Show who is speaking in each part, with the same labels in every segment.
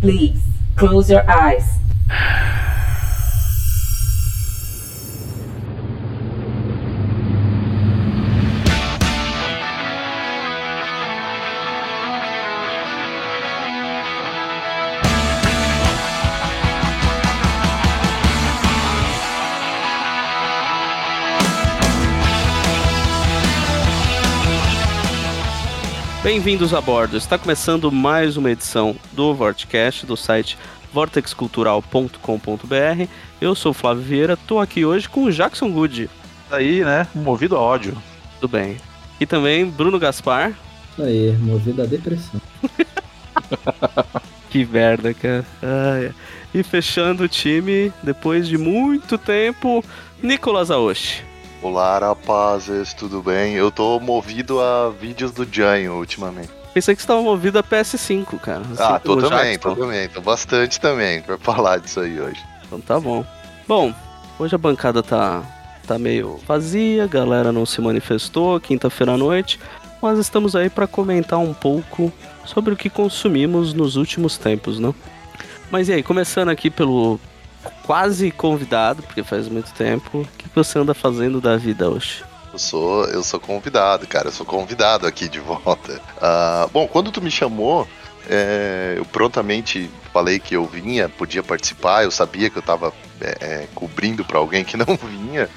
Speaker 1: Please close your eyes.
Speaker 2: Bem-vindos a bordo. Está começando mais uma edição do Vortcast do site vortexcultural.com.br. Eu sou o Flávio Vieira, estou aqui hoje com o Jackson Good.
Speaker 3: Aí, né? Movido a ódio.
Speaker 2: Tudo bem. E também Bruno Gaspar.
Speaker 4: Isso aí, movido a depressão.
Speaker 2: que merda, cara. Ai. E fechando o time, depois de muito tempo, Nicolas Aoshi.
Speaker 5: Olá, rapazes, tudo bem? Eu tô movido a vídeos do Janho ultimamente.
Speaker 2: Pensei que você estava movido a PS5, cara.
Speaker 5: Assim, ah, tô também, tô também, tô bastante também pra falar disso aí hoje.
Speaker 2: Então tá bom. Bom, hoje a bancada tá, tá meio vazia, a galera não se manifestou, quinta-feira à noite, mas estamos aí para comentar um pouco sobre o que consumimos nos últimos tempos, né? Mas e aí, começando aqui pelo quase convidado, porque faz muito tempo. O que você anda fazendo da vida hoje?
Speaker 5: Eu sou, eu sou convidado, cara. Eu sou convidado aqui de volta. Uh, bom, quando tu me chamou, é, eu prontamente falei que eu vinha, podia participar. Eu sabia que eu tava é, é, cobrindo para alguém que não vinha.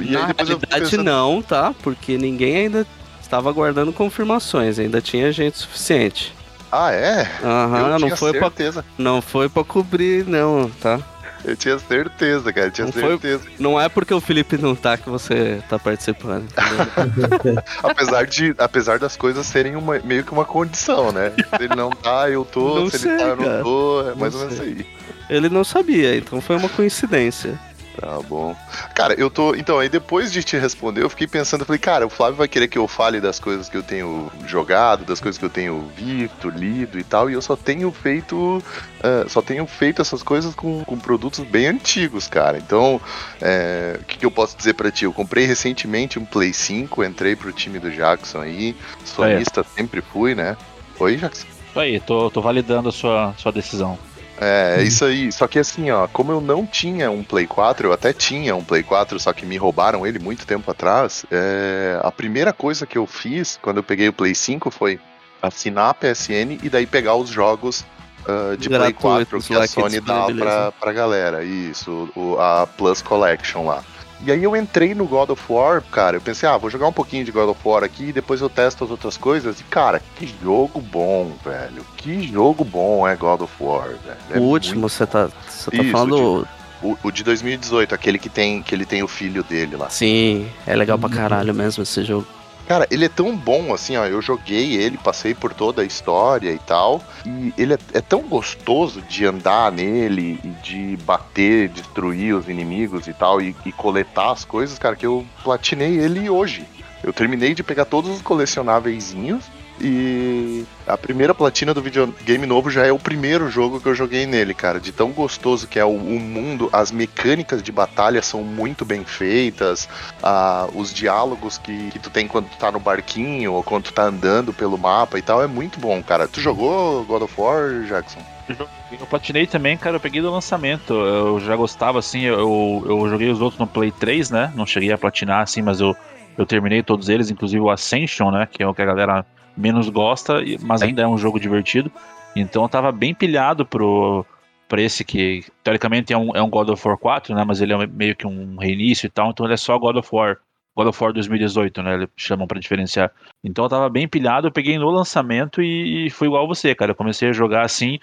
Speaker 2: E Na realidade, pensando... não, tá? Porque ninguém ainda estava aguardando confirmações. Ainda tinha gente suficiente.
Speaker 5: Ah, é?
Speaker 2: Aham, não foi certeza. Pra, não foi para cobrir, não, tá?
Speaker 5: Eu tinha certeza, cara, eu tinha
Speaker 2: não
Speaker 5: certeza.
Speaker 2: Foi, não é porque o Felipe não tá que você tá participando.
Speaker 5: apesar, de, apesar das coisas serem uma, meio que uma condição, né? Se ele não tá, eu tô.
Speaker 2: Não
Speaker 5: se
Speaker 2: sei,
Speaker 5: ele tá,
Speaker 2: eu
Speaker 5: não tô. É mais ou menos aí.
Speaker 2: Ele não sabia, então foi uma coincidência.
Speaker 5: Tá bom. Cara, eu tô. Então, aí depois de te responder, eu fiquei pensando, eu falei, cara, o Flávio vai querer que eu fale das coisas que eu tenho jogado, das coisas que eu tenho visto, lido e tal, e eu só tenho feito. Uh, só tenho feito essas coisas com, com produtos bem antigos, cara. Então, é, o que, que, eu posso dizer para ti? Eu comprei recentemente um Play 5, entrei pro time do Jackson aí. Sonista sempre fui, né? Oi, Jackson?
Speaker 3: Aí, tô, tô validando a sua, sua decisão.
Speaker 5: É, é isso aí. Só que assim, ó, como eu não tinha um Play 4, eu até tinha um Play 4, só que me roubaram ele muito tempo atrás. É, a primeira coisa que eu fiz quando eu peguei o Play 5 foi assinar a PSN e daí pegar os jogos uh, de Play 4 que a Sony dá pra, pra galera. Isso, o, a Plus Collection lá. E aí eu entrei no God of War, cara, eu pensei, ah, vou jogar um pouquinho de God of War aqui e depois eu testo as outras coisas. E, cara, que jogo bom, velho. Que jogo bom é God of War, velho. É
Speaker 2: o último, você tá, você tá Isso, falando...
Speaker 5: O, o, de 2018, aquele que tem que ele tem o filho dele lá.
Speaker 2: Sim, é legal pra caralho mesmo esse jogo.
Speaker 5: Cara, ele é tão bom assim, ó. Eu joguei ele, passei por toda a história e tal. E ele é, é, tão gostoso de andar nele e de bater, destruir os inimigos e tal, e, e coletar as coisas, cara, que eu platinei ele hoje. Eu terminei de pegar todos os colecionáveis e a primeira platina do videogame novo já é o primeiro jogo que eu joguei nele, cara. De tão gostoso que é o, o mundo, as mecânicas de batalha são muito bem feitas, a, os diálogos que, que tu tem quando tu tá no barquinho ou quando tu tá andando pelo mapa e tal, é muito bom, cara. Tu jogou God of War, Jackson?
Speaker 3: Eu platinei também, cara, eu peguei do lançamento. Eu já gostava, assim, eu, eu joguei os outros no Play 3, né? Não cheguei a platinar, assim, mas eu, eu terminei todos eles, inclusive o Ascension, né? Que é o que a galera menos gosta, mas ainda é um jogo divertido. Então eu tava bem pilhado pro, pra esse que, teoricamente, é um, é um God of War 4, né? Mas ele é meio que um reinício e tal, então ele é só God of War. God of War 2018, né? Eles chamam para diferenciar. Então eu tava bem pilhado, eu peguei no lançamento e, e foi igual você, cara. Eu comecei a jogar assim.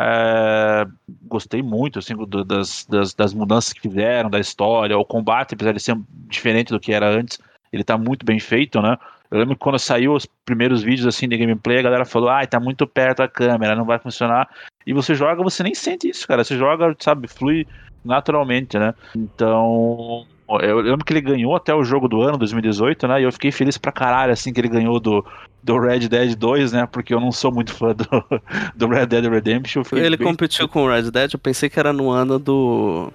Speaker 3: É, gostei muito assim, do, das, das, das, mudanças que fizeram, da história, o combate, apesar de ser diferente do que era antes, ele tá muito bem feito, né? Eu lembro que quando saiu os primeiros vídeos assim de gameplay, a galera falou: "Ai, tá muito perto a câmera, não vai funcionar". E você joga, você nem sente isso, cara. Você joga, sabe, flui naturalmente, né? Então, eu lembro que ele ganhou até o jogo do ano, 2018, né? E eu fiquei feliz pra caralho, assim, que ele ganhou do, do Red Dead 2, né? Porque eu não sou muito fã do, do Red Dead Redemption.
Speaker 2: Ele bem... competiu com o Red Dead, eu pensei que era no ano do.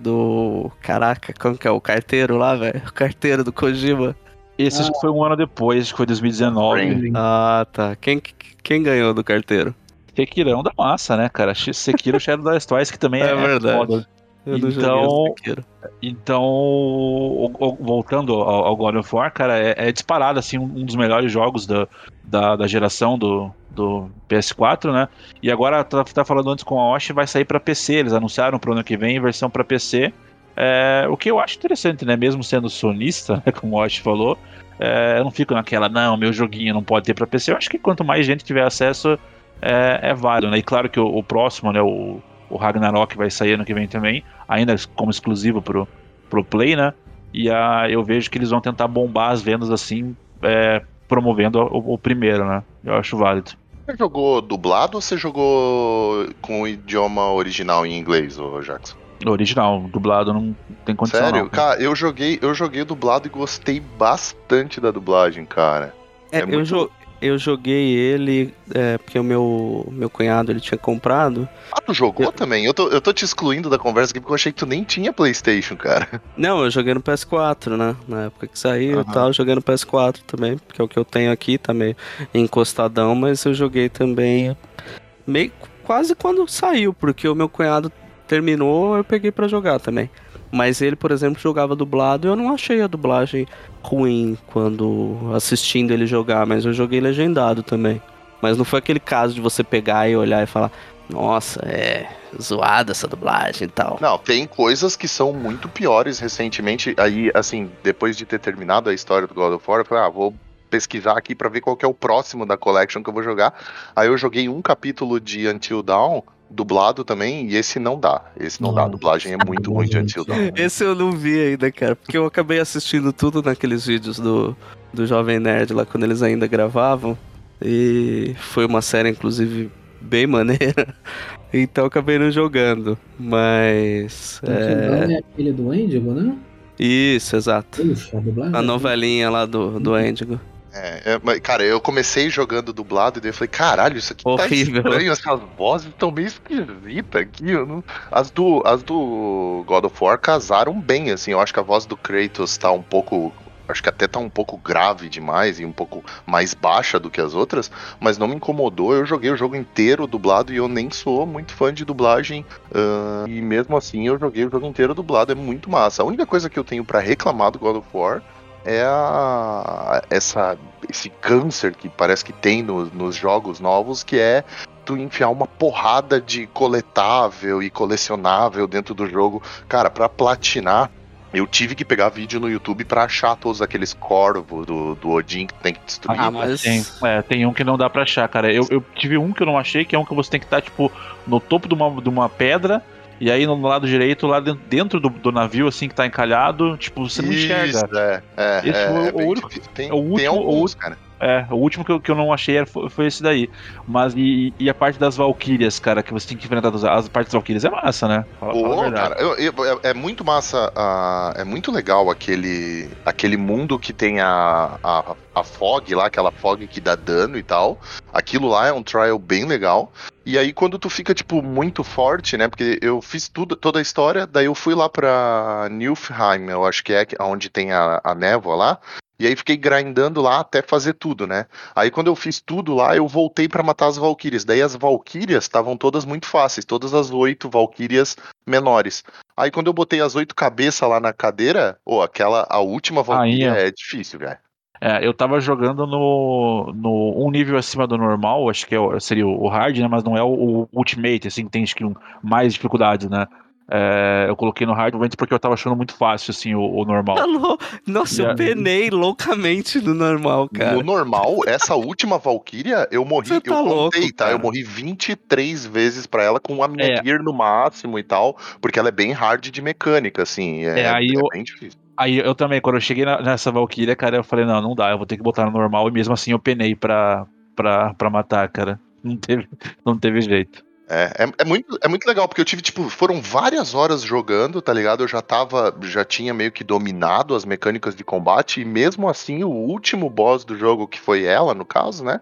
Speaker 2: Do. Caraca, como que é? O carteiro lá, velho? O carteiro do Kojima.
Speaker 3: Esse acho que foi um ano depois, acho que foi 2019.
Speaker 2: Ah, tá. Quem, quem ganhou do carteiro?
Speaker 3: Sekirão da massa, né, cara? Sekiro Shadow Die Twice, que também é,
Speaker 2: É verdade.
Speaker 3: foda.
Speaker 2: Eu
Speaker 3: Então-. Então, o- o- voltando ao, ao God of War, cara, é, é disparado, assim, um, um dos melhores jogos da, da, da geração do, do PS4, né? E agora, tá, tá falando antes com a Osh, vai sair pra PC, eles anunciaram pro ano que vem versão pra PC. É, o que eu acho interessante, né? Mesmo sendo sonista, como o Osh falou, é, eu não fico naquela, não, meu joguinho não pode ter pra PC. Eu acho que quanto mais gente tiver acesso, é, é válido, né? E claro que o, o próximo, né, o, o Ragnarok vai sair ano que vem também, ainda como exclusivo pro, pro Play, né? E a, eu vejo que eles vão tentar bombar as vendas assim, é, promovendo o, o primeiro, né? Eu acho válido.
Speaker 5: Você jogou dublado ou você jogou com o idioma original em inglês, Jackson?
Speaker 3: Original, dublado, não tem condição.
Speaker 5: Sério?
Speaker 3: não.
Speaker 5: Cara, eu joguei, eu joguei dublado e gostei bastante da dublagem, cara.
Speaker 2: É,
Speaker 5: É
Speaker 2: eu,
Speaker 5: muito-
Speaker 2: jo- eu joguei ele é, porque o meu, meu cunhado ele tinha comprado.
Speaker 5: Ah, tu jogou
Speaker 2: Eu-
Speaker 5: também? Eu tô, eu tô te excluindo da conversa aqui porque eu achei que tu nem tinha Playstation, cara.
Speaker 2: Não, eu joguei no PS4, né? Na época que saiu e tal, eu joguei no PS4 também, porque é o que eu tenho aqui, tá meio encostadão, mas eu joguei também meio quase quando saiu, porque o meu cunhado terminou, eu peguei pra jogar também. Mas ele, por exemplo, jogava dublado e eu não achei a dublagem ruim quando assistindo ele jogar, mas eu joguei legendado também. Mas não foi aquele caso de você pegar e olhar e falar, nossa, é zoada essa dublagem e tal.
Speaker 5: Não, tem coisas que são muito piores recentemente. Aí, assim, depois de ter terminado a história do God of War, eu falei, ah, vou pesquisar aqui pra ver qual é o próximo da collection que eu vou jogar. Aí eu joguei um capítulo de Until Dawn, dublado também, e esse não dá. Esse não dá. A dublagem é muito ruim de Until Dawn.
Speaker 2: Esse eu não vi ainda, cara, porque eu acabei assistindo tudo naqueles vídeos do, do Jovem Nerd lá quando eles ainda gravavam. E foi uma série, inclusive, bem maneira. Então eu acabei não jogando. Mas.
Speaker 4: Então,
Speaker 2: É...
Speaker 4: é aquele do Endigo, né?
Speaker 2: Isso, exato.
Speaker 4: Puxa, a.
Speaker 2: A novelinha lá do, do Endigo.
Speaker 5: É, é, cara, eu comecei jogando dublado e daí eu falei, caralho, isso aqui
Speaker 2: Horrível.
Speaker 5: tá estranho, essas vozes estão meio esquisitas aqui. não- As, do, as do God of War casaram bem, assim. Eu acho que a voz do Kratos tá um pouco. Acho que até tá um pouco grave demais e um pouco mais baixa do que as outras, mas não me incomodou. Eu joguei o jogo inteiro dublado e eu nem sou muito fã de dublagem. ah, e mesmo assim eu joguei o jogo inteiro dublado, é muito massa. A única coisa que eu tenho pra reclamar do God of War é a, essa, esse câncer que parece que tem no- nos jogos novos, que é tu enfiar uma porrada de coletável e colecionável dentro do jogo. Cara, pra platinar, eu tive que pegar vídeo no YouTube pra achar todos aqueles corvos do, do Odin que tem que destruir.
Speaker 2: Ah, mas-
Speaker 3: Tem, é, tem um que não dá pra achar, cara. Eu, eu tive um que eu não achei, que é um que você tem que estar, tipo, no topo de uma, de uma pedra, e aí no lado direito, lá dentro, do, do navio, assim, que tá encalhado, tipo, você não enxerga.
Speaker 5: Isso, é, é,
Speaker 3: Esse
Speaker 5: é,
Speaker 3: foi o
Speaker 5: é bem
Speaker 3: único-.
Speaker 5: Tem,
Speaker 3: é o último-
Speaker 5: tem
Speaker 3: o
Speaker 5: alguns,
Speaker 3: último-
Speaker 5: cara.
Speaker 3: É, o último que eu, que eu não achei era- foi, esse daí. Mas e, e a parte das Valkyrias, cara, que você tem que enfrentar as, as partes das Valkyrias é massa, né? Fala, fala
Speaker 5: Pô,
Speaker 3: verdade.
Speaker 5: cara, eu- eu- é, é muito massa, é muito legal aquele, aquele mundo que tem a, a, a fog lá, aquela fog que dá dano e tal. Aquilo lá é um trial bem legal. E aí quando tu fica, tipo, muito forte, né? Porque eu fiz tudo, toda a história, daí eu fui lá pra Nilfheim, eu acho que é onde tem a, a névoa lá. E aí fiquei grindando lá até fazer tudo, né? Aí quando eu fiz tudo lá, eu voltei pra matar as Valkyrias. Daí as Valkyrias estavam todas muito fáceis, todas as oito Valkyrias menores. Aí quando eu botei as oito cabeças lá na cadeira, ô, aquela, a última Valkyria
Speaker 3: ó.
Speaker 5: é difícil, velho.
Speaker 3: É, eu tava jogando no, no um nível acima do normal, acho que é seria o hard, né? Mas não é o, o ultimate, assim, que tem acho que um- mais dificuldades, né? É, eu coloquei no hard antes porque eu tava achando muito fácil, assim, o, o normal.
Speaker 2: Alô? Nossa, eu penei loucamente no normal, cara.
Speaker 5: No normal, essa última Valkyria, eu morri,
Speaker 2: tá
Speaker 5: eu contei,
Speaker 2: louco,
Speaker 5: tá?
Speaker 2: cara.
Speaker 5: Eu morri 23 vezes pra ela com a minha gear no máximo e tal, porque ela é bem hard de mecânica, assim. É,
Speaker 3: É, aí eu-
Speaker 5: bem difícil.
Speaker 3: Aí eu também, quando eu cheguei na- nessa Valkyria, cara, eu falei, não, não dá, eu vou ter que botar no normal, e mesmo assim eu penei pra, pra, pra matar, cara. Não teve, não teve jeito.
Speaker 5: É, é, é muito, é muito legal, porque eu tive, tipo, foram várias horas jogando, tá ligado? Eu já tava, já tinha meio que dominado as mecânicas de combate, e mesmo assim, o último boss do jogo, que foi ela, no caso, né?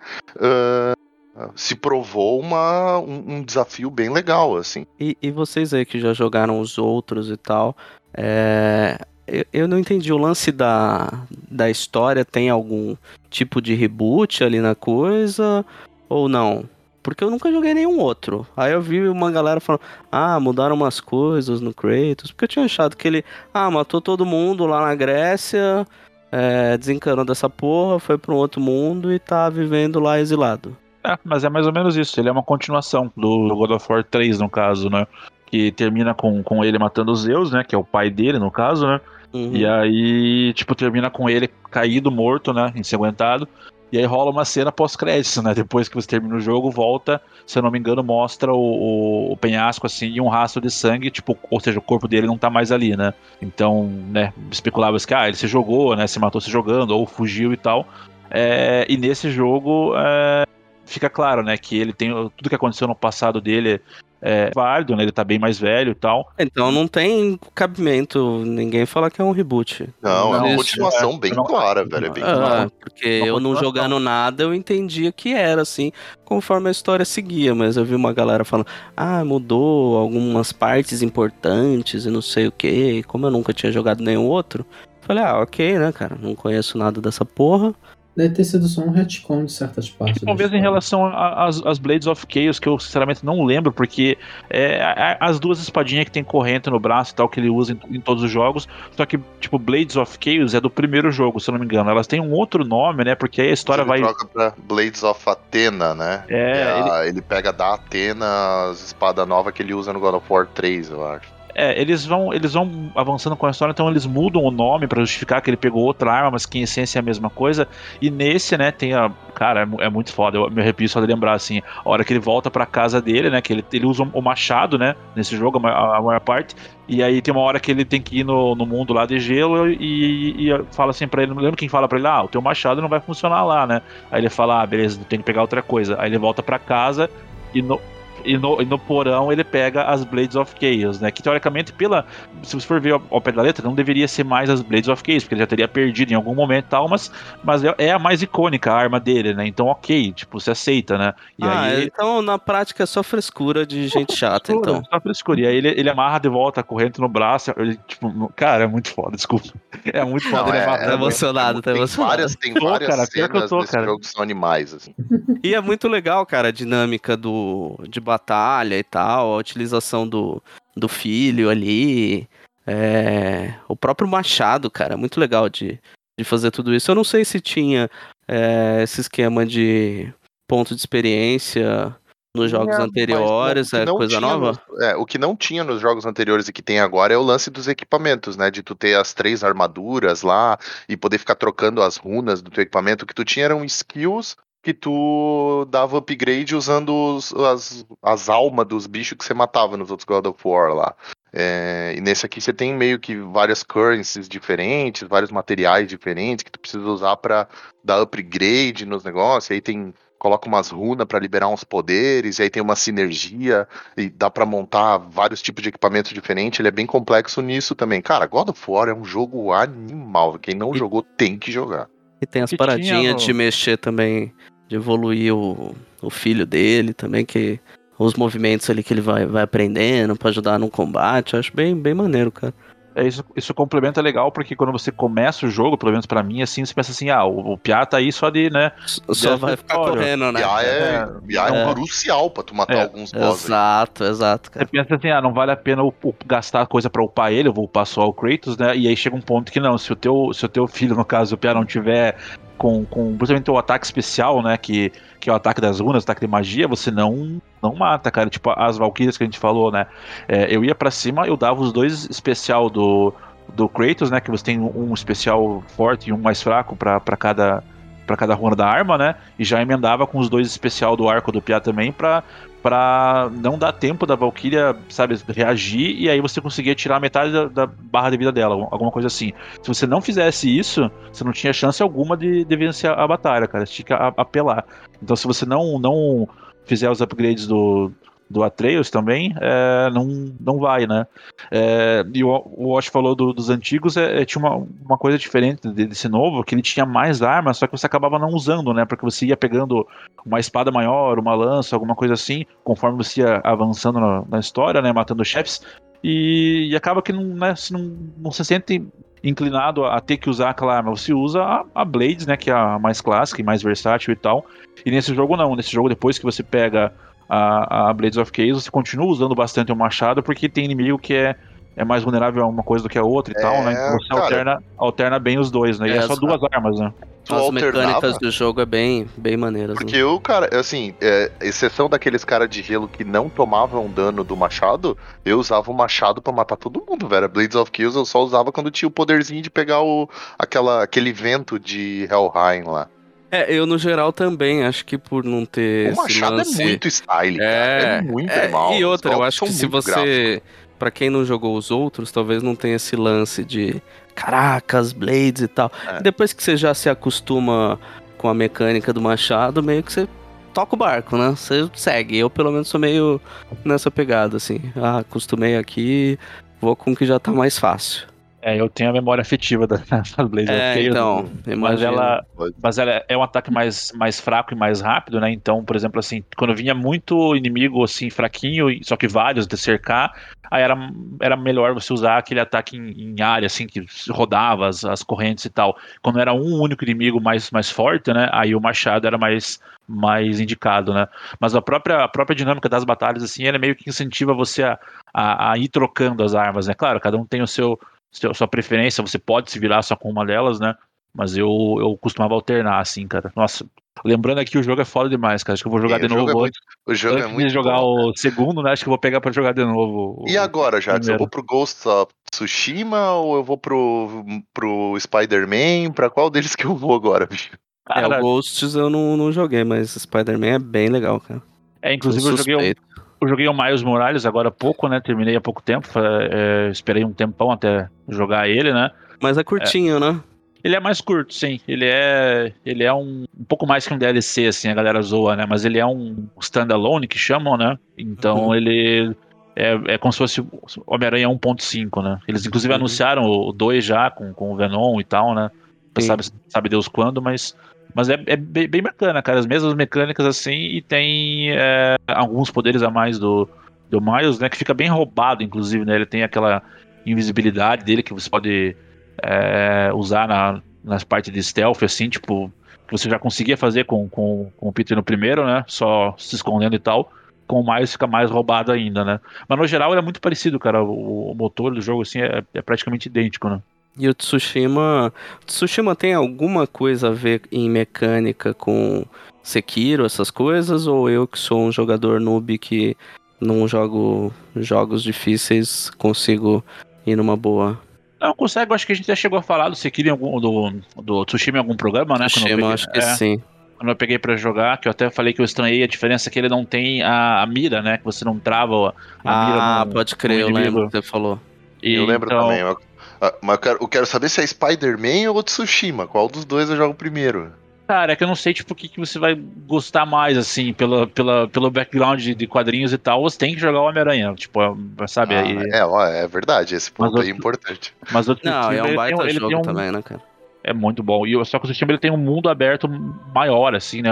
Speaker 5: ah, se provou uma, um, um desafio bem legal, assim.
Speaker 2: E, e vocês aí que já jogaram os outros e tal, é, eu, eu não entendi. O lance da, da história tem algum tipo de reboot ali na coisa? Ou não? Porque eu nunca joguei nenhum outro. Aí eu vi uma galera falando, ah, mudaram umas coisas no Kratos. Porque eu tinha achado que ele, ah, matou todo mundo lá na Grécia, é, desencanou dessa porra, foi pra um outro mundo e tá vivendo lá exilado.
Speaker 3: É, mas é mais ou menos isso. Ele é uma continuação do God of War 3, no caso, né? Que termina com, com ele matando os Zeus, né? Que é o pai dele, no caso, né?
Speaker 2: Uhum.
Speaker 3: E aí, tipo, termina com ele caído, morto, né? Ensanguentado. E aí rola uma cena pós-créditos, né? Depois que você termina o jogo, volta, se eu não me engano, mostra o, o, o penhasco, assim, e um rastro de sangue, tipo, ou seja, o corpo dele não tá mais ali, né? Então, né, especulava-se que, ah, ele se jogou, né? Se matou se jogando, ou fugiu e tal. É, e nesse jogo, é, fica claro, né, que ele tem tudo que aconteceu no passado dele é válido, né? Ele tá bem mais velho e tal.
Speaker 2: Então não tem cabimento ninguém falar que é um reboot.
Speaker 5: Não, é uma continuação bem
Speaker 3: não-
Speaker 5: clara, velho. É bem
Speaker 2: Ah,
Speaker 5: clara.
Speaker 2: porque eu não jogando nada, eu entendia que era assim, conforme a história seguia, mas eu vi uma galera falando, ah, mudou algumas partes importantes e não sei o que, como eu nunca tinha jogado nenhum outro, falei, ah, ok, né, cara, não conheço nada dessa porra.
Speaker 4: Deve ter sido só um retcon de certas partes.
Speaker 3: E talvez em relação às Blades of Chaos, que eu sinceramente não lembro, porque é, a- as duas espadinhas que tem corrente no braço e tal, que ele usa em, em todos os jogos, só que, tipo, Blades of Chaos é do primeiro jogo, se eu não me engano. Elas têm um outro nome, né? Porque aí a história
Speaker 5: ele
Speaker 3: vai.
Speaker 5: troca pra Blades of Athena, né?
Speaker 3: É,
Speaker 5: Que a- ele... pega da Athena as espadas novas que ele usa no God of War 3, eu acho.
Speaker 3: É, eles vão, eles vão avançando com a história, então eles mudam o nome pra justificar que ele pegou outra arma, mas que em essência é a mesma coisa. E nesse, né, tem a. Cara, é, é muito foda, eu me arrepio só de lembrar, assim, a hora que ele volta pra casa dele, né, que ele, ele usa o machado, né, nesse jogo, a, ma- a maior parte. E aí tem uma hora que ele tem que ir no, no mundo lá de gelo e, e fala assim pra ele, não lembro quem fala pra ele, ah, o teu machado não vai funcionar lá, né? Aí ele fala, ah, beleza, tem que pegar outra coisa. Aí ele volta pra casa e no, e no, e no porão ele pega as Blades of Chaos, né? Que teoricamente, pela. Se você for ver ao, pé da letra, não deveria ser mais as Blades of Chaos, porque ele já teria perdido em algum momento e tal, mas, mas é, é a mais icônica, a arma dele, né? Então, ok, tipo, você aceita, né? E
Speaker 2: ah,
Speaker 3: aí.
Speaker 2: então na prática é só frescura de gente chata,
Speaker 3: Frescura,
Speaker 2: então.
Speaker 3: Só frescura. E aí ele, ele amarra de volta a corrente no braço. Ele, tipo, cara, é muito foda, desculpa. É muito foda.
Speaker 5: Não,
Speaker 3: ele
Speaker 5: é-
Speaker 3: amarra-
Speaker 2: Tá
Speaker 5: é
Speaker 2: emocionado, tá
Speaker 5: tem
Speaker 2: emocionado.
Speaker 5: várias, tem
Speaker 3: Tô,
Speaker 5: várias
Speaker 3: cara, pior que eu
Speaker 5: cenas
Speaker 3: tô,
Speaker 5: nesse
Speaker 3: cara.
Speaker 5: jogo que são animais, assim.
Speaker 2: E é muito legal, cara, a dinâmica do, de batalha e tal, a utilização do, do filho ali, é, o próprio machado, cara, muito legal de, de fazer tudo isso. Eu não sei se tinha é, esse esquema de ponto de experiência nos jogos anteriores, é coisa
Speaker 5: tinha
Speaker 2: nova?
Speaker 5: é, o que não tinha nos jogos anteriores e que tem agora é o lance dos equipamentos, né? De tu ter as três armaduras lá e poder ficar trocando as runas do teu equipamento. O que tu tinha eram skills que tu dava upgrade usando os- as, as almas dos bichos que você matava nos outros God of War lá. É, e nesse aqui você tem meio que várias currencies diferentes, vários materiais diferentes que tu precisa usar pra dar upgrade nos negócios. E aí tem coloca umas runas pra liberar uns poderes, e aí tem uma sinergia e dá pra montar vários tipos de equipamentos diferentes. Ele é bem complexo nisso também. Cara, God of War é um jogo animal. Quem não
Speaker 2: E-
Speaker 5: jogou tem que jogar.
Speaker 2: E tem as paradinhas
Speaker 3: no-
Speaker 2: de mexer também, de evoluir o, o filho dele também, que os movimentos ali que ele vai, vai aprendendo pra ajudar no combate, eu acho bem, bem maneiro, cara.
Speaker 3: É, isso, isso complementa legal, porque quando você começa o jogo, pelo menos pra mim, assim, você pensa assim, ah, o, o Piá tá aí só de, né?
Speaker 2: Só vai ficar correndo, né?
Speaker 5: IA é,
Speaker 3: É,
Speaker 5: IA é,
Speaker 2: é.
Speaker 5: crucial pra tu matar
Speaker 3: É,
Speaker 5: alguns boss. aí.
Speaker 2: Exato, exato,
Speaker 3: Você
Speaker 2: cara.
Speaker 3: pensa assim, ah, não vale a pena o- o- gastar coisa pra upar ele, eu vou upar só o Kratos, né? E aí chega um ponto que não, se o teu, se o teu filho, no caso, o Piá, não tiver com, com principalmente o ataque especial, né? Que, que é o ataque das runas, o ataque de magia, você não, não mata, cara. Tipo, as Valkyrias que a gente falou, né? É, eu ia pra cima, eu dava os dois especial do, do Kratos, né? Que você tem um especial forte e um mais fraco pra cada para cada runa da arma, né? E já emendava com os dois especial do arco do Piá também pra, pra não dar tempo da Valkyria, sabe, reagir e aí você conseguia tirar metade da, da barra de vida dela, alguma coisa assim. Se você não fizesse isso, você não tinha chance alguma de, de vencer a batalha, cara. Você tinha que apelar. Então se você não, não fizer os upgrades do, do Atreus também, é, não, não vai, né? É, e o, o Wash falou do- dos antigos, é, é, tinha uma, uma coisa diferente de- desse novo, que ele tinha mais armas, só que você acabava não usando, né? Porque você ia pegando uma espada maior, uma lança, alguma coisa assim, conforme você ia avançando na, na história, né? Matando chefes. E, e acaba que não, né, você não, não se sente inclinado a ter que usar aquela arma. Você usa a, a Blades, né? Que é a mais clássica e mais versátil e tal. E nesse jogo não. Nesse jogo, depois que você pega a, a Blades of Chaos, você continua usando bastante o machado, porque tem inimigo que é, é mais vulnerável a uma coisa do que a outra e
Speaker 5: É,
Speaker 3: tal, né? Então você
Speaker 5: cara.
Speaker 3: alterna, alterna bem os dois, né? E
Speaker 2: É,
Speaker 3: é só
Speaker 2: as-
Speaker 3: duas armas, né?
Speaker 5: Tu
Speaker 2: As
Speaker 5: alternava,
Speaker 2: mecânicas do jogo é bem, bem maneiras.
Speaker 5: Porque
Speaker 2: né?
Speaker 5: eu, cara, assim, é, exceção daqueles caras de gelo que não tomavam dano do machado, eu usava o machado pra matar todo mundo, velho. Blades of Kills eu só usava quando tinha o poderzinho de pegar o, aquela, aquele vento de Helheim lá.
Speaker 2: É, eu no geral também, acho que por não ter
Speaker 5: o machado
Speaker 2: lance...
Speaker 5: é muito style, cara. É muito
Speaker 2: É,
Speaker 5: animal.
Speaker 2: E outra, eu acho que se você. Pra quem não jogou os outros, talvez não tenha esse lance de caracas, blades e tal.
Speaker 5: É.
Speaker 2: Depois que você já se acostuma com a mecânica do machado, meio que você toca o barco, né? Você segue. Eu, pelo menos, sou meio nessa pegada, assim. Ah, acostumei aqui, vou com o que já tá mais fácil.
Speaker 3: É, eu tenho a memória afetiva da, da Blaze
Speaker 2: É, então,
Speaker 3: Mas
Speaker 2: imagina.
Speaker 3: ela, mas ela é um ataque mais, mais fraco e mais rápido, né? Então, por exemplo, assim, quando vinha muito inimigo assim fraquinho, só que vários de cercar, aí era, era melhor você usar aquele ataque em, em área, assim, que rodava as, as correntes e tal. Quando era um único inimigo mais, mais forte, né? Aí o machado era mais, mais indicado, né? Mas a própria, a própria dinâmica das batalhas, assim, ela meio que incentiva você a, a, a ir trocando as armas, né? Claro, cada um tem o seu, seu sua preferência, você pode se virar só com uma delas, né? Mas eu, eu costumava alternar, assim, cara. Nossa, lembrando aqui, o jogo é foda demais, cara. Acho que eu vou jogar
Speaker 5: Sim,
Speaker 3: de
Speaker 5: o jogo
Speaker 3: novo
Speaker 5: é
Speaker 3: antes,
Speaker 5: O jogo
Speaker 3: antes
Speaker 5: é muito
Speaker 3: de jogar
Speaker 5: bom,
Speaker 3: o segundo, né? Acho que eu vou pegar pra jogar de novo.
Speaker 5: E agora? Eu
Speaker 3: primeiro.
Speaker 5: vou pro Ghost of Tsushima ou eu vou pro, pro Spider-Man? Pra qual deles que eu vou agora, bicho?
Speaker 2: É,
Speaker 3: Cara,
Speaker 2: o Ghosts eu não, não joguei, mas Spider-Man é bem legal, cara.
Speaker 3: é, inclusive eu joguei. Eu joguei o Miles Morales agora há pouco, né? Terminei há pouco tempo. é, é, esperei um tempão até jogar ele, né?
Speaker 2: Mas é curtinho, né?
Speaker 3: Ele é mais curto, sim. Ele é, ele é um, um pouco mais que um DLC, assim, a galera zoa, né? Mas ele é um standalone que chamam, né? Então
Speaker 2: Uhum.
Speaker 3: ele é, é como se fosse o Homem-Aranha 1.5, né? Eles inclusive
Speaker 2: Uhum.
Speaker 3: anunciaram o 2 já com, com o Venom e tal, né? Sabe, sabe Deus quando, mas, mas é, é bem, bacana, cara. As mesmas mecânicas assim e tem é, alguns poderes a mais do, do Miles, né? Que fica bem roubado, inclusive, né? Ele tem aquela invisibilidade dele que você pode é, usar na, nas partes de stealth, assim, tipo, que você já conseguia fazer com, com, com o Peter no primeiro, né? Só se escondendo e tal. Com o Miles fica mais roubado ainda, né? Mas no geral ele é muito parecido, cara. O, o motor do jogo, assim, é, é praticamente idêntico, né?
Speaker 2: E o Tsushima. O Tsushima tem alguma coisa a ver em mecânica com Sekiro, essas coisas? Ou eu que sou um jogador noob que não jogo jogos difíceis, consigo ir numa boa?
Speaker 3: Não, consegue, acho que a gente já chegou a falar do Sekiro em algum, do, do Tsushima em algum programa, né?
Speaker 2: Tsushima,
Speaker 3: peguei-
Speaker 2: acho que
Speaker 3: é,
Speaker 2: sim.
Speaker 3: Quando eu peguei pra jogar, que eu até falei que eu estranhei a diferença é que ele não tem a, a mira, né? Que você não trava a mira
Speaker 2: Ah,
Speaker 3: no-
Speaker 2: pode crer, eu lembro que você falou.
Speaker 3: E
Speaker 5: eu lembro
Speaker 3: então-
Speaker 5: também. eu- ah, mas eu quero, eu quero saber se é Spider-Man ou Tsushima. Qual dos dois eu jogo primeiro?
Speaker 3: Cara, é que eu não sei, tipo, o que, que você vai gostar mais, assim, pela, pela, pelo background de, de quadrinhos e tal, você tem que jogar o Homem-Aranha, tipo, é- sabe?
Speaker 5: Ah,
Speaker 3: aí-
Speaker 5: é, ó, é verdade, esse ponto
Speaker 3: Mas
Speaker 5: aí é importante.
Speaker 3: mas o
Speaker 2: Não,
Speaker 3: Tsushima,
Speaker 2: é um
Speaker 3: ele
Speaker 2: baita
Speaker 3: tem, ele
Speaker 2: jogo
Speaker 3: um,
Speaker 2: também, né, cara?
Speaker 3: É muito bom. E o- só que o Tsushima ele tem um mundo aberto maior, assim, né?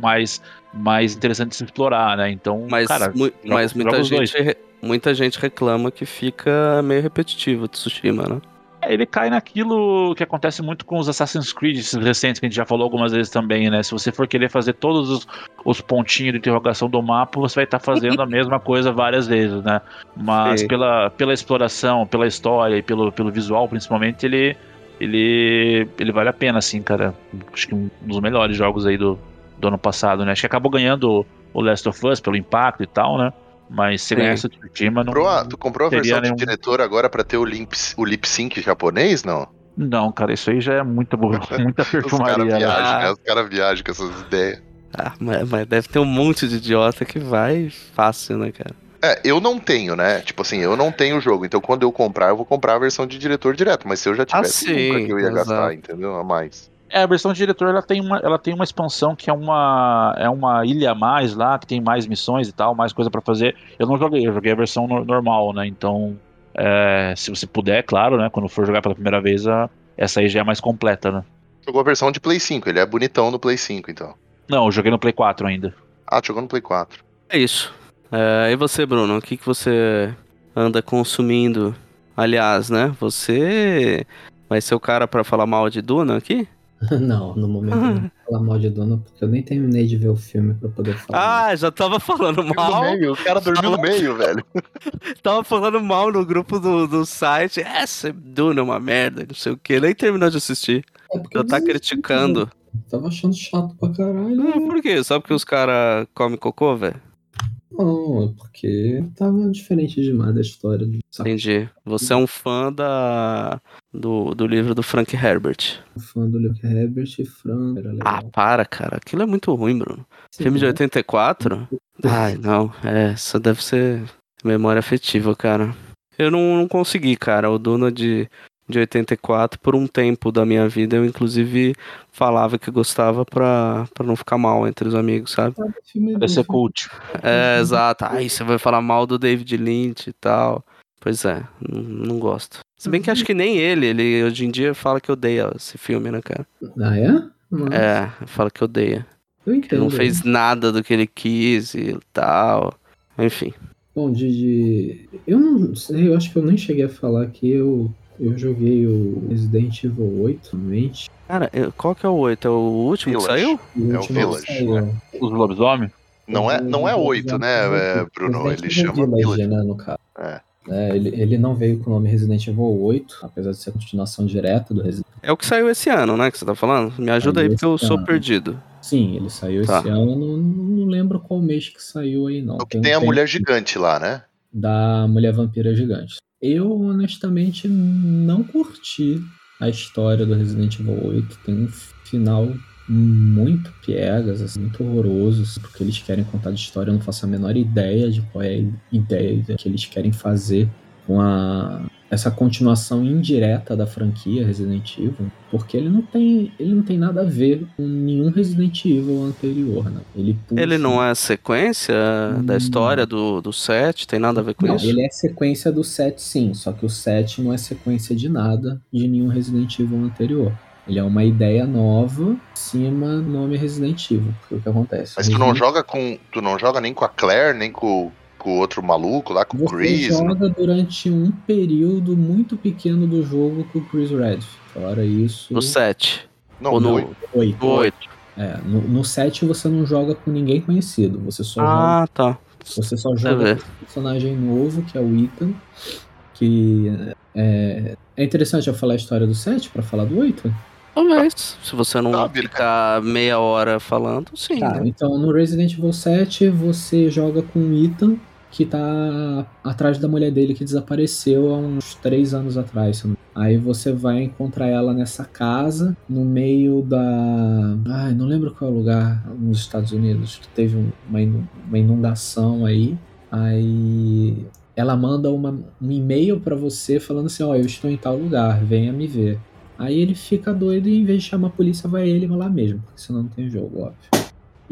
Speaker 3: Mais, mais interessante de se explorar, né? Então,
Speaker 2: Mas,
Speaker 3: cara,
Speaker 2: mu-
Speaker 3: joga-
Speaker 2: mas muita,
Speaker 3: os dois.
Speaker 2: Muita gente reclama que fica meio repetitivo o Tsushima, né?
Speaker 3: Ele cai naquilo que acontece muito com os Assassin's Creed recentes, que a gente já falou algumas vezes também, né? Se você for querer fazer todos os, os pontinhos de interrogação do mapa, você vai estar fazendo a mesma coisa várias vezes, né? Mas
Speaker 2: Sim.
Speaker 3: pela, pela exploração, pela história e pelo, pelo visual, principalmente, ele, ele, ele vale a pena, assim, cara. Acho que um dos melhores jogos aí do, do ano passado, né? Acho que acabou ganhando o Last of Us pelo impacto e tal, né? Mas se ganhasse o Tsushima, não.
Speaker 5: Comprou a- tu comprou a versão
Speaker 3: nenhum-
Speaker 5: de diretor agora pra ter o, limp, o lip sync japonês, não?
Speaker 3: Não, cara, isso aí já é muita, muita
Speaker 5: Os caras
Speaker 3: perfumaria. né?
Speaker 5: viajam,
Speaker 2: Ah.
Speaker 5: né? Os caras viajam com essas ideias.
Speaker 2: Ah, mas, mas deve ter um monte de idiota que vai fácil, né, cara?
Speaker 5: É, eu não tenho, né? Tipo assim, eu não tenho o jogo. Então quando eu comprar, eu vou comprar a versão de diretor direto. Mas se eu já tivesse,
Speaker 2: sim,
Speaker 5: nunca que eu ia
Speaker 2: exato.
Speaker 5: gastar, entendeu? A mais.
Speaker 3: É, a versão de diretor ela tem, uma, ela tem uma expansão que é uma, é uma ilha a mais lá, que tem mais missões e tal, mais coisa pra fazer. Eu não joguei, eu joguei a versão no- normal, né? Então, é, se você puder, claro, né? Quando for jogar pela primeira vez, a- essa aí já é mais completa, né?
Speaker 5: Jogou a versão de Play 5, ele é bonitão no Play 5, então.
Speaker 3: Não, eu joguei no Play 4 ainda.
Speaker 5: Ah, tu jogou no Play 4.
Speaker 2: É isso. É, e você, Bruno? O que, que você anda consumindo? Aliás, né? Você vai ser o cara pra falar mal de Duna aqui?
Speaker 4: não, no momento não vou falar mal de Duna, porque eu nem terminei de ver o filme pra poder falar.
Speaker 2: Ah, já tava falando mal.
Speaker 5: meio, o cara dormiu no meio, velho.
Speaker 2: Tava falando mal no grupo do, do site. Essa Duna é uma merda, não sei o que. Nem terminou de assistir.
Speaker 4: É porque
Speaker 2: Já tá criticando.
Speaker 4: cara. Tava achando chato pra caralho.
Speaker 2: Ah, Por quê? Só porque os caras comem cocô, velho?
Speaker 4: Não, é porque tava diferente demais da história do
Speaker 2: Entendi. Você é um fã da, do, do livro do Frank Herbert.
Speaker 4: fã do Luke Herbert e Fran. Era legal.
Speaker 2: Ah, para, cara. Aquilo é muito ruim, Bruno.
Speaker 4: Sim,
Speaker 2: Filme de
Speaker 4: né?
Speaker 2: 84? Ai, não. É, isso deve ser memória afetiva, cara. Eu não, não consegui, cara. O Duna de, de 84, por um tempo da minha vida, eu inclusive falava que gostava pra, pra não ficar mal entre os amigos, sabe?
Speaker 4: Do-
Speaker 3: ser cult.
Speaker 2: É, exato. Aí você vai falar mal do David Lynch e tal. Pois é, não, gosto. Se bem que acho que nem ele, ele hoje em dia fala que odeia esse filme, né, cara?
Speaker 4: Ah, é? Não,
Speaker 2: É, fala que odeia.
Speaker 4: eu entendo.
Speaker 2: não fez nada do que ele quis e tal. Enfim.
Speaker 4: Bom, de, de- Eu não sei, eu acho que eu nem cheguei a falar que eu, eu joguei o Resident Evil 8 somente.
Speaker 2: Cara, qual que é o 8? É o último que
Speaker 5: Village.
Speaker 2: saiu?
Speaker 4: O
Speaker 5: É o
Speaker 4: último
Speaker 5: Village,
Speaker 4: saiu.
Speaker 3: Os lobisomem?
Speaker 5: Não é, não é oito, né, é, Bruno?
Speaker 4: Resident
Speaker 5: Ele
Speaker 4: Evil
Speaker 5: chama
Speaker 4: Village,
Speaker 5: Village.
Speaker 4: né, no caso.
Speaker 5: É.
Speaker 4: É, ele, ele não veio com o nome Resident Evil 8, apesar de ser a continuação direta do Resident
Speaker 2: É o que saiu esse ano, né? Que você tá falando? Me ajuda aí,
Speaker 4: Saiu
Speaker 2: porque eu
Speaker 4: esse
Speaker 2: sou
Speaker 4: ano.
Speaker 2: perdido.
Speaker 4: Sim, ele saiu
Speaker 2: Tá.
Speaker 4: esse ano, não, não lembro qual mês que saiu aí, não.
Speaker 5: O que
Speaker 4: um
Speaker 5: tem a mulher gigante lá, né?
Speaker 4: Da Mulher Vampira Gigante. Eu, honestamente, não curti a história do Resident Evil 8. Tem um final muito piegas, assim, muito horroroso, assim, porque eles querem contar de história, eu não faço a menor ideia de qual é a ideia que eles querem fazer com a essa continuação indireta da franquia Resident Evil, porque ele não tem, ele não tem nada a ver com nenhum Resident Evil anterior, né? Ele puxa-
Speaker 2: Ele não é sequência da história do, do set? Tem nada a ver com
Speaker 4: Não,
Speaker 2: isso?
Speaker 4: ele é sequência do 7 sim, só que o 7 não é sequência de nada de nenhum Resident Evil anterior. Ele é uma ideia nova em cima do nome Resident Evil. Porque o que acontece?
Speaker 5: Mas tu não joga com. Tu não joga nem com a Claire, nem com, com o outro maluco lá, com o
Speaker 4: Você
Speaker 5: Chris. né?
Speaker 4: joga durante um período muito pequeno do jogo com o Chris Redfield. Fora isso,
Speaker 2: No set.
Speaker 5: Não,
Speaker 2: Ou no-
Speaker 5: oito.
Speaker 4: 8.
Speaker 2: No 8.
Speaker 4: É, no, no 7 você não joga com ninguém conhecido. Você só joga
Speaker 2: Ah, tá.
Speaker 4: Você só joga com um personagem novo, que é o Ethan. Que é, é interessante eu falar a história do 7 pra falar do 8?
Speaker 2: Talvez. Se você não
Speaker 5: Tá,
Speaker 2: ficar meia hora falando, sim.
Speaker 4: Tá,
Speaker 2: né?
Speaker 4: então no Resident Evil 7 você joga com o Ethan, que tá atrás da mulher dele que desapareceu há uns 3 anos atrás. Aí você vai encontrar ela nessa casa, no meio da. Ai, não lembro qual é o lugar nos Estados Unidos, que teve um- uma inu- uma inundação aí. Aí ela manda uma- um e-mail pra você falando assim: Ó, eu estou em tal lugar, venha me ver. Aí ele fica doido e em vez de chamar a polícia, vai ele lá mesmo, porque senão não tem jogo, óbvio.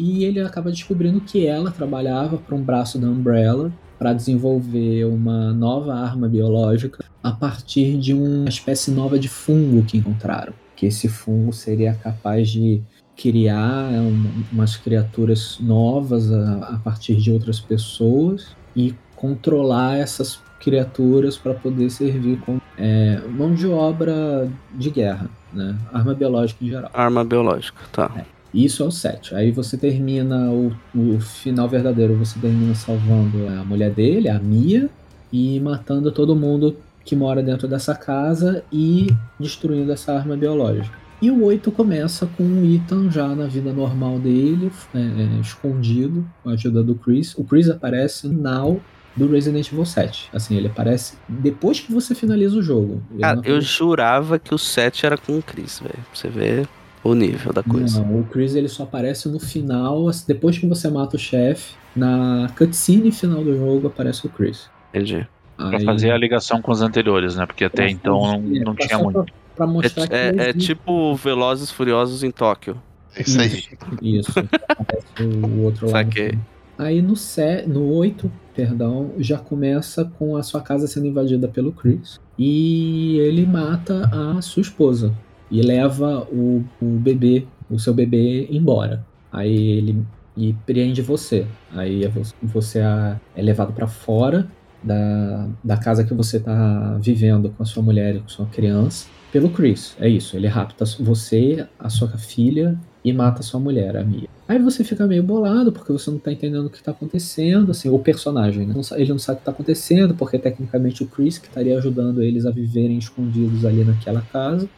Speaker 4: E ele acaba descobrindo que ela trabalhava para um braço da Umbrella para desenvolver uma nova arma biológica a partir de uma espécie nova de fungo que encontraram. Que esse fungo seria capaz de criar um- umas criaturas novas a, a partir de outras pessoas e controlar essas criaturas para poder servir como é, mão de obra de guerra, né? arma biológica em geral.
Speaker 2: Arma biológica, tá.
Speaker 4: Isso é o 7. Aí você termina o, o final verdadeiro, você termina salvando a mulher dele, a Mia, e matando todo mundo que mora dentro dessa casa e destruindo essa arma biológica. E o 8 começa com o Ethan já na vida normal dele, é, é, escondido, com a ajuda do Chris. O Chris aparece no final do Resident Evil 7. Assim, ele aparece depois que você finaliza o jogo.
Speaker 2: Cara, eu jurava que o 7 era com o Chris, velho. Você ver o nível da coisa.
Speaker 4: Não, o Chris ele só aparece no final, assim, depois que você mata o chefe, na cutscene final do jogo aparece o Chris.
Speaker 2: Entendi.
Speaker 3: Pra
Speaker 4: Aí-
Speaker 3: fazer a ligação com os anteriores, né? Porque até
Speaker 4: pra
Speaker 3: então não,
Speaker 4: fazer-
Speaker 3: não
Speaker 4: pra-
Speaker 3: tinha muito.
Speaker 4: Pra, pra mostrar que
Speaker 2: É, é- é
Speaker 4: existe
Speaker 2: tipo Velozes Furiosos em Tóquio.
Speaker 5: É isso aí.
Speaker 4: Isso, aparece o outro lado.
Speaker 2: Saquei.
Speaker 4: Aí no, se, no 8, perdão, já começa com a sua casa sendo invadida pelo Chris. E ele mata a sua esposa. E leva o, o bebê, o seu bebê, embora. Aí ele e prende você. Aí é vo- você é é levado pra fora da, da casa que você tá vivendo com a sua mulher e com sua criança. pelo Chris. É isso. Ele rapta você, a sua filha e mata a sua mulher, a Mia. Aí você fica meio bolado porque você não tá entendendo o que tá acontecendo, assim, o personagem, né? Ele não sabe o que tá acontecendo porque tecnicamente o Chris que estaria ajudando eles a viverem escondidos ali naquela casa.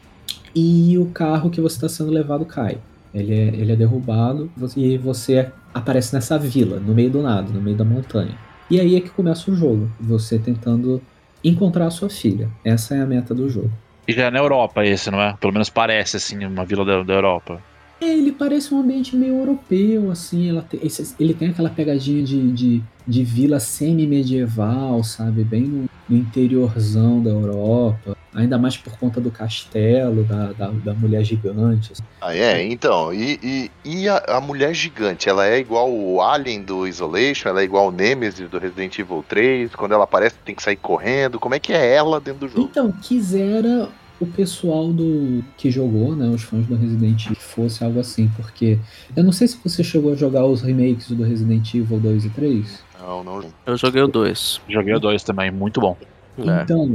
Speaker 4: E o carro que você está sendo levado cai. Ele é, ele é derrubado e você aparece nessa vila, no meio do nada, no meio da montanha. E aí é que começa o jogo, você tentando encontrar a sua filha. Essa é a meta do jogo.
Speaker 3: E já é na Europa esse, não é? Pelo menos parece, assim, uma vila da, da Europa.
Speaker 4: É, ele parece um ambiente meio europeu, assim. Tem, ele tem aquela pegadinha de, de, de vila semi-medieval, sabe? Bem no, no, interiorzão da Europa. Ainda mais por conta do castelo, da, da, da mulher gigante. Assim.
Speaker 5: Ah, é? Então, e, e, e a, a, mulher gigante? Ela é igual o Alien do Isolation? Ela é igual o Nemesis do Resident Evil 3? Quando ela aparece, tem que sair correndo? Como é que é ela dentro do jogo?
Speaker 4: Então, quisera o pessoal do que jogou, né, os fãs do Resident Evil, que fosse algo assim, porque eu não sei se você chegou a jogar os remakes do Resident Evil 2 e 3.
Speaker 5: Não, não.
Speaker 2: Eu joguei o 2.
Speaker 3: Joguei o 2 também, muito bom.
Speaker 4: É. Então,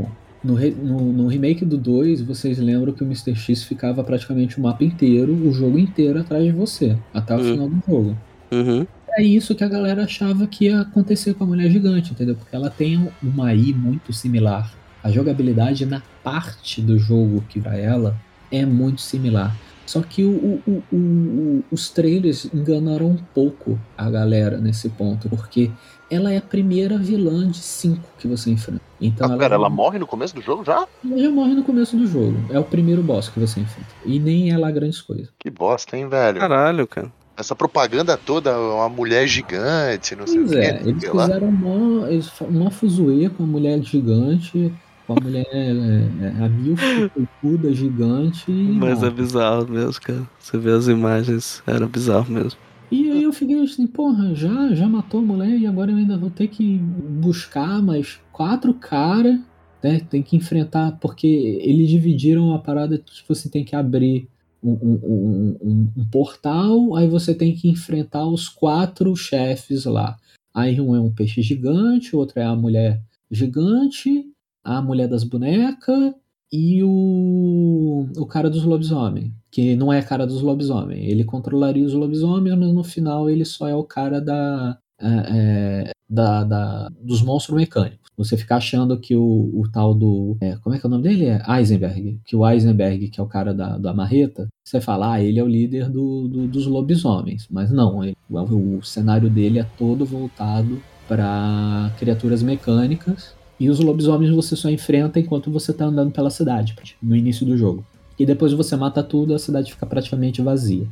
Speaker 4: no, no, no, remake do 2, vocês lembram que o Mr. X ficava praticamente o mapa inteiro, o jogo inteiro atrás de você, até o uhum. final do jogo.
Speaker 2: Uhum.
Speaker 4: É isso que a galera achava que ia acontecer com a mulher gigante, entendeu? Porque ela tem uma AI muito similar a jogabilidade na parte do jogo que vai ela é muito similar. Só que o, o, o, os trailers enganaram um pouco a galera nesse ponto, porque ela é a primeira vilã de cinco que você enfrenta. Então
Speaker 5: ah, ela, pera, ela morre no começo do jogo já?
Speaker 4: Ela já morre no começo do jogo. É o primeiro boss que você enfrenta. E nem é lá grandes coisas.
Speaker 5: Que bosta, hein, velho?
Speaker 2: Caralho, cara.
Speaker 5: Essa propaganda toda, uma mulher gigante, não
Speaker 4: pois
Speaker 5: sei
Speaker 4: é, o que. Eles fizeram uma, uma fuzuê com a mulher gigante a mulher é, é, a mil cuda gigante.
Speaker 2: Mas é bizarro mesmo, cara. Você vê as imagens, era bizarro mesmo.
Speaker 4: E aí eu fiquei assim, porra, já, já matou a mulher e agora eu ainda vou ter que buscar mais quatro caras, né? Tem que enfrentar, porque eles dividiram a parada, tipo, você tem que abrir um, um, um, um, portal, aí você tem que enfrentar os quatro chefes lá. Aí um é um peixe gigante, o outro é a mulher gigante, a mulher das bonecas e o, o cara dos lobisomens, que não é a cara dos lobisomens. Ele controlaria os lobisomens, mas no final ele só é o cara da, é, é, da, da, dos monstros mecânicos. Você fica achando que o, o tal do. É, como é que é o nome dele? É Eisenberg. Que o Eisenberg, que é o cara da, da marreta, você fala, ah, ele é o líder do, do dos lobisomens. Mas não, ele, o, o cenário dele é todo voltado para criaturas mecânicas e os lobisomens você só enfrenta enquanto você tá andando pela cidade, no início do jogo. E depois você mata tudo, a cidade fica praticamente vazia.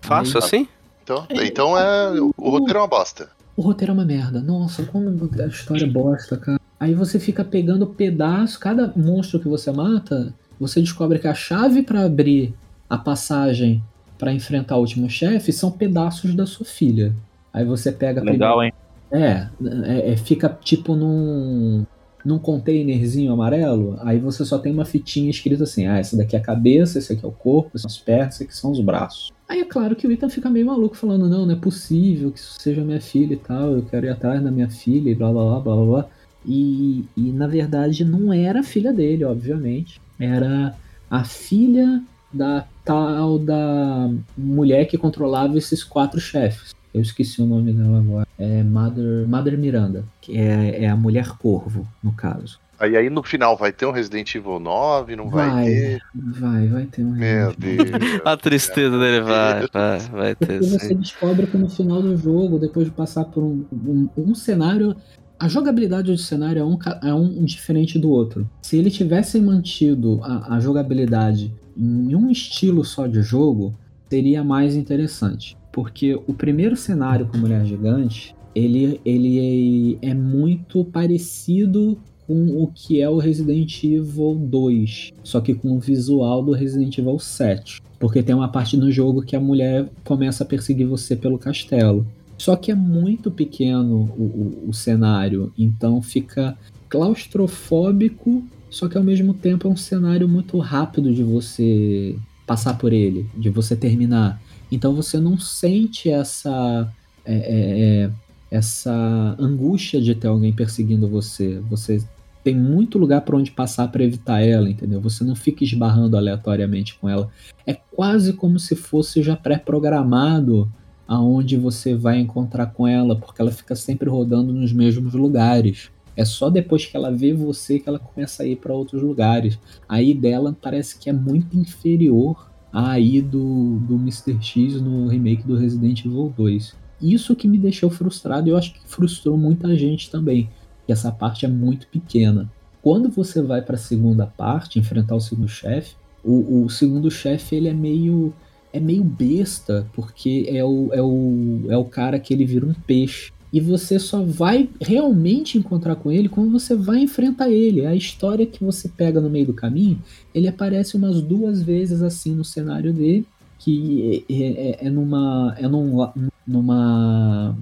Speaker 2: Fácil Aí, assim?
Speaker 5: Então, então é. O roteiro é uma bosta.
Speaker 4: O roteiro é uma merda. Nossa, como a história é bosta, cara. Aí você fica pegando pedaço, cada monstro que você mata, você descobre que a chave para abrir a passagem para enfrentar o último chefe são pedaços da sua filha. Aí você pega
Speaker 3: Legal, primeiro, hein?
Speaker 4: É, é, é, fica tipo num, num containerzinho amarelo, aí você só tem uma fitinha escrita assim: ah, essa daqui é a cabeça, esse aqui é o corpo, essas são as pernas, esse aqui são os braços. Aí é claro que o Ethan fica meio maluco, falando: não, não é possível que isso seja minha filha e tal, eu quero ir atrás da minha filha e blá blá blá blá blá. E, e na verdade não era a filha dele, obviamente, era a filha da tal da mulher que controlava esses quatro chefes. Eu esqueci o nome dela agora. É Mother, Mother Miranda, que é, é a mulher corvo, no caso.
Speaker 5: Aí, aí no final vai ter um Resident Evil 9, não vai, vai ter?
Speaker 4: Vai, vai ter um
Speaker 5: Meu Deus.
Speaker 2: a tristeza dele vai, vai, vai ter.
Speaker 4: Porque você descobre que no final do jogo, depois de passar por um, um, um cenário a jogabilidade do cenário é um, é um diferente do outro. Se ele tivesse mantido a, a, jogabilidade em um estilo só de jogo, seria mais interessante porque o primeiro cenário com Mulher Gigante, ele, ele é, é muito parecido com o que é o Resident Evil 2, só que com o visual do Resident Evil 7. Porque tem uma parte no jogo que a mulher começa a perseguir você pelo castelo. Só que é muito pequeno o, o, o cenário, então fica claustrofóbico, só que ao mesmo tempo é um cenário muito rápido de você passar por ele, de você terminar. Então você não sente essa é, é, é, essa angústia de ter alguém perseguindo você. Você tem muito lugar para onde passar para evitar ela, entendeu? Você não fica esbarrando aleatoriamente com ela. É quase como se fosse já pré-programado aonde você vai encontrar com ela, porque ela fica sempre rodando nos mesmos lugares. É só depois que ela vê você que ela começa a ir para outros lugares. Aí dela parece que é muito inferior aí do, do Mr. X no remake do Resident Evil 2. Isso que me deixou frustrado e eu acho que frustrou muita gente também, que essa parte é muito pequena. Quando você vai para a segunda parte, enfrentar o segundo chefe, o, o segundo chefe ele é meio é meio besta, porque é o, é, o, é o cara que ele vira um peixe. E você só vai realmente encontrar com ele quando você vai enfrentar ele. A história que você pega no meio do caminho, ele aparece umas duas vezes assim no cenário dele, que é, é, é numa. É num, numa.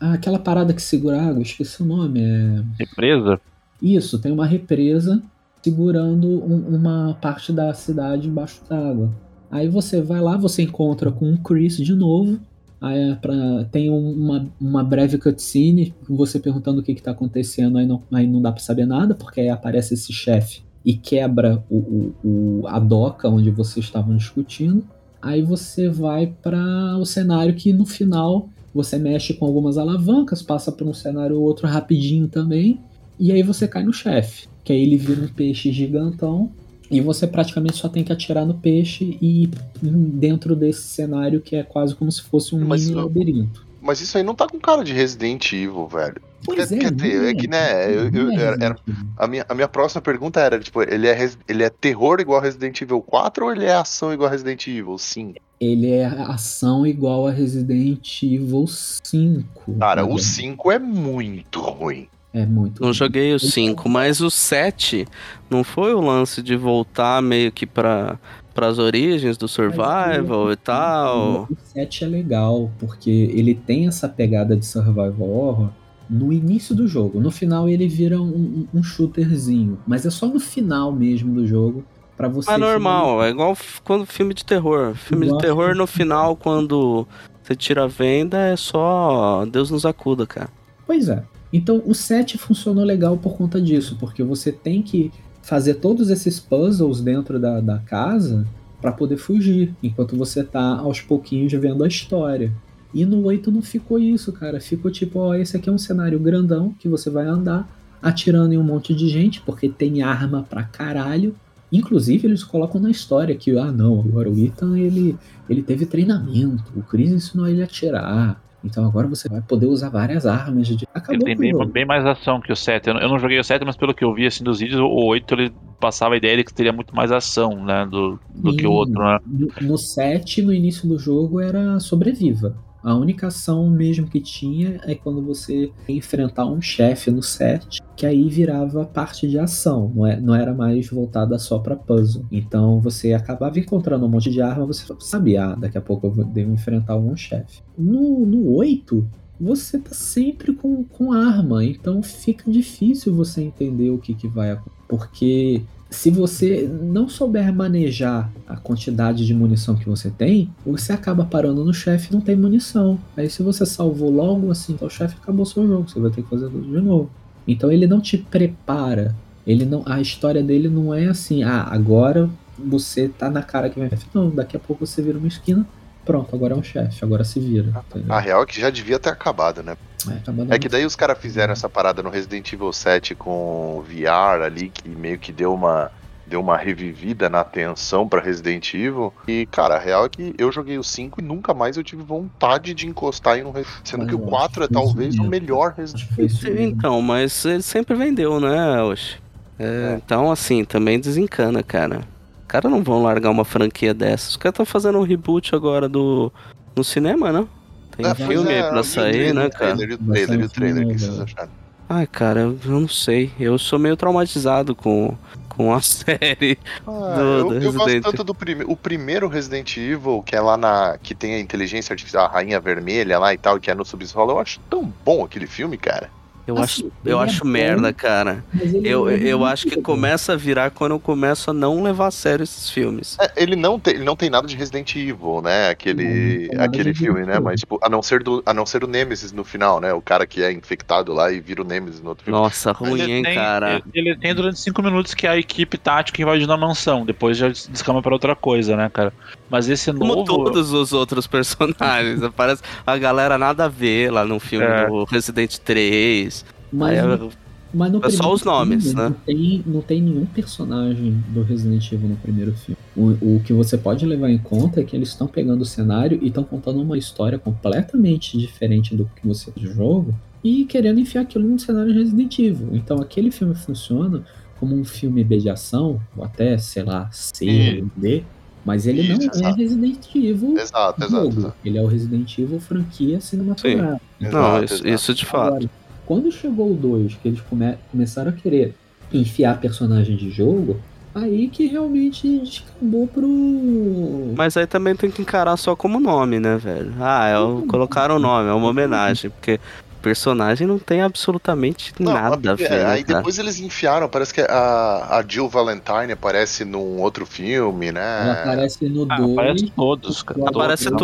Speaker 4: Ah, aquela parada que segura água, esqueci o nome. É...
Speaker 3: Represa?
Speaker 4: Isso, tem uma represa segurando um, uma parte da cidade embaixo d'água. Aí você vai lá, você encontra com o Chris de novo. Aí é pra, tem uma, uma breve cutscene, você perguntando o que, está acontecendo, aí não, aí não dá para saber nada, porque aí aparece esse chefe e quebra o, o, o, a doca onde vocês estavam discutindo. Aí você vai para o cenário que no final você mexe com algumas alavancas, passa por um cenário ou outro rapidinho também, e aí você cai no chefe, que aí ele vira um peixe gigantão e você praticamente só tem que atirar no peixe e dentro desse cenário que é quase como se fosse um
Speaker 5: Mas
Speaker 4: mini labirinto.
Speaker 5: Mas isso aí não tá com cara de Resident Evil, velho.
Speaker 4: Pois
Speaker 5: Quer-
Speaker 4: é,
Speaker 5: quer dizer,
Speaker 4: não
Speaker 5: é que, né, eu-
Speaker 4: não
Speaker 5: eu-
Speaker 4: é
Speaker 5: era-. A minha, a minha próxima pergunta era, tipo, ele é, ele é terror igual Resident Evil 4 ou ele é ação igual Resident Evil 5?
Speaker 4: Ele é ação igual a Resident Evil 5.
Speaker 5: Cara,
Speaker 4: na
Speaker 5: o
Speaker 4: verdade.
Speaker 5: 5 é muito ruim.
Speaker 4: É muito.
Speaker 2: Não joguei o 5, mas o 7 não foi o lance de voltar meio que pra, pras origens do survival e tal.
Speaker 4: O 7 é legal, porque ele tem essa pegada de survival horror no início do jogo. No final ele vira um, um shooterzinho, mas é só no final mesmo do jogo pra você.
Speaker 2: Mas normal, é igual quando filme de terror. Filme de
Speaker 4: Igual
Speaker 2: terror
Speaker 4: filme
Speaker 2: no
Speaker 4: de
Speaker 2: final, quando você tira a venda, é só Deus nos acuda, cara.
Speaker 4: Pois é. Então o 7 funcionou legal por conta disso, porque você tem que fazer todos esses puzzles dentro da, da casa pra poder fugir, enquanto você tá aos pouquinhos vendo a história. E no 8 não ficou isso, cara. Ficou tipo, ó, esse aqui é um cenário grandão que você vai andar atirando em um monte de gente, porque tem arma pra caralho. Inclusive, eles colocam na história que, ah, não, agora o Ethan, ele, ele teve treinamento, o Chris ensinou ele a atirar. Então agora você vai poder usar várias armas. De... Acabou
Speaker 3: Ele tem bem, bem mais ação que o 7. Eu não, eu não joguei o 7, mas pelo que eu vi assim dos vídeos, o 8 ele passava a ideia de que teria muito mais ação, né? Do, do que o
Speaker 4: Sim.
Speaker 3: outro, né?
Speaker 4: No, no 7, no início do jogo, era sobreviva. A única ação mesmo que tinha é quando você enfrentar um chefe no 7, que aí virava parte de ação, não, é, não era mais voltada só pra puzzle. Então você acabava encontrando um monte de arma, você sabia, ah, daqui a pouco eu devo enfrentar um chefe. No, no 8, você tá sempre com, com arma, então fica difícil você entender o que, que vai acontecer. Porque se você não souber manejar a quantidade de munição que você tem, você acaba parando no chefe e não tem munição. Aí se você salvou logo assim, o chefe acabou seu jogo, você vai ter que fazer tudo de novo. Então ele não te prepara. Ele não, a história dele não é assim, ah, agora você tá na cara que vai. Não, daqui a pouco você vira uma esquina, pronto, agora é um chefe, agora se vira. entendeu?
Speaker 5: A real é que já devia ter acabado, né?
Speaker 4: É, acaba
Speaker 5: É que daí os caras fizeram essa parada no Resident Evil 7 com VR ali, que meio que deu uma, deu uma revivida na atenção pra Resident Evil. E, cara, a real é que eu joguei o 5 e nunca mais eu tive vontade de encostar em um Resident Sendo
Speaker 4: Mas
Speaker 5: que o
Speaker 4: eu
Speaker 5: 4 é talvez o melhor Resident
Speaker 4: mesmo.
Speaker 2: Então, mas ele sempre vendeu, né, Osh? É, Então, assim, também desencana, cara. Os caras não vão largar uma franquia dessa. Os caras estão fazendo um reboot agora do no cinema, né? Tem
Speaker 5: É,
Speaker 2: um
Speaker 5: pois
Speaker 2: filme
Speaker 5: é,
Speaker 2: aí
Speaker 5: vi
Speaker 2: pra
Speaker 5: o
Speaker 2: sair,
Speaker 5: trailer,
Speaker 2: né,
Speaker 5: o
Speaker 2: cara?
Speaker 5: trailer, e o trailer, e
Speaker 4: um
Speaker 5: o trailer, o que vocês acharam?
Speaker 2: Ai, cara, eu não sei. Eu sou meio traumatizado com, com a série.
Speaker 5: Ah,
Speaker 2: Do-
Speaker 5: eu,
Speaker 2: do
Speaker 5: eu gosto
Speaker 2: Resident.
Speaker 5: tanto do prime o primeiro Resident Evil, que é lá na. que tem a inteligência artificial, a rainha vermelha lá e tal, que é no subsolo. Eu acho tão bom aquele filme, cara.
Speaker 2: Eu
Speaker 4: Assim,
Speaker 2: acho, eu
Speaker 4: é
Speaker 2: acho
Speaker 4: bom,
Speaker 2: merda, cara. Eu,
Speaker 4: não é
Speaker 2: eu acho que
Speaker 4: bom.
Speaker 2: começa a virar quando eu começo a não levar a sério esses filmes.
Speaker 5: É, ele, não tem, ele não tem nada de Resident Evil, né?
Speaker 4: Não,
Speaker 5: Aquele,
Speaker 4: não nada
Speaker 5: aquele filme, né? Mas, tipo, a não, ser do, a não ser o Nemesis no final, né? O cara que é infectado lá e vira o Nemesis no outro filme.
Speaker 2: Nossa, ruim,
Speaker 3: Ele
Speaker 2: hein,
Speaker 3: tem,
Speaker 2: cara.
Speaker 3: Ele, ele tem durante cinco minutos que a equipe tática invadindo a mansão. Depois já descama pra outra coisa, né, cara? Mas esse
Speaker 2: Como
Speaker 3: novo.
Speaker 2: todos os outros personagens. Aparece a galera nada a ver lá no filme
Speaker 3: É.
Speaker 2: do Resident 3.
Speaker 4: Mas,
Speaker 2: Aí,
Speaker 4: mas no
Speaker 2: é só
Speaker 4: primeiro
Speaker 2: os nomes,
Speaker 4: filme,
Speaker 2: né?
Speaker 4: Não tem, não tem nenhum personagem do Resident Evil no primeiro filme. O, o que você pode levar em conta é que eles estão pegando o cenário e estão contando uma história completamente diferente do que você do jogo e querendo enfiar aquilo no cenário Resident Evil. Então aquele filme funciona como um filme B de ação, ou até, sei lá, C D, mas ele
Speaker 5: Isso,
Speaker 4: não é
Speaker 5: exato.
Speaker 4: Resident Evil
Speaker 5: Exato, exato,
Speaker 4: jogo.
Speaker 5: exato.
Speaker 4: Ele é o Resident Evil franquia cinematográfica.
Speaker 2: Não,
Speaker 5: Exato,
Speaker 2: isso, isso de fato.
Speaker 4: Agora, quando chegou o 2, que eles come- começaram a querer enfiar personagem de jogo, aí que realmente descambou pro.
Speaker 2: Mas aí também tem que encarar só como nome, né, velho? Ah, é o, colocaram o nome, é uma homenagem, porque personagem não tem absolutamente
Speaker 5: Não,
Speaker 2: nada a
Speaker 5: é,
Speaker 2: ver, né,
Speaker 5: aí
Speaker 2: cara?
Speaker 5: depois eles enfiaram, parece que a, a Jill Valentine aparece num outro filme, né?
Speaker 4: Ela aparece no
Speaker 3: Ah,
Speaker 4: 2.
Speaker 3: aparece todos, cara.
Speaker 2: Aparece
Speaker 3: Todos.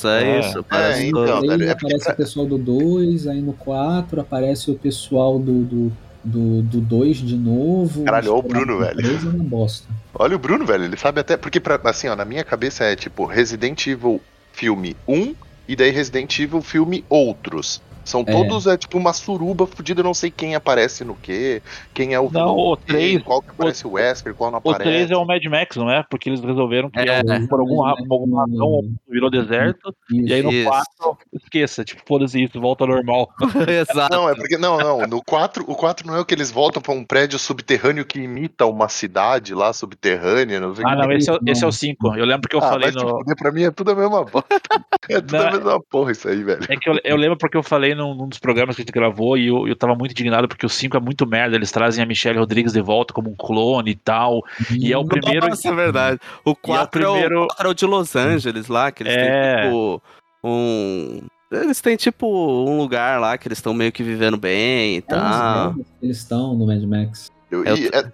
Speaker 2: todos, é,
Speaker 3: É.
Speaker 2: isso. Aparece
Speaker 5: É, então,
Speaker 2: todos.
Speaker 5: velho, é porque
Speaker 4: aparece
Speaker 5: pra-
Speaker 4: o pessoal do 2, aí no 4 aparece o pessoal do. do do, do 2 de novo.
Speaker 5: Caralho, olha o Bruno, velho.
Speaker 4: Três é uma bosta.
Speaker 5: Olha o Bruno, velho, ele sabe até. Porque, pra, assim, ó, na minha cabeça é tipo Resident Evil filme 1 e daí Resident Evil filme outros. São
Speaker 4: É.
Speaker 5: todos, é tipo uma suruba fodida, eu não sei quem aparece no quê, quem é o
Speaker 3: Não, o
Speaker 5: quem,
Speaker 3: três-
Speaker 5: qual que aparece o Wesker, qual não
Speaker 3: O
Speaker 5: aparece.
Speaker 3: 3 é o Mad Max, não é? Porque eles resolveram que
Speaker 2: É.
Speaker 3: por algum, ra- por alguma razão virou deserto. E aí no
Speaker 2: Isso.
Speaker 3: 4, esqueça, tipo, foda-se isso, volta ao normal.
Speaker 2: Exato.
Speaker 5: Não, é porque. Não, não. No 4, o 4 não é o que eles voltam pra um prédio subterrâneo que imita uma cidade lá subterrânea. Não
Speaker 3: Ah, não,
Speaker 5: é
Speaker 3: esse é, o- esse é o 5. Eu lembro que eu
Speaker 5: ah,
Speaker 3: falei
Speaker 5: se
Speaker 3: no.
Speaker 5: fuder, pra mim é tudo a mesma bosta. É tudo
Speaker 3: Não,
Speaker 5: a mesma porra isso aí, velho.
Speaker 3: É que eu, eu lembro porque eu falei num, num dos programas que a gente gravou e eu, eu tava muito indignado porque o 5 é muito merda. Eles trazem a Michelle Rodrigues de volta como um clone e tal. E é o primeiro.
Speaker 2: Nossa, é verdade. O 4 é, o,
Speaker 3: primeiro-
Speaker 2: 4 é o de Los Angeles lá, que eles
Speaker 3: É.
Speaker 2: têm tipo um. Eles têm tipo um lugar lá que eles estão meio que vivendo bem e
Speaker 4: É
Speaker 2: tal.
Speaker 4: Eles estão no Mad Max.
Speaker 5: Eu,
Speaker 2: É o
Speaker 5: e é-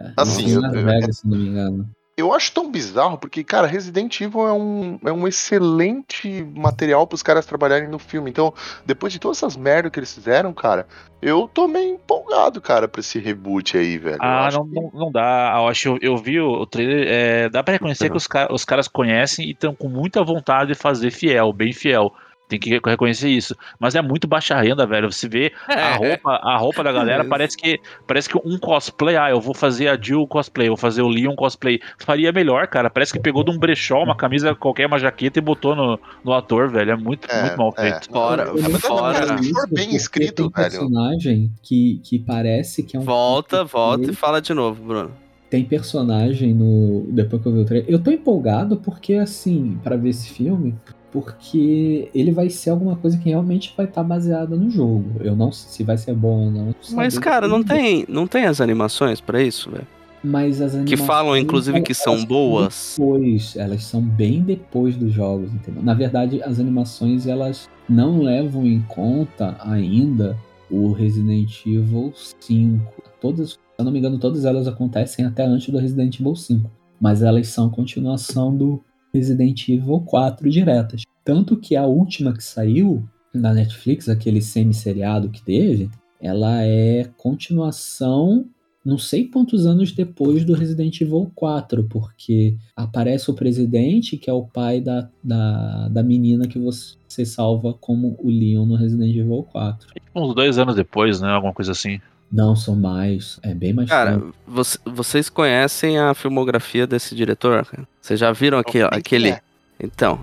Speaker 4: É,
Speaker 5: Assim, eu- eu-
Speaker 4: Vegas, se não me engano.
Speaker 5: Eu acho tão bizarro, porque, cara, Resident Evil é um, é um excelente material pros caras trabalharem no filme. Então, depois de todas essas merdas que eles fizeram, cara, eu tô meio empolgado, cara, pra esse reboot aí, velho.
Speaker 3: Ah, não,
Speaker 5: que-
Speaker 3: não, não dá. Eu acho eu, eu vi o, o trailer. é, dá pra reconhecer que os, os caras conhecem e estão com muita vontade de fazer fiel, bem fiel. Tem que reconhecer isso. Mas é muito baixa renda, velho. Você vê a
Speaker 2: É.
Speaker 3: roupa, a roupa da galera,
Speaker 2: Isso.
Speaker 3: parece que parece que um cosplay, ah, eu vou fazer a Jill cosplay, eu vou fazer o Leon cosplay. Faria melhor, cara. Parece que pegou de um brechó, uma camisa qualquer, uma jaqueta e botou no, no ator, velho. É muito,
Speaker 5: É,
Speaker 3: muito mal
Speaker 5: é.
Speaker 3: feito.
Speaker 2: Fora, fora.
Speaker 5: For bem escrito,
Speaker 4: tem
Speaker 5: velho.
Speaker 4: personagem que, que parece que é um.
Speaker 2: Volta, volta e fala de novo, Bruno.
Speaker 4: Tem personagem no. Depois que eu vi o trailer. Eu tô empolgado porque, assim, pra ver esse filme, porque ele vai ser alguma coisa que realmente vai estar baseada no jogo. Eu não sei se vai ser bom ou não.
Speaker 2: Mas, cara, não tem, não tem as animações pra isso, velho?
Speaker 4: Mas as
Speaker 2: Que
Speaker 4: animações,
Speaker 2: falam, inclusive, que são boas.
Speaker 4: Depois, elas são bem depois dos jogos, entendeu? Na verdade, as animações elas não levam em conta ainda o Resident Evil 5. Todas, se eu não me engano, todas elas acontecem até antes do Resident Evil 5. Mas elas são continuação do Resident Evil 4 diretas. Tanto que a última que saiu na Netflix, aquele semi-seriado que teve, ela é continuação não sei quantos anos depois do Resident Evil 4, porque aparece o presidente, que é o pai da, da, da menina que você salva como o Leon no Resident Evil 4.
Speaker 3: Uns dois anos depois, né? Alguma coisa assim.
Speaker 4: Não, são mais. É bem mais
Speaker 2: Cara, você- vocês conhecem a filmografia desse diretor? cara? Vocês já viram aqui,
Speaker 5: Não, nem
Speaker 2: aquele.
Speaker 5: é.
Speaker 2: Então,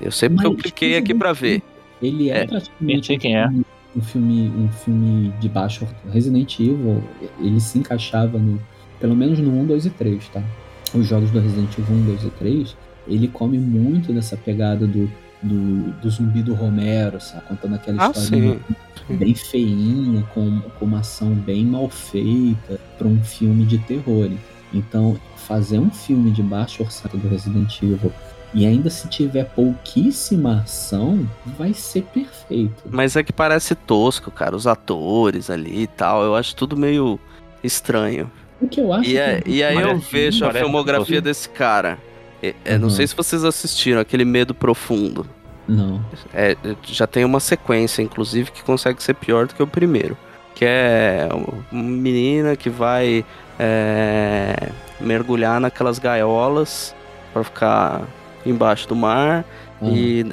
Speaker 2: eu sei porque eu cliquei aqui pra ver.
Speaker 4: Ele é,
Speaker 2: É,
Speaker 4: praticamente
Speaker 3: quem é.
Speaker 4: um filme, um filme de baixo Resident Evil. Ele se encaixava no, pelo menos no 1, 2 e 3, tá? Os jogos do Resident Evil 1, 2 e 3, ele come muito dessa pegada do, do, do zumbi do Romero, sabe? Contando aquela
Speaker 2: Ah,
Speaker 4: história
Speaker 2: sim.
Speaker 4: bem feinha, com, com uma ação bem mal feita para um filme de terror. Então, fazer um filme de baixo orçamento do Resident Evil e ainda se tiver pouquíssima ação, vai ser perfeito.
Speaker 2: Mas é que parece tosco, cara. Os atores ali e tal. Eu acho tudo meio estranho.
Speaker 4: O que eu acho
Speaker 2: E, é-
Speaker 4: que
Speaker 2: e aí eu vejo a filmografia
Speaker 3: tosco.
Speaker 2: desse cara. É- é, Não
Speaker 4: Uhum.
Speaker 2: sei se vocês assistiram, aquele Medo Profundo.
Speaker 4: Não.
Speaker 2: É, já tem uma sequência, inclusive, que consegue ser pior do que o primeiro. Que é uma menina que vai é, mergulhar naquelas gaiolas para ficar embaixo do mar
Speaker 4: Ah,
Speaker 2: e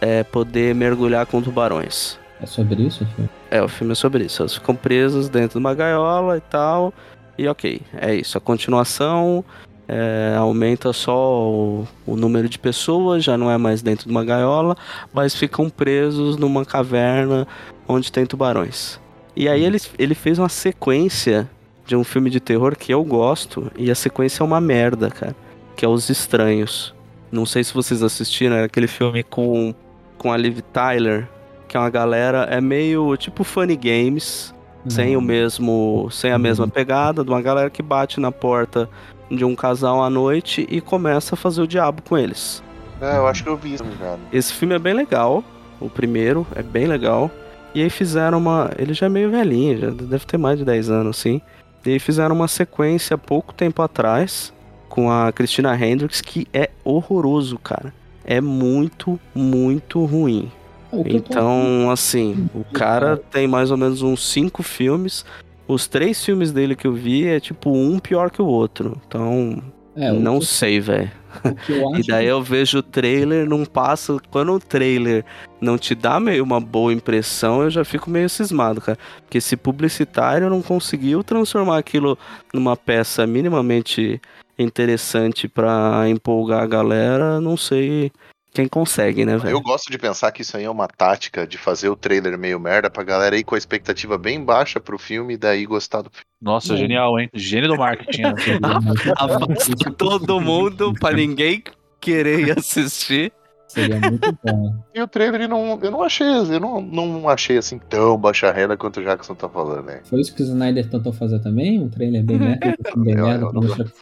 Speaker 2: é, poder mergulhar com tubarões.
Speaker 4: É sobre isso, filho?
Speaker 2: É, o filme é sobre isso. Elas ficam presas dentro de uma gaiola e tal. E ok, é isso. A continuação é, aumenta só o, o número de pessoas, já não é mais dentro de uma gaiola, mas ficam presos numa caverna onde tem tubarões. E aí ele, ele fez uma sequência de um filme de terror que eu gosto, e a sequência é uma merda, cara. Que é Os Estranhos. Não sei se vocês assistiram, era aquele filme com, com a Liv Tyler, que é uma galera, é meio tipo Funny Games, sem o mesmo, sem a mesma pegada, de uma galera que bate na porta de um casal à noite e começa a fazer o diabo com eles.
Speaker 5: É, eu acho que eu vi isso, cara.
Speaker 2: Esse filme é bem legal, o primeiro é bem legal. E aí fizeram uma, ele já é meio velhinho, já deve ter mais de 10 anos assim. E aí fizeram uma sequência há pouco tempo atrás com a Christina Hendricks que é horroroso, cara. É muito, muito ruim. Então, assim, o cara tem mais ou menos uns cinco filmes. Os três filmes dele que eu vi é tipo um pior que o outro. Então,
Speaker 4: é, o
Speaker 2: não
Speaker 4: que-
Speaker 2: sei, velho.
Speaker 4: que
Speaker 2: E daí eu vejo o trailer, não passa. Quando o trailer não te dá meio uma boa impressão, eu já fico meio cismado, cara. Porque esse publicitário não conseguiu transformar aquilo numa peça minimamente interessante pra empolgar a galera, não sei quem consegue, né, velho?
Speaker 5: Eu gosto de pensar que isso aí é uma tática de fazer o trailer meio merda pra galera ir com a expectativa bem baixa pro filme e daí gostar do filme.
Speaker 3: Nossa,
Speaker 4: Não.
Speaker 3: genial, hein? Gênio do marketing. né?
Speaker 2: Afasta todo mundo pra ninguém querer ir assistir.
Speaker 4: Seria muito bom.
Speaker 5: E o trailer eu não, eu não achei, eu não, não achei assim tão baixa renda quanto o Jackson tá falando, né?
Speaker 4: Foi isso que o Snyder tentou fazer também? Um trailer bem merda, bem
Speaker 5: não-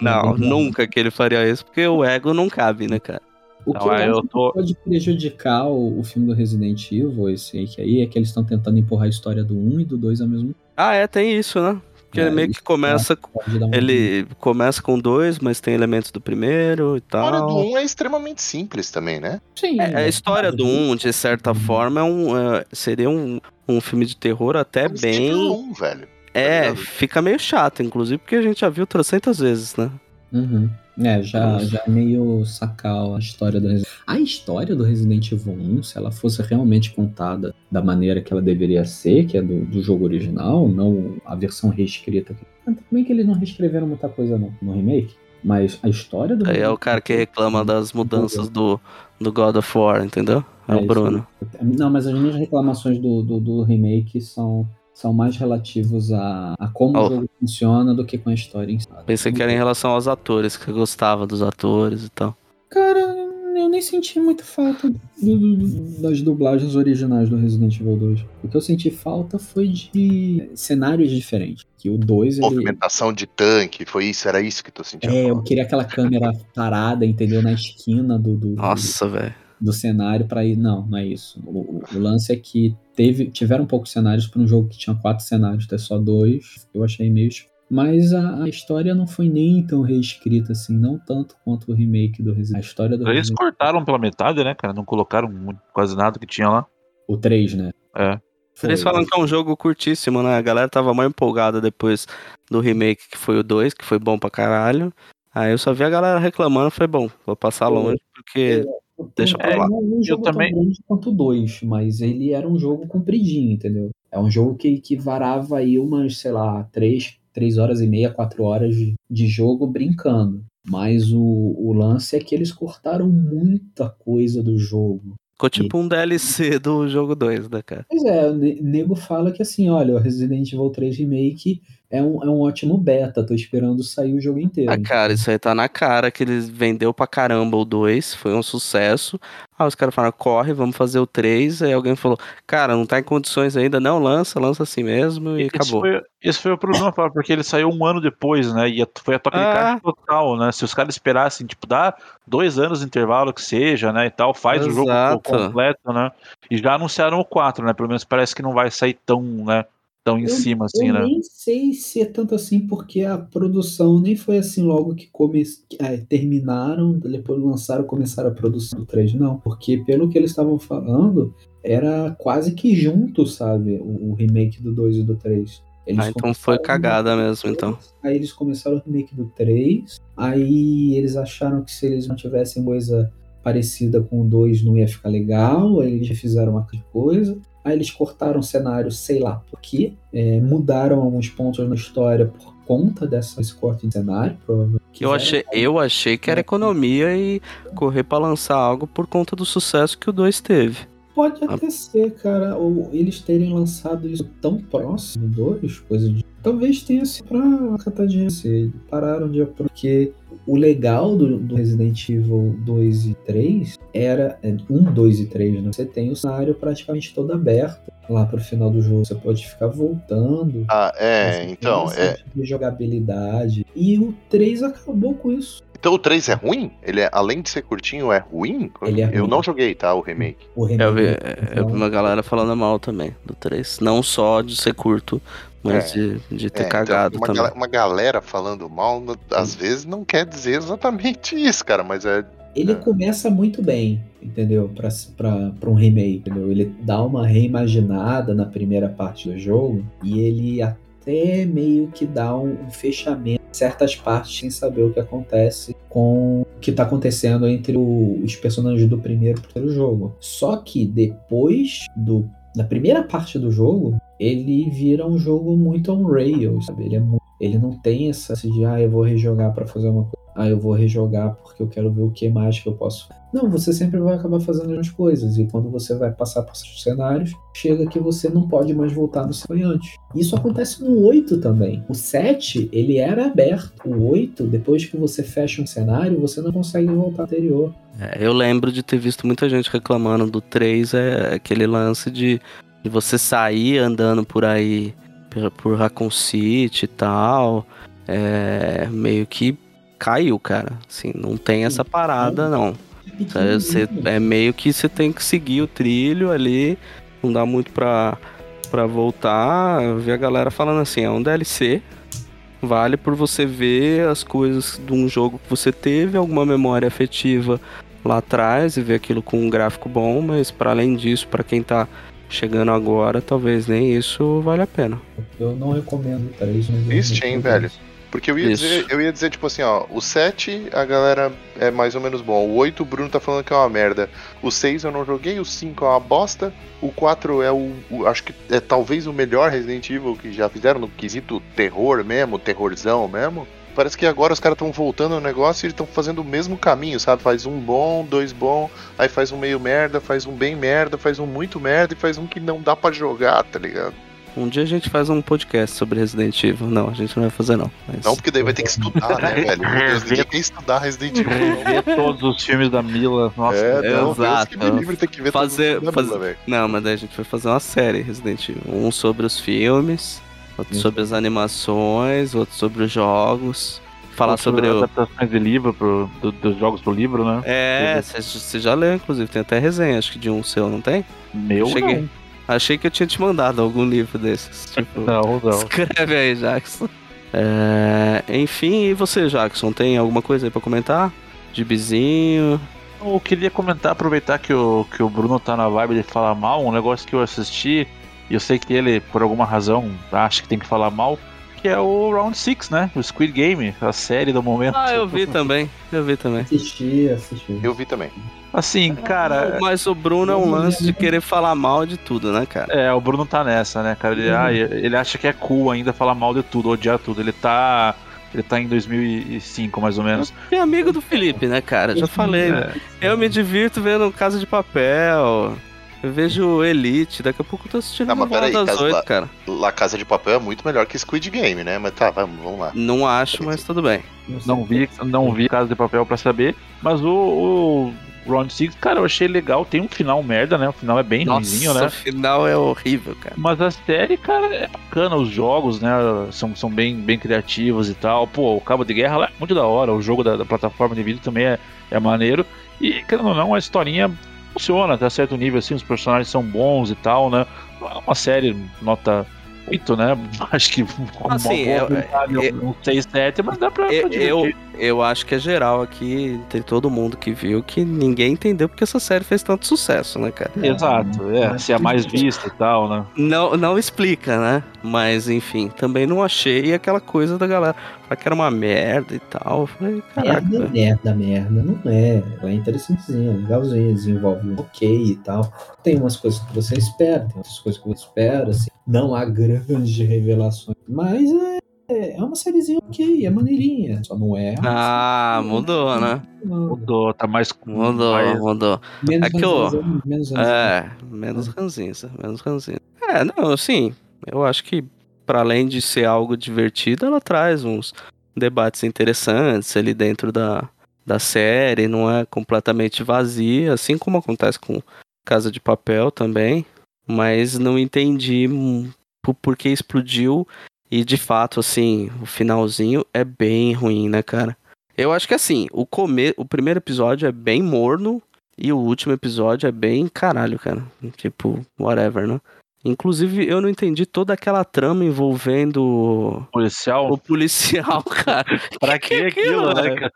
Speaker 2: Não, nunca que ele faria isso, porque o ego não cabe, né, cara?
Speaker 4: O que
Speaker 3: Não,
Speaker 4: eu
Speaker 3: aí
Speaker 4: acho
Speaker 3: eu tô-
Speaker 4: que pode prejudicar o, o filme do Resident Evil, esse aí, que aí, é que eles estão tentando empurrar a história do 1 e do 2 ao mesmo tempo.
Speaker 2: Ah, é, tem isso, né? Porque
Speaker 4: É,
Speaker 2: ele meio que começa.
Speaker 4: Um-
Speaker 2: Ele começa com dois, mas tem elementos do primeiro e
Speaker 5: A história do
Speaker 2: tal.
Speaker 5: 1 é extremamente simples também, né?
Speaker 4: Sim,
Speaker 2: É, a história do 1, de certa forma, é um, é, seria um, um filme de terror até
Speaker 5: É
Speaker 2: bem.
Speaker 5: 1, velho.
Speaker 2: É,
Speaker 5: ligado?
Speaker 2: fica meio chato, inclusive, porque a gente já viu trocentas vezes, né?
Speaker 4: Uhum. É, já, já é meio sacar a história do Resident A história do Resident Evil 1, se ela fosse realmente contada da maneira que ela deveria ser, que é do, do jogo original, não a versão reescrita. Também que eles não reescreveram muita coisa no, no remake, mas a história do
Speaker 2: Aí é o cara que reclama das mudanças do, do God of War, entendeu? É,
Speaker 4: É
Speaker 2: o
Speaker 4: isso.
Speaker 2: Bruno.
Speaker 4: Não, mas as minhas reclamações do, do, do remake são, são mais relativos a, a como
Speaker 2: Oh.
Speaker 4: o jogo funciona do que com a história em si.
Speaker 2: Pensei que era em relação aos atores, que eu gostava dos atores e tal.
Speaker 4: Cara, eu nem senti muita falta do- do- das dublagens originais do Resident Evil 2. O que eu senti falta foi de cenários diferentes. Que o 2, ele.
Speaker 5: Movimentação de tanque, foi isso, era isso que tu sentia.
Speaker 4: É, eu
Speaker 5: falta.
Speaker 4: queria aquela câmera parada, entendeu? Na esquina do, do, do-
Speaker 2: Nossa, velho.
Speaker 4: Do cenário pra ir. Não, não é isso. O, o- o lance é que teve, tiveram poucos cenários para um jogo que tinha quatro cenários, ter só dois. Eu achei meio. Mas a, a história não foi nem tão reescrita assim, não tanto quanto o remake do Resident A história do
Speaker 3: Eles
Speaker 4: Resident
Speaker 3: cortaram pela metade, né, cara? Não colocaram muito- quase nada que tinha lá.
Speaker 4: O 3, né?
Speaker 3: É.
Speaker 4: Foi.
Speaker 2: Eles falam que é um jogo curtíssimo, né? A galera tava mais empolgada depois do remake, que foi o 2, que foi bom pra caralho. Aí eu só vi a galera reclamando, foi bom, vou passar longe, porque deixa pra
Speaker 4: É,
Speaker 2: lá.
Speaker 4: Não é um jogo
Speaker 3: também-
Speaker 4: tão grande quanto 2, mas ele era um jogo compridinho, entendeu? É um jogo que, que varava aí umas, sei lá, 3, três horas e meia, 4 horas de, de jogo brincando. Mas o, o lance é que eles cortaram muita coisa do jogo.
Speaker 2: Ficou tipo um DLC do jogo 2, né, cara?
Speaker 4: Pois é, o ne- nego fala que assim, olha, o Resident Evil 3 Remake é um, é um ótimo beta, tô esperando sair o jogo inteiro.
Speaker 2: Ah, cara, isso aí tá na cara que eles vendeu pra caramba o 2, foi um sucesso. Aí os caras falaram, corre, vamos fazer o 3. Aí alguém falou, cara, não tá em condições ainda, não, lança, lança assim mesmo e
Speaker 3: Esse
Speaker 2: acabou.
Speaker 3: foi, esse foi o problema, porque ele saiu um ano depois, né? E foi a toca de
Speaker 2: Ah.
Speaker 3: caixa total, né? Se os caras esperassem, tipo, dá dois anos de intervalo que seja, né? E tal, faz o jogo
Speaker 2: Exato.
Speaker 3: completo, né? E já anunciaram o 4, né? Pelo menos parece que não vai sair tão, né? Tão em
Speaker 4: Eu-
Speaker 3: cima, assim,
Speaker 4: eu
Speaker 3: né?
Speaker 4: nem sei se é tanto assim, porque a produção nem foi assim logo que come... ah, terminaram, depois lançaram, começaram a produção do 3, não. Porque pelo que eles estavam falando, era quase que junto, sabe? O, o remake do 2 e do 3. Eles
Speaker 2: Ah, então foi cagada mesmo, então.
Speaker 4: Aí eles começaram o remake do 3. Aí eles acharam que se eles não tivessem coisa parecida com o 2 não ia ficar legal. Aí eles fizeram uma coisa. Aí eles cortaram o cenário, sei lá por quê. É, mudaram alguns pontos na história por conta dessa, desse corte de cenário. Provavelmente.
Speaker 2: Eu achei, eu achei que era economia e correr pra lançar algo por conta do sucesso que o 2 teve.
Speaker 4: Pode
Speaker 2: Ah.
Speaker 4: até ser, cara, ou eles terem lançado isso tão próximo dois, coisa de. Talvez tenha sido pra catar dinheiro. se Pararam de porque o legal do, do Resident Evil 2 e 3 era. É, 1, 2 e 3, né? Você tem o cenário praticamente todo aberto lá pro final do jogo. Você pode ficar voltando.
Speaker 5: Ah, é, então, é.
Speaker 4: certa jogabilidade. E o 3 acabou com isso.
Speaker 5: Então o 3 é ruim? Ele é, além de ser curtinho, é ruim?
Speaker 4: Ele é
Speaker 5: Eu
Speaker 4: ruim.
Speaker 5: não joguei, tá? O remake.
Speaker 4: O
Speaker 2: Eu vi,
Speaker 4: remake,
Speaker 2: eu vi uma galera falando mal também do 3. Não só de ser curto, mas de, de ter
Speaker 5: É, então,
Speaker 2: cagado
Speaker 5: uma,
Speaker 2: também.
Speaker 5: gala- uma galera falando mal, às vezes não quer dizer exatamente isso, cara, mas é.
Speaker 4: Ele
Speaker 5: É.
Speaker 4: começa muito bem, entendeu? Pra, pra, pra um remake, entendeu? Ele dá uma reimaginada na primeira parte do jogo e ele até meio que dá um, um fechamento em certas partes sem saber o que acontece com o que tá acontecendo entre o- os personagens do primeiro e do terceiro jogo. Só que depois do na primeira parte do jogo, ele vira um jogo muito on rails, sabe? Ele, é mu- ele não tem essa de, ah, eu vou rejogar pra fazer uma coisa. Ah, eu vou rejogar porque eu quero ver o que mais que eu posso. Não, você sempre vai acabar fazendo as mesmas coisas. E quando você vai passar por esses cenários, chega que você não pode mais voltar no foi antes. Isso acontece no 8 também. O 7, ele era aberto. O 8, depois que você fecha um cenário, você não consegue voltar ao anterior.
Speaker 2: É, eu lembro de ter visto muita gente reclamando do 3, é aquele lance de, de você sair andando por aí, por, por Raccoon City e tal. É, meio que caiu, cara. Assim, não tem essa parada, não. É, você- é meio que você tem que seguir o trilho ali, não dá muito pra, pra voltar. Eu vi a galera falando assim, é um DLC, vale por você ver as coisas de um jogo que você teve, alguma memória afetiva lá atrás e ver aquilo com um gráfico bom, mas para além disso, pra quem tá chegando agora, talvez nem isso vale a pena.
Speaker 4: Eu não recomendo o 3. Mas eu
Speaker 5: Triste, hein,
Speaker 4: recomendo
Speaker 5: velho? Porque eu ia,
Speaker 2: Isso.
Speaker 5: dizer, eu ia dizer, tipo assim, ó, o 7 a galera é mais ou menos bom. O 8 o Bruno tá falando que é uma merda. O 6 eu não joguei, o 5 é uma bosta. O 4 é o, o- Acho que é talvez o melhor Resident Evil que já fizeram no quesito terror mesmo, terrorzão mesmo. Parece que agora os caras estão voltando ao negócio e estão fazendo o mesmo caminho, sabe? Faz um bom, dois bom, aí faz um meio merda, faz um bem merda, faz um muito merda e faz um que não dá pra jogar, tá ligado?
Speaker 2: Um dia a gente faz um podcast sobre Resident Evil. Não, a gente não vai fazer não. mas-
Speaker 5: Não, porque daí vai ter que estudar, né, velho? Meu Deus, ninguém quer estudar Resident Evil.
Speaker 3: todos os filmes da Mila. Nossa,
Speaker 5: É, não, Deus
Speaker 2: exato.
Speaker 5: que me livre ter que ver
Speaker 2: Fazer-
Speaker 5: todos os
Speaker 2: fazer-
Speaker 5: Mila.
Speaker 2: Não, mas daí a gente vai fazer uma série Resident Evil. Um sobre os filmes, outro
Speaker 4: Isso.
Speaker 2: sobre as animações, outro sobre os jogos. Falar sobre o.
Speaker 3: adaptações de livro pro, do- dos jogos pro livro, né?
Speaker 2: É, você já leu, inclusive. Tem até resenha, acho que de um seu, não tem?
Speaker 3: Meu
Speaker 2: Cheguei.
Speaker 3: não.
Speaker 2: Achei que eu tinha te mandado algum livro desses. Tipo,
Speaker 3: Não, não.
Speaker 2: escreve aí, Jackson. É, enfim, e você, Jackson? Tem alguma coisa aí pra comentar? Gibizinho?
Speaker 3: Eu queria comentar, aproveitar que o, que o Bruno tá na vibe de falar mal, um negócio que eu assisti, e eu sei que ele, por alguma razão, acha que tem que falar mal, que é o Round 6, né? O Squid Game, a série do momento.
Speaker 2: Ah, eu vi também. Eu vi também.
Speaker 4: Assisti, assisti.
Speaker 5: Eu vi também.
Speaker 3: Assim, cara,
Speaker 2: Mas o Bruno é um lance de querer falar mal de tudo, né, cara?
Speaker 3: é, o Bruno tá nessa, né, cara? Ele,
Speaker 4: Uhum.
Speaker 3: ah, ele acha que é cool ainda falar mal de tudo, odiar tudo. Ele tá. Ele tá em 2005, mais ou menos.
Speaker 2: É amigo do Felipe, né, cara? Já falei.
Speaker 3: É.
Speaker 2: Eu me divirto vendo Casa de Papel. Eu vejo Elite. Daqui a pouco eu tô assistindo
Speaker 5: Não, mas
Speaker 2: Novela das
Speaker 5: Casa
Speaker 2: Oito, cara.
Speaker 5: La Casa de Papel é muito melhor que Squid Game, né? Mas tá, vamos, vamos lá.
Speaker 2: Não acho, mas tudo bem.
Speaker 3: Não vi, não vi Casa de Papel pra saber, mas o, o, Round Six, cara, eu achei legal. Tem um final merda, né? O final é bem ruimzinho,
Speaker 2: Nossa,
Speaker 3: né?
Speaker 2: o final é horrível, cara.
Speaker 3: Mas a série, cara, é bacana. Os jogos, né? São, são bem, bem criativos e tal. Pô, o Cabo de Guerra lá é muito da hora. O jogo da, da plataforma de vídeo também é, é maneiro. E, querendo ou não, a historinha funciona até certo nível, assim. Os personagens são bons e tal, né? É uma série nota 8, né? Acho que como
Speaker 2: Assim,
Speaker 3: uma
Speaker 2: eu-
Speaker 3: boa vontade,
Speaker 2: eu-
Speaker 3: um 6, 7, mas dá pra, pra
Speaker 2: Eu, eu, eu acho que é geral aqui, tem todo mundo que viu, que ninguém entendeu porque essa série fez tanto sucesso, né, cara?
Speaker 3: Exato, é. Se é mais vista e tal, né?
Speaker 2: Não, não explica, né? Mas enfim, também não achei aquela coisa da galera falar que era uma merda e tal. Eu Falei, caraca.
Speaker 4: Merda, merda, merda, não é. Ela é interessantezinha, legalzinha, desenvolve um ok e tal. Tem umas coisas que você espera, tem outras coisas que você espera, assim. Não há grandes revelações. Mas é, é uma sériezinha ok, é maneirinha. Só não é.
Speaker 2: Ah, mudou, né?
Speaker 4: Não.
Speaker 3: Mudou, tá mais.
Speaker 2: Mudou,
Speaker 3: mais-
Speaker 2: mudou.
Speaker 4: Menos
Speaker 2: É que eu-
Speaker 4: menos ranzinza.
Speaker 2: É, menos ranzinza, menos ranzinza. É, não, assim, eu acho que para além de ser algo divertido, ela traz uns debates interessantes ali dentro da, da série, não é completamente vazia, assim como acontece com Casa de Papel também, mas não entendi por que explodiu e de fato, assim, o finalzinho é bem ruim, né, cara? Eu acho que assim, o, come... o primeiro episódio é bem morno, e o último episódio é bem caralho, cara. Tipo, whatever, né? Inclusive, eu não entendi toda aquela trama envolvendo
Speaker 3: policial.
Speaker 2: o policial, cara.
Speaker 3: Pra que aquilo, né,
Speaker 2: velho?
Speaker 3: cara?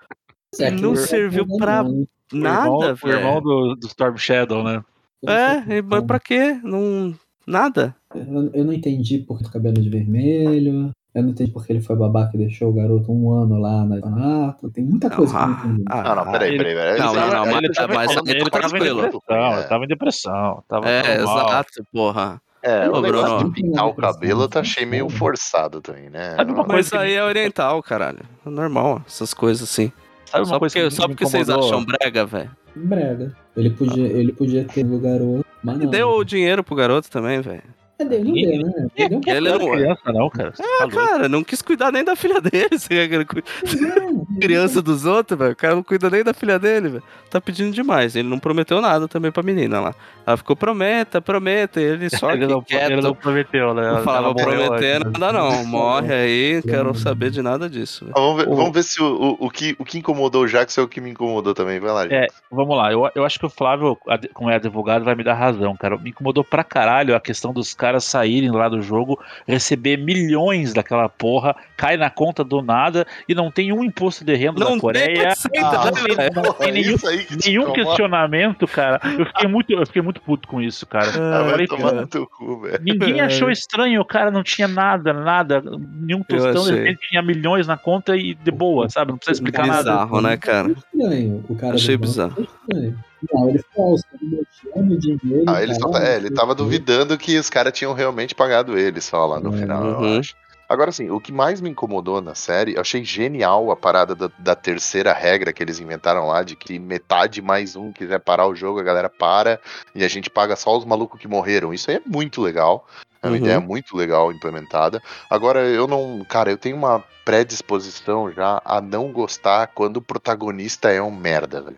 Speaker 4: É,
Speaker 2: não
Speaker 4: é
Speaker 2: serviu pra
Speaker 4: não.
Speaker 3: O
Speaker 2: Nada,
Speaker 3: irmão, o irmão
Speaker 2: velho.
Speaker 3: do, do Storm Shadow, né?
Speaker 2: É, e- mas pra quê? Não. Nada.
Speaker 4: Eu, eu não entendi por que o cabelo de vermelho. Eu não entendi porque ele foi babaca e deixou o garoto um ano lá na orfanato. Tem muita coisa que eu não entendi.
Speaker 5: Ah, não, peraí, peraí, peraí.
Speaker 2: Não,
Speaker 5: Ele
Speaker 2: não, não, mas-
Speaker 5: ele tava
Speaker 2: mas- ele
Speaker 5: de
Speaker 2: tava
Speaker 5: muito
Speaker 3: Depressão, ele tava em depressão. Tava
Speaker 2: É,
Speaker 3: normal.
Speaker 2: exato, porra.
Speaker 5: É,
Speaker 2: Ô,
Speaker 5: o negócio
Speaker 2: Bruno.
Speaker 5: de pintar o cabelo eu tá achei meio forçado também, né?
Speaker 3: Sabe uma
Speaker 2: Mas
Speaker 3: coisa que
Speaker 2: aí é oriental, caralho. É normal, essas coisas assim.
Speaker 3: Sabe uma
Speaker 2: Só
Speaker 3: coisa
Speaker 2: porque,
Speaker 3: que
Speaker 2: só porque vocês acham brega, velho.
Speaker 4: Brega. Ele podia, ele podia ter o garoto, mas não.
Speaker 2: Deu o dinheiro pro garoto também, velho.
Speaker 4: É dele, não deu, né? Ele deu
Speaker 2: Ele
Speaker 3: Não
Speaker 2: não
Speaker 3: é criança, não, cara. Você
Speaker 2: Ah, cara, não quis cuidar nem da filha dele. Você quer que ele cuide?
Speaker 4: Não,
Speaker 2: Criança dos outros, velho. O cara não cuida nem da filha dele, velho. Tá pedindo demais. Ele não prometeu nada também pra menina lá. Ela ficou, prometa, prometa. e Ele só
Speaker 3: ele, não,
Speaker 2: quieto.
Speaker 3: ele não prometeu, né?
Speaker 2: Não falava, prometer nada não. Morre aí, quero saber de nada disso.
Speaker 5: Ah, Vamos ver, vamos ver se o, o, o que, o que incomodou o Jax é o que me incomodou também. Vai lá,
Speaker 3: É,
Speaker 5: gente.
Speaker 3: vamos lá. Eu, eu acho que o Flávio, como é advogado, vai me dar razão, cara. Me incomodou pra caralho a questão dos caras saírem lá do jogo, receber milhões daquela porra, cai na conta do nada e não tem um imposto de renda
Speaker 2: Não
Speaker 3: da Coreia.
Speaker 2: tem
Speaker 3: Ah, não tem-
Speaker 2: velho?
Speaker 3: não tem
Speaker 5: É
Speaker 3: nenhum,
Speaker 5: que incomoda.
Speaker 3: questionamento, cara. Eu fiquei muito, eu fiquei muito puto com isso, cara.
Speaker 5: Ah,
Speaker 3: falei,
Speaker 5: tomar
Speaker 3: cara,
Speaker 5: no teu cu, velho.
Speaker 3: Ninguém achou estranho, o cara não tinha nada, nada, nenhum tostão, repente tinha milhões na conta e de boa, sabe? Não precisa explicar nada.
Speaker 2: Bizarro, né, cara?
Speaker 4: estranho. O cara
Speaker 2: Achei bizarro.
Speaker 4: estranho. Não, ele ele mexeu no dinheiro.
Speaker 5: Ah, ele, só tá- é, ele tava duvidando que os caras tinham realmente pagado ele só lá no
Speaker 4: Uhum.
Speaker 5: final, eu
Speaker 2: Uhum.
Speaker 5: acho. Agora, assim, o que mais me incomodou na série, eu achei genial a parada da, da terceira regra que eles inventaram lá, de que metade mais um quiser parar o jogo, a galera para e a gente paga só os malucos que morreram. Isso aí é muito legal. É uma
Speaker 2: Uhum.
Speaker 5: ideia muito legal implementada. Agora, eu não. Cara, eu tenho uma predisposição já a não gostar quando o protagonista é um merda, velho.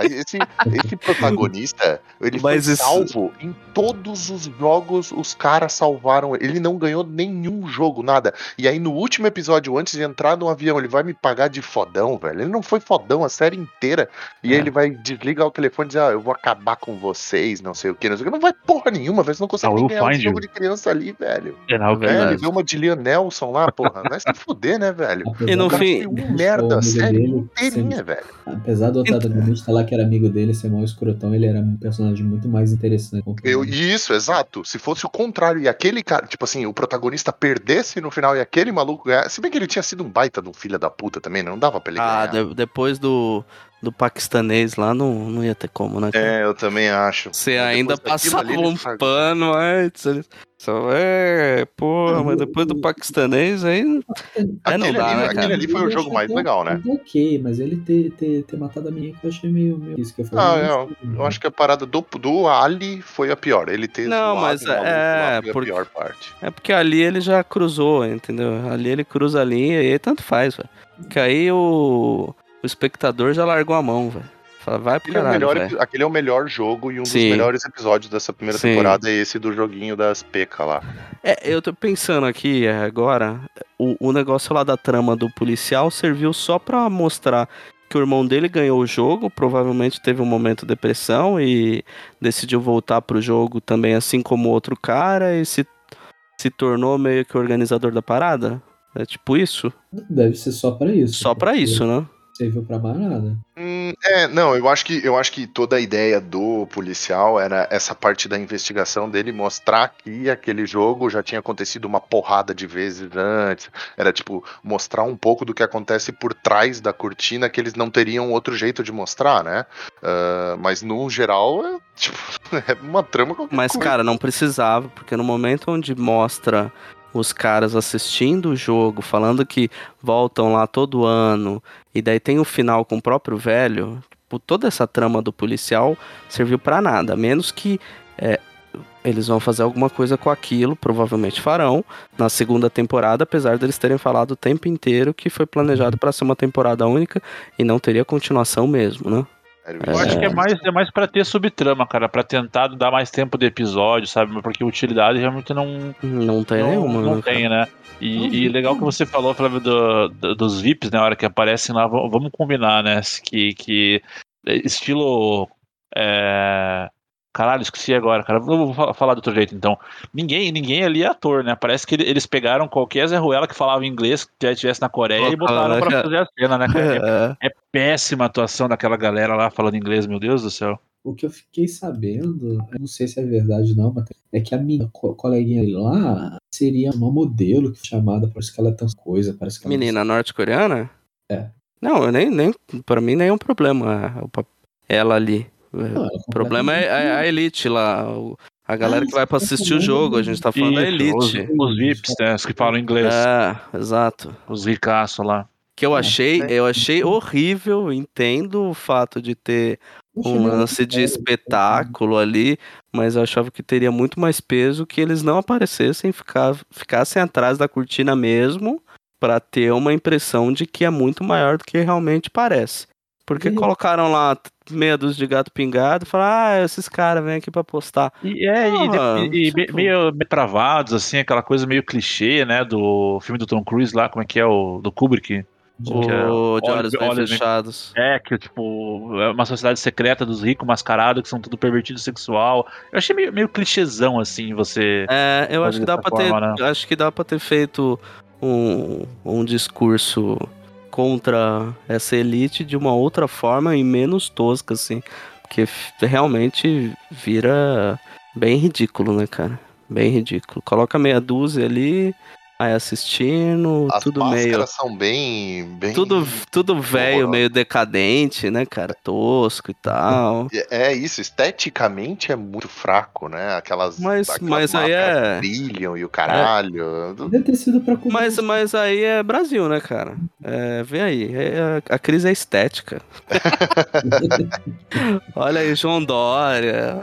Speaker 5: Esse, esse protagonista, ele
Speaker 2: Mas
Speaker 5: foi
Speaker 2: isso-
Speaker 5: salvo em todos os jogos, os caras salvaram ele. Ele não ganhou nenhum jogo, nada. E aí, no último episódio, antes de entrar no avião, ele vai me pagar de fodão, velho. Ele não foi fodão a série inteira. E aí
Speaker 2: É.
Speaker 5: ele vai desligar o telefone e dizer, ah, eu vou acabar com vocês, não sei o que, não sei o que. Não vai porra nenhuma, velho. Você não consegue
Speaker 3: eu
Speaker 5: ganhar um jogo
Speaker 3: you.
Speaker 5: de criança ali, velho.
Speaker 3: É, não,
Speaker 5: É, ele deu uma de Liam Nelson lá, porra. Vai se fuder, né, velho?
Speaker 2: E no fim-
Speaker 5: um merda, a
Speaker 4: amigo
Speaker 5: série
Speaker 4: dele,
Speaker 5: inteirinha, velho.
Speaker 4: Apesar do
Speaker 2: Então-
Speaker 4: antagonista lá que era amigo dele ser mal escrotão, ele era um personagem muito mais interessante.
Speaker 5: Eu, isso, exato. Se fosse o contrário, e aquele cara, tipo assim, o protagonista perdesse no final e aquele maluco ganhasse. Se bem que ele tinha sido um baita de um filho da puta também, né? não dava pra ele
Speaker 2: Ah,
Speaker 5: ganhar.
Speaker 2: de- depois do, do paquistanês lá, não, não ia ter como, né? cara?
Speaker 5: É, eu também acho.
Speaker 2: Você
Speaker 5: Mas
Speaker 2: ainda passava um
Speaker 5: estragou.
Speaker 2: pano antes. ele- Só, é, porra, mas depois do paquistanês aí. É, não
Speaker 5: Aquele
Speaker 2: dá,
Speaker 5: ali,
Speaker 2: né,
Speaker 5: aquele
Speaker 2: cara?
Speaker 5: ali foi o jogo mais legal, né?
Speaker 4: Ok, mas ele ter, ter, ter matado a menina que eu achei meio. meio isso que eu
Speaker 5: Ah,
Speaker 4: falei.
Speaker 5: eu, eu acho que a parada do, do Ali foi a pior. Ele ter
Speaker 2: Não, mas é,
Speaker 5: foi
Speaker 2: porque-
Speaker 5: a pior parte.
Speaker 2: É porque ali ele já cruzou, entendeu? Ali ele cruza a linha e aí tanto faz, velho. Porque aí o, o espectador já largou a mão, velho. Fala, vai pro
Speaker 5: Aquele é, o
Speaker 2: caralho,
Speaker 5: melhor,
Speaker 2: velho.
Speaker 5: epi- aquele é o melhor jogo e um
Speaker 2: Sim.
Speaker 5: dos melhores episódios dessa primeira
Speaker 2: Sim.
Speaker 5: temporada é esse do joguinho das PK lá.
Speaker 2: É, eu tô pensando aqui é, agora, o, o negócio lá da trama do policial serviu só pra mostrar que o irmão dele ganhou o jogo, provavelmente teve um momento de depressão e decidiu voltar pro jogo também, assim como o outro cara, e se, se tornou meio que o organizador da parada? É tipo isso?
Speaker 4: Deve ser só pra isso.
Speaker 2: Só pra
Speaker 4: porque
Speaker 2: isso, né?
Speaker 4: Serviu pra mais nada.
Speaker 5: Hum, é, não, eu acho que eu acho que toda a ideia do policial era essa parte da investigação dele mostrar que aquele jogo já tinha acontecido uma porrada de vezes antes. Era tipo mostrar um pouco do que acontece por trás da cortina que eles não teriam outro jeito de mostrar, né? Ah, mas no geral é tipo é uma trama qualquer
Speaker 2: Mas,
Speaker 5: coisa.
Speaker 2: cara, não precisava, porque no momento onde mostra os caras assistindo o jogo, falando que voltam lá todo ano, e daí tem o final com o próprio velho, tipo, toda essa trama do policial serviu pra nada, a menos que é, eles vão fazer alguma coisa com aquilo, provavelmente farão, na segunda temporada, apesar deles terem falado o tempo inteiro que foi planejado pra ser uma temporada única e não teria continuação mesmo, né?
Speaker 3: Eu acho que é mais, é mais pra ter subtrama, cara, pra tentar dar mais tempo de episódio, sabe? Porque utilidade realmente não,
Speaker 2: Não tem
Speaker 3: não,
Speaker 2: nenhuma,
Speaker 3: não
Speaker 2: né, cara?
Speaker 3: tem, né? E, e legal que você falou, Flávio, do, do- dos VIPs, na hora que aparecem lá, vamos combinar, né? Que, que estilo. É... Caralho, esqueci agora, cara. Vou vou fa- falar de outro jeito, então. Ninguém, ninguém ali é ator, né? Parece que ele- eles pegaram qualquer Zé Ruela que falava inglês, que estivesse na Coreia, e botaram pra fazer a cena, né, cara?
Speaker 2: É.
Speaker 3: É péssima a atuação daquela galera lá falando inglês, meu Deus do céu.
Speaker 4: O que eu fiquei sabendo, eu não sei se é verdade não, mas é que a minha co- coleguinha lá seria uma modelo chamada, parece que ela é tão coisa, parece que ela
Speaker 2: Menina norte-coreana?
Speaker 4: É.
Speaker 2: Não, eu nem, nem. Pra mim, nenhum problema. é o pap- Ela ali.
Speaker 4: Não, é
Speaker 2: O problema é a, a elite lá. a galera
Speaker 4: Ah,
Speaker 2: que vai pra assistir o jogo. A gente tá falando da
Speaker 3: Isso, os,
Speaker 2: elite.
Speaker 3: os VIPs, né? Os que falam inglês.
Speaker 2: É, exato.
Speaker 3: Os ricaços lá.
Speaker 2: Que eu
Speaker 4: É,
Speaker 2: achei, eu achei horrível. Entendo o fato de ter um lance de espetáculo ali, mas eu achava que teria muito mais peso que eles não aparecessem, ficar, ficassem atrás da cortina mesmo, pra ter uma impressão de que é muito maior do que realmente parece. Porque colocaram lá meia dúzia de gato pingado e falaram, ah, esses caras vêm aqui pra postar.
Speaker 3: E, é, e, de- e me-
Speaker 2: tipo-
Speaker 3: meio, meio travados, assim, aquela coisa meio clichê, né? Do filme do Tom Cruise lá, como é que é? O do Kubrick.
Speaker 2: O
Speaker 3: que é-
Speaker 2: de
Speaker 3: olhos-
Speaker 2: bem
Speaker 3: olhos bem-
Speaker 2: fechados.
Speaker 3: É, que tipo, é uma sociedade secreta dos ricos mascarados que são tudo pervertido sexual. Eu achei meio, meio clichêzão, assim, você.
Speaker 2: É, eu acho que dá pra ter,
Speaker 3: né?
Speaker 2: acho que dá para ter feito um, um discurso contra essa elite de uma outra forma e menos tosca, assim, porque realmente vira bem ridículo, né, cara? Bem ridículo. Coloca meia dúzia ali, aí assistindo,
Speaker 5: As
Speaker 2: tudo meio
Speaker 5: são bem, bem
Speaker 2: tudo tudo velho, meio decadente, né, cara? Tosco e tal.
Speaker 5: É isso, esteticamente é muito fraco, né? Aquelas,
Speaker 2: Mas-
Speaker 5: aquelas
Speaker 2: mas aí
Speaker 5: máscaras
Speaker 2: é-
Speaker 5: brilham e o caralho.
Speaker 4: Deve ter sido pra
Speaker 2: Mas, mas aí é Brasil, né, cara? É, vê aí, é- a crise é estética. Olha aí, João Dória.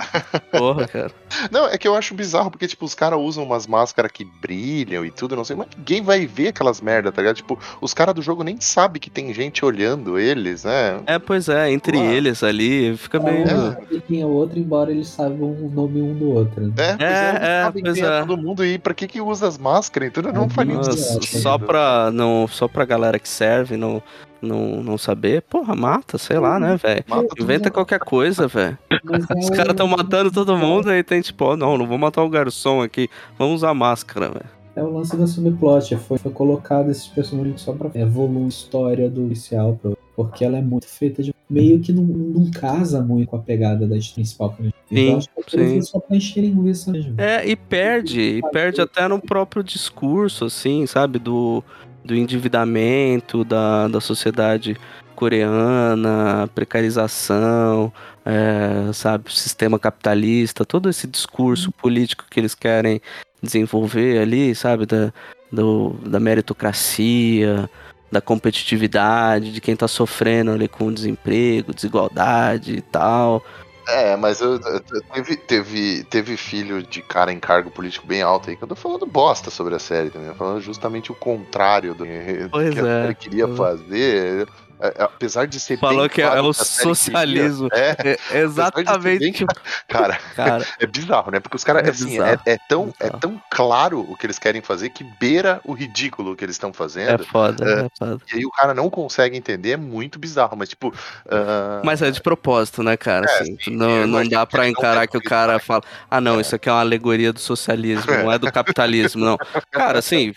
Speaker 2: Porra, cara.
Speaker 5: Não, é que eu acho bizarro, porque, tipo, os caras usam umas máscaras que brilham e tudo, não sei, mas ninguém vai ver aquelas merda, tá ligado? Tipo, os caras do jogo nem sabem que tem gente olhando eles, né?
Speaker 2: É, pois é, entre eles ali, fica meio.
Speaker 4: Um quem é o outro, embora eles saibam o nome um do outro. né?
Speaker 5: É, pois
Speaker 2: É,
Speaker 5: eles
Speaker 2: é,
Speaker 5: sabem
Speaker 2: pois
Speaker 5: quem é
Speaker 2: é.
Speaker 5: todo mundo e pra que que usa as máscaras e tudo, não faz nenhum sentido.
Speaker 2: só pra, não, só pra galera que serve não, não, não saber, porra, mata, sei lá, né, velho? Inventa qualquer coisa, velho.
Speaker 4: É
Speaker 2: Os caras tão matando todo mundo aí tem tipo, ó, não, não vou matar o garçom aqui, vamos usar máscara, velho.
Speaker 4: É o lance da subplot. Foi, foi colocado esses personagens só pra evoluir a história do policial. Porque ela é muito feita de. Meio que não, não casa muito com a pegada da história principal. Que a gente viu.
Speaker 2: Sim,
Speaker 4: Eu acho que aquilo
Speaker 2: sim.
Speaker 4: só pra encher linguiça mesmo.
Speaker 2: É, e perde, e perde até no próprio discurso, assim, sabe, do, do endividamento da, da sociedade coreana, precarização, é, sabe, sistema capitalista, todo esse discurso político que eles querem desenvolver ali, sabe, da, do, da meritocracia, da competitividade, de quem tá sofrendo ali com desemprego, desigualdade e tal.
Speaker 5: É, mas eu, eu- teve, teve, teve filho de cara em cargo político bem alto aí que eu tô falando bosta sobre a série também. Falando justamente o contrário do
Speaker 2: Pois
Speaker 5: que a
Speaker 2: é.
Speaker 5: série queria
Speaker 2: é.
Speaker 5: fazer. É, é, apesar de ser
Speaker 2: Falou que é
Speaker 5: claro
Speaker 2: o
Speaker 5: a série
Speaker 2: socialismo.
Speaker 5: é,
Speaker 2: É exatamente.
Speaker 5: bem cara,
Speaker 2: Cara,
Speaker 5: é bizarro, né? Porque os caras,
Speaker 2: É
Speaker 5: assim, é, é tão, é
Speaker 2: bizarro.
Speaker 5: tão claro o que eles querem fazer que beira o ridículo que eles estão
Speaker 2: é
Speaker 5: fazendo.
Speaker 2: foda, é foda.
Speaker 5: E aí o cara não consegue entender, é muito bizarro, mas tipo. ah,
Speaker 2: Mas é de propósito, né, cara?
Speaker 5: É,
Speaker 2: assim,
Speaker 5: sim,
Speaker 2: não, não dá
Speaker 5: não
Speaker 2: encarar que o cara fala, ah, não,
Speaker 5: É.
Speaker 2: isso aqui é uma alegoria do socialismo, não é do capitalismo, não. Cara, assim,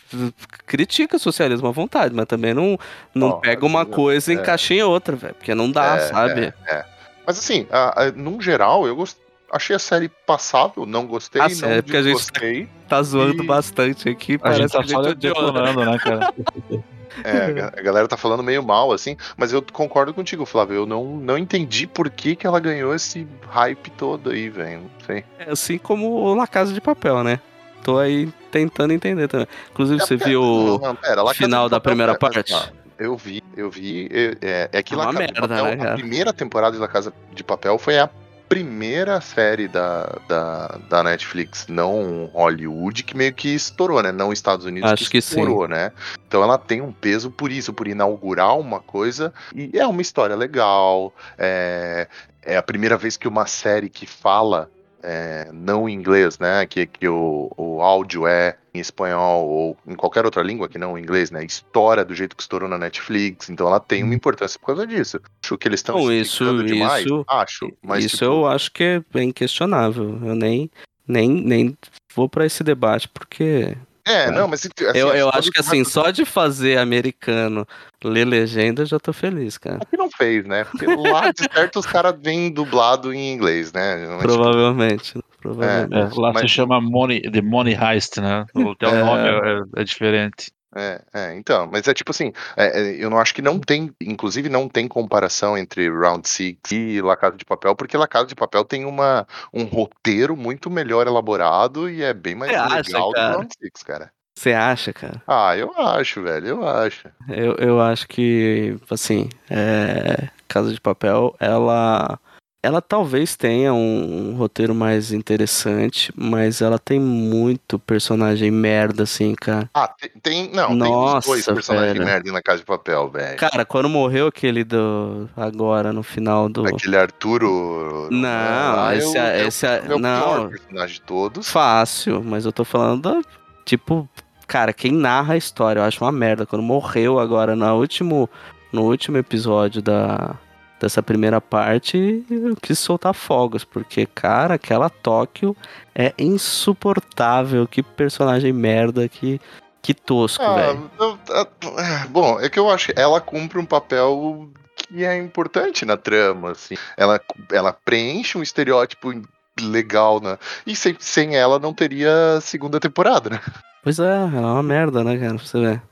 Speaker 2: critica o socialismo à vontade, mas também não, não
Speaker 5: Ó,
Speaker 2: pega uma coisa e
Speaker 5: é.
Speaker 2: outra, velho, porque não dá,
Speaker 5: É,
Speaker 2: sabe?
Speaker 5: é, é. Mas assim, a, a, num geral, eu gost... achei a série passável, não gostei,
Speaker 2: Ah,
Speaker 5: não
Speaker 2: é porque a gente
Speaker 5: desgostei.
Speaker 2: Tá zoando
Speaker 5: E-
Speaker 2: bastante aqui,
Speaker 3: A
Speaker 2: parece
Speaker 3: gente tá
Speaker 2: que
Speaker 3: só
Speaker 2: odiou.
Speaker 3: detonando, né, cara?
Speaker 5: É, a ga- a galera tá falando meio mal, assim, mas eu concordo contigo, Flávio. Eu não, não entendi por que, que ela ganhou esse hype todo aí, velho. Não sei.
Speaker 2: É assim como o La Casa de Papel, né? Tô aí tentando entender também. Inclusive, você
Speaker 5: É,
Speaker 2: viu
Speaker 5: não,
Speaker 2: o
Speaker 5: não, pera, Casa
Speaker 2: final da primeira
Speaker 5: pera,
Speaker 2: parte?
Speaker 5: tá, Eu vi, eu vi. É, é, que
Speaker 2: É
Speaker 5: La Casa de
Speaker 2: merda,
Speaker 5: Papel,
Speaker 2: né,
Speaker 5: a primeira temporada de La Casa de Papel foi a primeira série da, da, da Netflix, não Hollywood, que meio que estourou, né? Não Estados Unidos
Speaker 2: Acho que sim.
Speaker 5: estourou, né? Então ela tem um peso por isso, por inaugurar uma coisa. E é uma história legal. É, é a primeira vez que uma série que fala é, não em inglês, né? Que, que o, o áudio é em espanhol ou em qualquer outra língua que não o inglês, né? Estoura do jeito que estourou na Netflix. Então ela tem uma importância por causa disso. Acho que eles estão
Speaker 2: isso-
Speaker 5: demais.
Speaker 2: isso-
Speaker 5: Acho. Mas,
Speaker 2: Isso
Speaker 5: tipo,
Speaker 2: eu acho que é bem questionável. Eu nem, nem, nem vou pra esse debate, porque.
Speaker 5: É, não, mas. Assim,
Speaker 2: eu eu
Speaker 5: quando
Speaker 2: acho que assim, só de fazer americano ler legenda, eu já tô feliz, cara.
Speaker 5: Aqui não fez, né? Porque lá de certo os caras vêm dublado em inglês, né? Mas, tipo,
Speaker 2: Provavelmente. Provavelmente.
Speaker 3: É, lá
Speaker 5: Mas-
Speaker 3: se chama Money, The Money Heist, né? O
Speaker 2: É.
Speaker 3: nome é, é diferente.
Speaker 5: É, é, então, mas é tipo assim, é, é, eu não acho que não tem, inclusive não tem comparação entre Round Six e La Casa de Papel, porque La Casa de Papel tem uma, um roteiro muito melhor elaborado e é bem mais
Speaker 2: Você
Speaker 5: legal
Speaker 2: acha,
Speaker 5: do? Round Six, cara.
Speaker 2: Você acha, cara?
Speaker 5: Ah, eu acho, velho, eu acho.
Speaker 2: Eu, eu acho que, assim, é, Casa de Papel, ela. Ela talvez tenha um, um roteiro mais interessante, mas ela tem muito personagem merda, assim, cara.
Speaker 5: Ah, tem, tem- não, tem os
Speaker 2: Nossa,
Speaker 5: dois personagens
Speaker 2: velho.
Speaker 5: merda na Casa de Papel, velho.
Speaker 2: Cara, quando morreu aquele do. Agora, no final do.
Speaker 5: Aquele Arturo.
Speaker 2: Não,
Speaker 5: lá,
Speaker 2: esse
Speaker 5: eu-
Speaker 2: é-
Speaker 5: eu-
Speaker 2: esse é-
Speaker 5: é o
Speaker 2: não.
Speaker 5: pior personagem de todos.
Speaker 2: Fácil, mas eu tô falando da. Tipo, cara, quem narra a história, eu acho uma merda. Quando morreu agora no último, no último episódio da, dessa primeira parte, eu quis soltar fogos, porque, cara, aquela Tóquio é insuportável. Que personagem merda, que, que tosco,
Speaker 5: Ah,
Speaker 2: velho.
Speaker 5: ah, bom, é que eu acho que ela cumpre um papel que é importante na trama, assim. Ela, ela preenche um estereótipo legal, né? E sem, sem ela não teria segunda temporada, né?
Speaker 2: Pois é, ela é uma merda, né, cara? Pra você ver.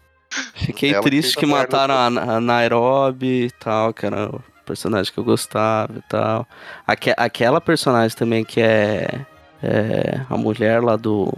Speaker 2: Fiquei
Speaker 5: Ela
Speaker 2: triste que mataram a, a Nairobi e tal, que personagem que eu gostava e tal. Aque- aquela personagem também que é, é a mulher lá do,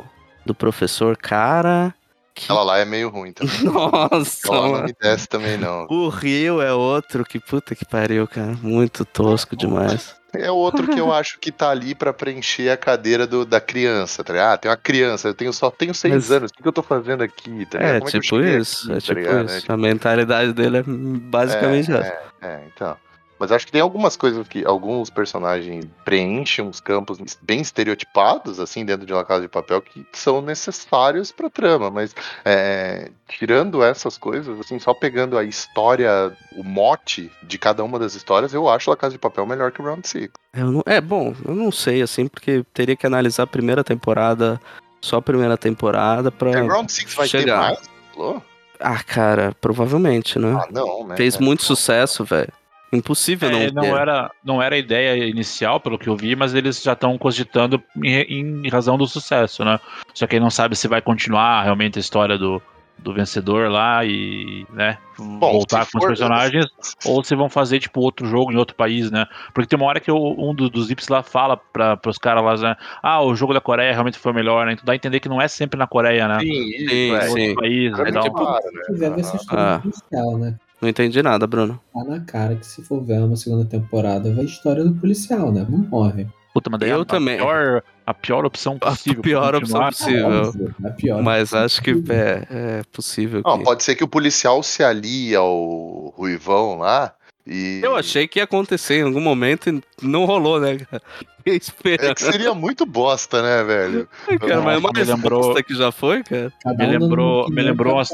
Speaker 2: do professor, cara. Que...
Speaker 5: Ela lá é meio ruim também.
Speaker 2: Nossa,
Speaker 5: Ela não me desce também, não.
Speaker 2: O Rio é outro que puta que pariu, cara. Muito tosco demais.
Speaker 5: É outro que eu acho que tá ali pra preencher a cadeira do, da criança, tá ligado? Ah, tem uma criança, eu tenho, só tenho seis
Speaker 2: Mas-
Speaker 5: anos, o que, que eu tô fazendo aqui, tá?
Speaker 2: É,
Speaker 5: eu
Speaker 2: tipo
Speaker 5: cheguei
Speaker 2: isso.
Speaker 5: aqui,
Speaker 2: É
Speaker 5: tá
Speaker 2: tipo
Speaker 5: ligado?
Speaker 2: isso.
Speaker 5: É, tipo,
Speaker 2: A mentalidade dele é basicamente essa.
Speaker 5: é, é, então. Mas acho que tem algumas coisas que alguns personagens preenchem uns campos bem estereotipados, assim, dentro de uma casa de papel, que são necessários pra trama. Mas é, tirando essas coisas, assim, só pegando a história, o mote de cada uma das histórias, eu acho a Casa de Papel melhor que o Round Six.
Speaker 2: Eu não- é, bom, eu não sei, assim, porque teria que analisar a primeira temporada, só a primeira temporada pra.
Speaker 5: É, Round Six vai ter
Speaker 2: chegar.
Speaker 5: mais? Falou?
Speaker 2: Ah, cara, provavelmente, né?
Speaker 5: Ah, não, né?
Speaker 2: Fez
Speaker 5: É.
Speaker 2: muito sucesso, velho. Impossível
Speaker 3: É,
Speaker 2: não,
Speaker 3: não,
Speaker 2: ter.
Speaker 3: era, não era a ideia inicial, pelo que eu vi, mas eles já estão cogitando em, em razão do sucesso, né? Só que aí não sabe se vai continuar realmente a história do, do vencedor lá e, né, voltar
Speaker 5: se
Speaker 3: com os personagens, ou se vão fazer, tipo, outro jogo em outro país, né? Porque tem uma hora que o- um do- dos VIPs lá fala para os caras lá, né? Ah, o jogo da Coreia realmente foi melhor, né? Então dá a entender que não é sempre na Coreia, né?
Speaker 5: Sim,
Speaker 2: Sim,
Speaker 5: é.
Speaker 3: Em outros países
Speaker 5: Cara,
Speaker 3: e tal.
Speaker 5: tipo, claro, né?
Speaker 4: Se quiser
Speaker 2: Não entendi nada, Bruno.
Speaker 4: Tá na cara que se for ver uma segunda temporada, vai a história do policial, né? Não morre.
Speaker 3: Puta, mas daí
Speaker 2: Eu
Speaker 3: a,
Speaker 2: também.
Speaker 3: A pior, a pior opção
Speaker 2: A
Speaker 3: possível.
Speaker 2: pior
Speaker 3: pra
Speaker 2: opção
Speaker 3: continuar.
Speaker 2: possível.
Speaker 4: Óbvio, é pior.
Speaker 2: Mas acho que é, é possível
Speaker 5: Não,
Speaker 2: que...
Speaker 5: pode ser que o policial se alie ao Ruivão lá e.
Speaker 2: Eu achei que ia acontecer em algum momento e não rolou, né, cara?
Speaker 5: É que seria muito bosta, né, velho?
Speaker 2: cara, mas mais
Speaker 3: me lembrou-
Speaker 2: bosta que já foi, cara.
Speaker 3: Me lembrou-
Speaker 4: uma
Speaker 3: me lembrou as-?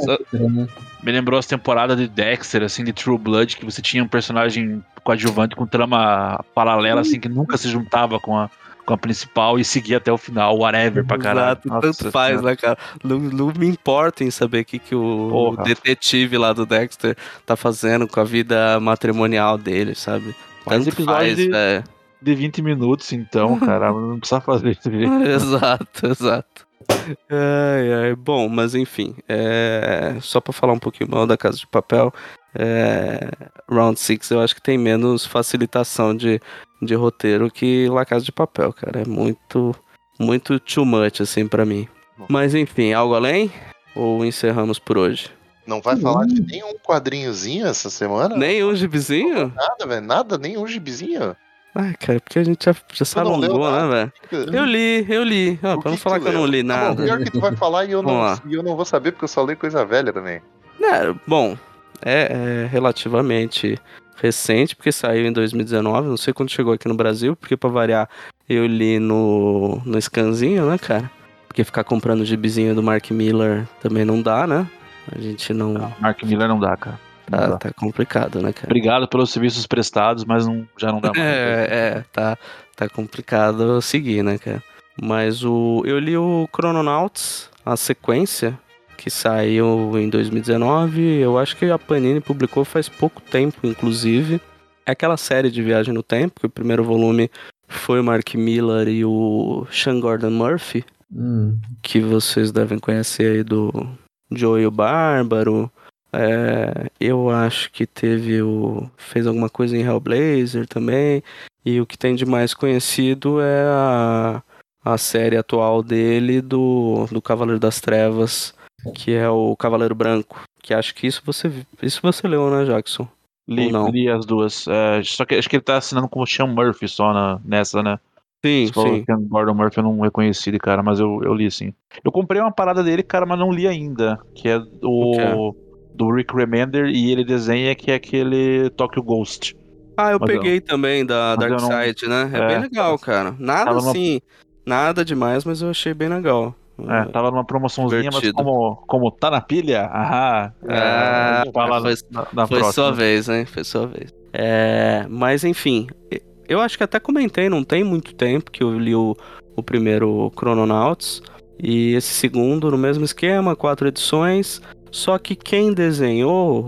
Speaker 3: Me lembrou as temporadas de Dexter, assim, de True Blood, que você tinha um personagem coadjuvante com trama paralela, assim, que nunca se juntava com a, com a principal e seguia até o final, whatever, pra caralho.
Speaker 2: Exato,
Speaker 3: Nossa
Speaker 2: tanto faz, né, cara? Não, não me importa em saber o que, que o
Speaker 3: Porra.
Speaker 2: detetive lá do Dexter tá fazendo com a vida matrimonial dele, sabe? Tanto
Speaker 3: episódio
Speaker 2: faz,
Speaker 3: de,
Speaker 2: é.
Speaker 3: de 20 minutos, então, cara, não precisa fazer isso.
Speaker 2: exato, exato. Ai, ai, bom, mas enfim, é, só pra falar um pouquinho mal da Casa de Papel, é, Round 6 eu acho que tem menos facilitação de, de roteiro que La Casa de Papel, cara. É muito, muito too much, assim, pra mim. Mas enfim, algo além? Ou encerramos por hoje?
Speaker 5: Não vai falar de nenhum quadrinhozinho essa semana?
Speaker 2: Nem um gibizinho?
Speaker 5: Nada, velho. Nada, nenhum gibizinho.
Speaker 2: Ai, cara, porque a gente já, já se
Speaker 5: não
Speaker 2: alongou, né, velho? Eu li, eu li.
Speaker 5: O
Speaker 2: pra não
Speaker 5: que
Speaker 2: falar
Speaker 5: tu
Speaker 2: que eu não li
Speaker 5: Tá bom,
Speaker 2: nada.
Speaker 5: pior que tu vai falar e eu não,
Speaker 2: Vamos
Speaker 5: e eu não vou saber porque eu só leio coisa velha também.
Speaker 2: É, bom, é, é relativamente recente, porque saiu em 2019, não sei quando chegou aqui no Brasil, porque pra variar, eu li no, no scanzinho, né, cara? Porque ficar comprando gibizinho do Mark Miller também não dá, né? A gente não.
Speaker 3: Mark Miller não dá, cara. Não
Speaker 2: Tá,
Speaker 3: dá.
Speaker 2: tá complicado, né, cara?
Speaker 3: Obrigado pelos serviços prestados, mas não, já não dá mais.
Speaker 2: É, é, tá, tá complicado seguir, né, cara? Mas o. Eu li o Chrononauts, a sequência, que saiu em 2019. Eu acho que a Panini publicou faz pouco tempo, inclusive. É aquela série de viagem no tempo, que o primeiro volume foi o Mark Miller e o Sean Gordon Murphy,
Speaker 4: Hum,
Speaker 2: que vocês devem conhecer aí do Joey o Bárbaro. É, eu acho que teve o. fez alguma coisa em Hellblazer também. E o que tem de mais conhecido é a, a série atual dele do, do Cavaleiro das Trevas, que é o Cavaleiro Branco. Que acho que isso você isso você leu, né, Jackson?
Speaker 3: Li, li as duas. É, só que acho que ele tá assinando como Sean Murphy só na, nessa, né?
Speaker 2: Sim,
Speaker 3: Você
Speaker 2: sim.
Speaker 3: que Gordon Murphy eu não reconheci, de cara, mas eu, eu li sim. Eu comprei uma parada dele, cara, mas não li ainda. Que é
Speaker 2: O que é?
Speaker 3: o. Do Rick Remender e ele desenha que é aquele Tokyo Ghost.
Speaker 2: Ah, eu
Speaker 3: Mas eu-
Speaker 2: peguei também da
Speaker 3: eu
Speaker 2: Dark
Speaker 3: não-
Speaker 2: Side, né? É,
Speaker 3: é,
Speaker 2: bem legal, cara. Nada
Speaker 3: numa-
Speaker 2: assim, nada demais, mas eu achei bem legal.
Speaker 3: É, tava numa promoçãozinha, mas como, como tá na pilha, ahá,
Speaker 2: Ah,
Speaker 3: é, fala
Speaker 2: foi-
Speaker 3: na, na
Speaker 2: Foi
Speaker 3: próxima.
Speaker 2: sua vez, hein? Foi sua vez. É, mas enfim, eu acho que até comentei, não tem muito tempo que eu li o, o primeiro Chrononauts. E esse segundo, no mesmo esquema, quatro edições. Só que quem desenhou,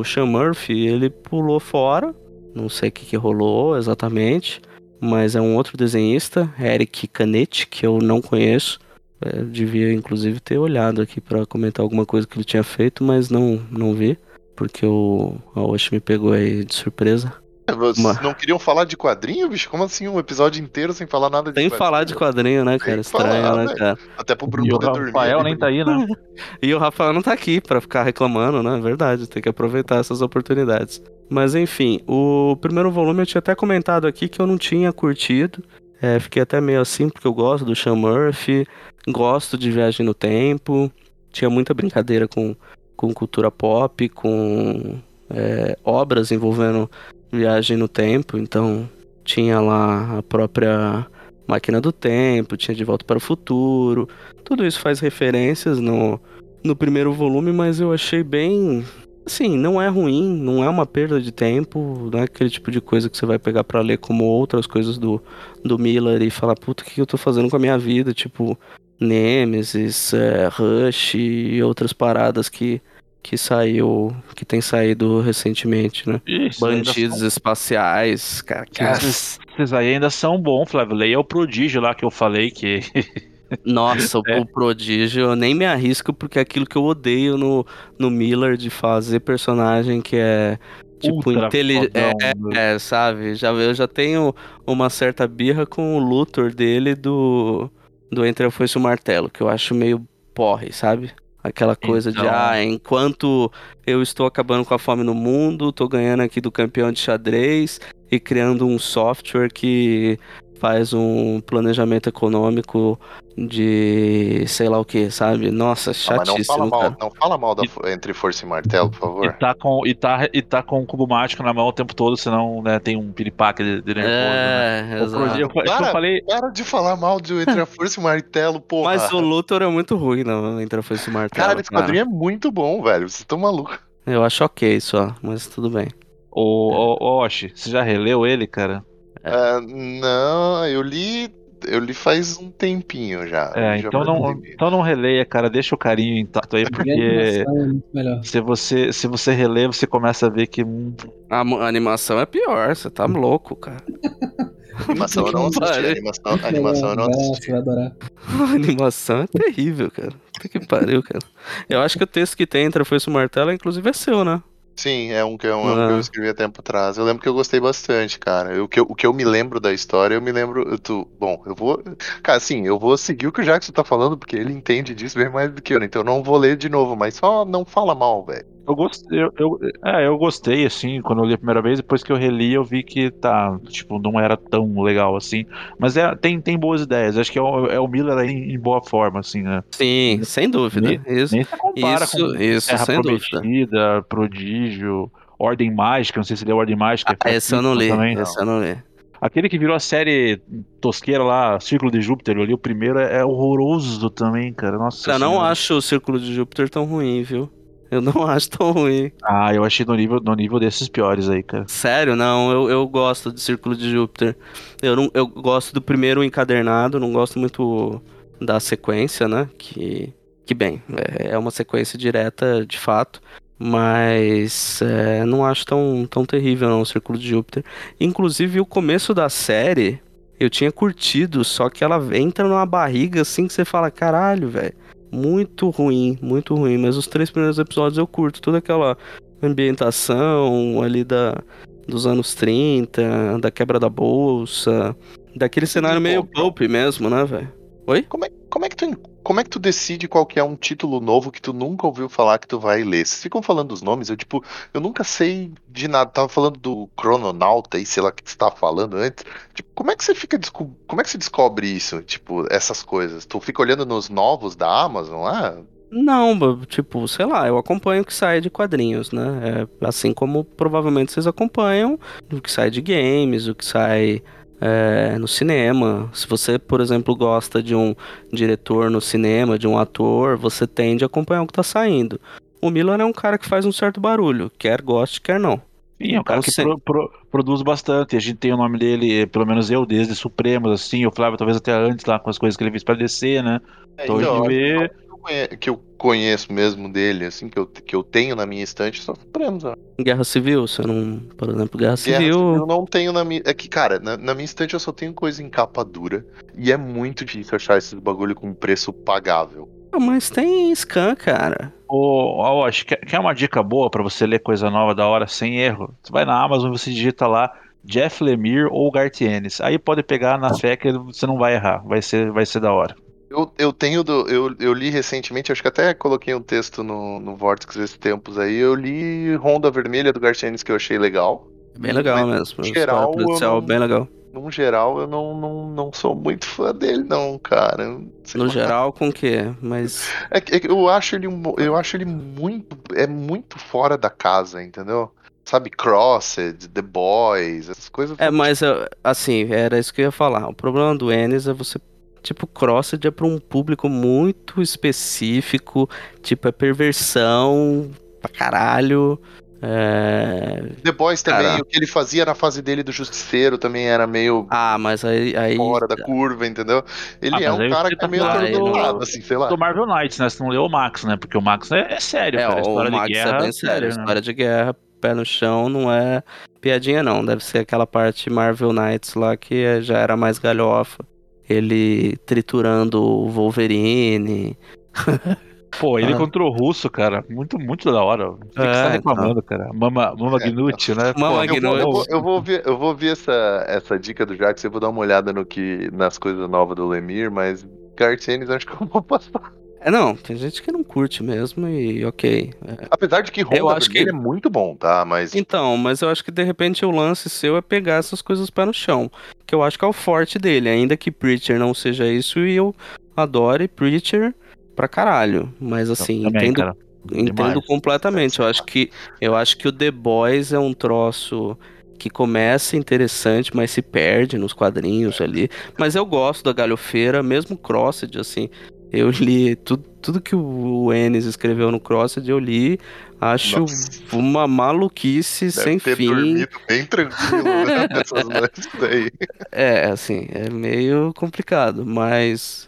Speaker 2: o Sean Murphy, ele pulou fora. Não sei o que, que rolou exatamente. Mas é um outro desenhista, Eric Canetti, que eu não conheço. É, eu devia, inclusive, ter olhado aqui pra comentar alguma coisa que ele tinha feito, mas não, não vi. Porque o a Osh me pegou aí de surpresa.
Speaker 5: Vocês
Speaker 2: Mas-
Speaker 5: não queriam falar de quadrinho, bicho? Como assim um episódio inteiro sem falar nada de
Speaker 2: Sem
Speaker 5: quadrinho?
Speaker 2: falar de quadrinho, né, cara?
Speaker 5: que
Speaker 2: Estranho,
Speaker 5: falar,
Speaker 2: né,
Speaker 5: né?
Speaker 2: cara?
Speaker 5: Até pro Bruno
Speaker 3: E o
Speaker 5: poder dormir.
Speaker 3: Rafael nem tá aí, né?
Speaker 2: E o Rafael não tá aqui pra ficar reclamando, né? É verdade, tem que aproveitar essas oportunidades. Mas enfim, o primeiro volume eu tinha até comentado aqui que eu não tinha curtido. É, fiquei até meio assim, porque eu gosto do Sean Murphy, gosto de Viagem no Tempo, tinha muita brincadeira com, com cultura pop, com é, obras envolvendo viagem no tempo, então tinha lá a própria Máquina do Tempo, tinha De Volta para o Futuro, tudo isso faz referências no, no primeiro volume, mas eu achei bem. Assim, não é ruim, não é uma perda de tempo, não é aquele tipo de coisa que você vai pegar pra ler como outras coisas do, do Miller e falar, puta, o que eu tô fazendo com a minha vida? Tipo, Nemesis, é, Rush e outras paradas que, que saiu, que tem saído recentemente, né?
Speaker 3: Isso,
Speaker 2: Bandidos
Speaker 3: são-
Speaker 2: espaciais, cara.
Speaker 3: Esses, esses aí ainda são bons, Flávio. Leia o prodígio lá que eu falei que.
Speaker 2: Nossa, o-
Speaker 3: É.
Speaker 2: o prodígio eu nem me arrisco porque é aquilo que eu odeio no, no Miller de fazer personagem que é tipo inteligente.
Speaker 3: fodão, né?
Speaker 2: É, sabe? Já, eu já tenho uma certa birra com o Luthor dele do, do Entre e o Martelo, que eu acho meio porre, sabe? Aquela coisa de,
Speaker 3: Então-
Speaker 2: ah, enquanto eu estou acabando com a fome no mundo, tô ganhando aqui do campeão de xadrez e criando um software que faz um planejamento econômico de sei lá o que, sabe? Nossa,
Speaker 5: Ah, mas não fala
Speaker 2: chatíssimo,
Speaker 5: mal,
Speaker 2: cara.
Speaker 5: não fala mal da, fo- entre força e martelo, por
Speaker 3: E
Speaker 5: favor.
Speaker 3: tá, com, e, tá, e tá com o cubo mágico na mão o tempo todo, senão né, tem um piripaque de, de nervoso. né?
Speaker 2: É,
Speaker 3: Pro-
Speaker 2: exato.
Speaker 3: Eu, eu
Speaker 5: Para.
Speaker 3: falei,
Speaker 5: Para de falar mal de entre a força e o martelo, porra.
Speaker 2: Mas o Luthor é muito ruim, não, entre a Foice e o Martelo.
Speaker 5: Cara, esse quadrinho é muito bom, velho. Vocês estão malucos.
Speaker 2: Eu acho ok só, mas tudo bem.
Speaker 3: o, o, o Oshi, você já releu ele, cara?
Speaker 5: Ah, não, eu li. Eu li faz um tempinho já.
Speaker 3: É,
Speaker 5: Já
Speaker 3: então não, então não releia, cara. Deixa o carinho intacto aí,
Speaker 4: a
Speaker 3: porque
Speaker 4: animação é
Speaker 3: se você, se você relê, você começa a ver que. hum,
Speaker 2: A, a animação é pior, você tá louco, cara.
Speaker 5: Animação eu não assisti. Animação, animação eu não assisti.
Speaker 4: Você vai adorar.
Speaker 2: A animação é terrível, cara. Puta que pariu, cara. Eu acho que o texto que tem entre a Foice e o Martelo, inclusive, é seu, né?
Speaker 5: Sim, é um que, é um, é um que
Speaker 2: Ah.
Speaker 5: eu escrevi há tempo atrás. Eu lembro que eu gostei bastante, cara. Eu- O que eu, o que eu me lembro da história, eu me lembro. Eu tô, bom, eu vou. Cara, assim, eu vou seguir o que o Jackson tá falando, porque ele entende disso bem mais do que eu, né? Então eu não vou ler de novo, mas só não fala mal, velho.
Speaker 3: Eu gostei, eu, eu- é, eu gostei, assim, quando eu li a primeira vez, depois que eu reli, eu vi que tá, tipo, não era tão legal assim. Mas é, tem, tem boas ideias. Acho que é o, é o Miller aí em, boa forma, assim, né?
Speaker 2: Sim, sem dúvida. Isso,
Speaker 3: Nem se compara
Speaker 2: isso,
Speaker 3: com
Speaker 2: isso
Speaker 3: Terra
Speaker 2: sem dúvida.
Speaker 3: Prometida, Prodígio, Ordem Mágica, não sei se leu Ordem Mágica.
Speaker 2: Ah, esse eu não li,
Speaker 3: Também.
Speaker 2: esse eu não li.
Speaker 3: Aquele que virou a série tosqueira lá, Círculo de Júpiter, eu li o primeiro, é, é horroroso também, cara. Nossa
Speaker 2: Eu não acho o Círculo de Júpiter tão ruim, viu? Eu não acho tão ruim.
Speaker 3: Ah, eu achei no nível, no nível desses piores aí, cara.
Speaker 2: Sério, não, eu, eu gosto de Círculo de Júpiter. Eu, não, eu gosto do primeiro encadernado, não gosto muito da sequência, né? Que, que bem, é, é uma sequência direta de fato. Mas é, não acho tão, tão terrível não, o Círculo de Júpiter. Inclusive o começo da série eu tinha curtido, só que ela entra numa barriga assim que você fala, caralho, velho. Muito ruim, muito ruim. Mas os três primeiros episódios eu curto. Toda aquela ambientação ali da, dos anos 30, da quebra da bolsa, daquele cenário meio pulp mesmo, né, velho?
Speaker 5: Como é, como, é que tu, como é que tu decide qual que é um título novo que tu nunca ouviu falar que tu vai ler? Vocês ficam falando os nomes, eu tipo, eu nunca sei de nada. Tava falando do Crononauta aí, sei lá o que você tava falando antes. Tipo, como é que você fica como é que você descobre isso? Tipo, essas coisas. Tu fica olhando nos novos da Amazon lá?
Speaker 2: Não, tipo, sei lá, eu acompanho o que sai de quadrinhos, né? É, assim como provavelmente vocês acompanham o que sai de games, o que sai é, no cinema. Se você, por exemplo, gosta de um diretor no cinema, de um ator, você tende a acompanhar o que tá saindo. O Milan é um cara que faz um certo barulho, quer goste, quer não.
Speaker 3: Sim, é um cara
Speaker 2: Então,
Speaker 3: que
Speaker 2: sim.
Speaker 3: pro- pro- produz bastante. A gente tem o nome dele, pelo menos eu, desde Supremos, assim, o Flávio talvez até antes lá com as coisas que ele fez pra descer, né?
Speaker 5: É,
Speaker 3: Então,
Speaker 5: então,
Speaker 3: a gente vê-
Speaker 5: que eu conhe- que eu conheço mesmo dele, assim, que eu, que eu tenho na minha estante, só Supremos. ó.
Speaker 2: Guerra Civil, você não. Por exemplo, Guerra
Speaker 5: Guerra
Speaker 2: Civil.
Speaker 5: Eu não tenho na minha. É que, cara, na, na minha estante eu só tenho coisa em capa dura. E é muito difícil achar esses bagulho com preço pagável.
Speaker 2: Ah, mas tem scan, cara.
Speaker 3: Ô, ó, acho que quer uma dica boa pra você ler coisa nova da hora sem erro? Você vai na Amazon e você digita lá Jeff Lemire ou Gartienes. Aí pode pegar na fé que você não vai errar. Vai ser, vai ser da hora.
Speaker 5: Eu, eu tenho do. Eu, eu li recentemente, acho que até coloquei um texto no, no Vortex esses tempos aí. Eu li Ronda Vermelha do Garcianes que eu achei legal.
Speaker 2: Bem legal
Speaker 5: Mas,
Speaker 2: mesmo.
Speaker 5: geral,
Speaker 2: policial,
Speaker 5: eu não-
Speaker 2: bem legal.
Speaker 5: No geral, eu não, não, não sou muito fã dele, não, cara.
Speaker 2: No geral, com o quê? Mas.
Speaker 5: É que- é que eu acho ele eu acho ele muito é muito fora da casa, entendeu? Sabe, Crossed, The Boys, essas coisas.
Speaker 2: É, mas eu- assim, era isso que eu ia falar. O problema do Ennis é você. Tipo, Crossed é pra um público muito específico. Tipo, é perversão pra caralho. É...
Speaker 5: The Boys também,
Speaker 2: Cara.
Speaker 5: o que ele fazia na fase dele do Justiceiro também era meio
Speaker 2: Ah, mas aí. aí...
Speaker 5: fora da curva, entendeu? Ele
Speaker 3: Ah,
Speaker 5: é um cara que
Speaker 3: tá
Speaker 5: é meio atordoado,
Speaker 3: do-
Speaker 5: assim, sei lá.
Speaker 3: Do Marvel Knights, né? Você não leu o Max, né? Porque o Max é, é sério,
Speaker 2: É,
Speaker 3: cara. A
Speaker 2: o
Speaker 3: história
Speaker 2: Max
Speaker 3: de guerra
Speaker 2: é bem sério.
Speaker 3: né?
Speaker 2: História de guerra, pé no chão, não é piadinha, não. Deve ser aquela parte Marvel Knights lá que é- já era mais galhofa. Ele triturando o Wolverine.
Speaker 3: Pô, ele
Speaker 2: Ah.
Speaker 3: contra o russo, cara. Muito, muito da hora. O que que você
Speaker 2: É,
Speaker 3: tá reclamando, cara? Mama, Mama
Speaker 5: É,
Speaker 3: Gnute, né?
Speaker 2: Mama
Speaker 3: Pô,
Speaker 5: Eu vou, eu, vou, eu vou ouvir, eu vou ouvir essa, essa dica do Jax, eu vou dar uma olhada no que, nas coisas novas do Lemir, mas Gartienes acho que eu vou passar.
Speaker 2: É, não, tem gente que não curte mesmo e ok. É.
Speaker 5: Apesar de que Honda
Speaker 2: acho
Speaker 5: Vermelha
Speaker 2: que-
Speaker 5: é muito bom, tá? Mas
Speaker 2: Então, mas eu acho que de repente o lance seu é pegar essas coisas pé no chão. Que eu acho que é o forte dele, ainda que Preacher não seja isso e eu adore Preacher pra caralho. Mas assim,
Speaker 3: Também,
Speaker 2: entendo
Speaker 3: cara.
Speaker 2: Entendo
Speaker 3: Demais.
Speaker 2: completamente. Eu acho que eu acho que o The Boys é um troço que começa interessante, mas se perde nos quadrinhos ali. Mas eu gosto da galhofeira, mesmo Crossed, assim. Eu li tudo, tudo que o Ennis escreveu no Crossed, eu li. Acho
Speaker 5: Nossa.
Speaker 2: uma maluquice
Speaker 5: deve
Speaker 2: sem
Speaker 5: ter
Speaker 2: fim.
Speaker 5: dormido bem tranquilo né, nessas noites daí.
Speaker 2: É, assim, é meio complicado, mas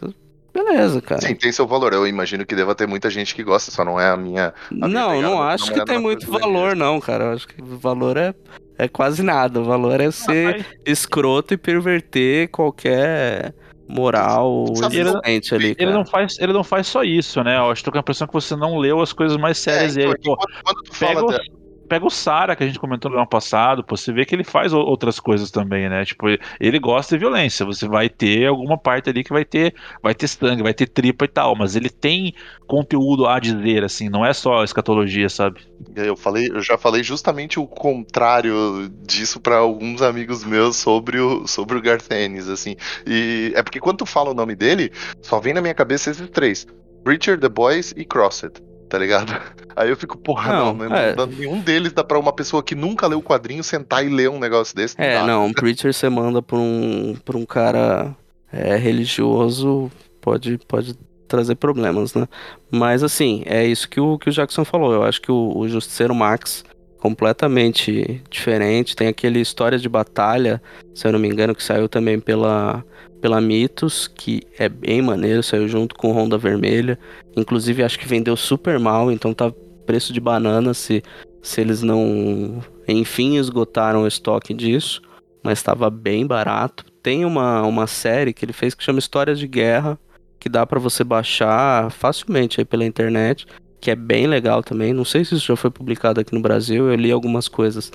Speaker 2: beleza, cara.
Speaker 5: Sim, tem seu valor. Eu imagino que deva ter muita gente que gosta, só não é a minha. minha
Speaker 2: Não,
Speaker 5: pegada,
Speaker 2: não
Speaker 5: mas
Speaker 2: acho
Speaker 5: não
Speaker 2: que
Speaker 5: é
Speaker 2: tem muito valor, não, cara. Eu acho que o valor é, é quase nada. O valor é ser
Speaker 3: Mas-
Speaker 2: escroto e perverter qualquer moral
Speaker 5: Sabe,
Speaker 2: existente ali,
Speaker 3: Ele não, faz, ele não faz só isso, né? Eu acho que tô com a impressão que você não leu as coisas mais sérias
Speaker 5: É, então,
Speaker 3: dele. Pô,
Speaker 5: quando, quando tu
Speaker 3: pega,
Speaker 5: fala
Speaker 3: o,
Speaker 5: da-
Speaker 3: pega o Sara, que a gente comentou no ano passado, pô, você vê que ele faz outras coisas também, né? Tipo, ele- gosta de violência. Você vai ter alguma parte ali que vai ter, vai ter sangue, vai ter tripa e tal, mas ele tem conteúdo a dizer, assim, não é só escatologia, sabe?
Speaker 5: Eu falei, eu já falei justamente o contrário disso pra alguns amigos meus sobre o sobre o Garth Ennis, assim. E é porque quando tu fala o nome dele, só vem na minha cabeça esses três: Preacher, The Boys e Crossed. Tá ligado? Aí eu fico, porra, não,
Speaker 2: Não,
Speaker 5: não,
Speaker 2: é.
Speaker 5: nenhum deles dá pra uma pessoa que nunca leu o quadrinho sentar e ler um negócio desse.
Speaker 2: É, não, um Preacher você manda pra um, pra um cara é, religioso, pode, pode trazer problemas, né? Mas assim, é isso que o, que o Jackson falou. Eu acho que o, o Justiceiro Max completamente diferente. Tem aquele História de Batalha, se eu não me engano, que saiu também pela, pela Mitos, que é bem maneiro, saiu junto com Honda Vermelha. Inclusive, acho que vendeu super mal, então tá preço de banana se, se eles não, enfim, esgotaram o estoque disso. Mas estava bem barato. Tem uma, uma série que ele fez que chama Histórias de Guerra, que dá pra você baixar facilmente aí pela internet, que é bem legal também. Não sei se isso já foi publicado aqui no Brasil. Eu li algumas coisas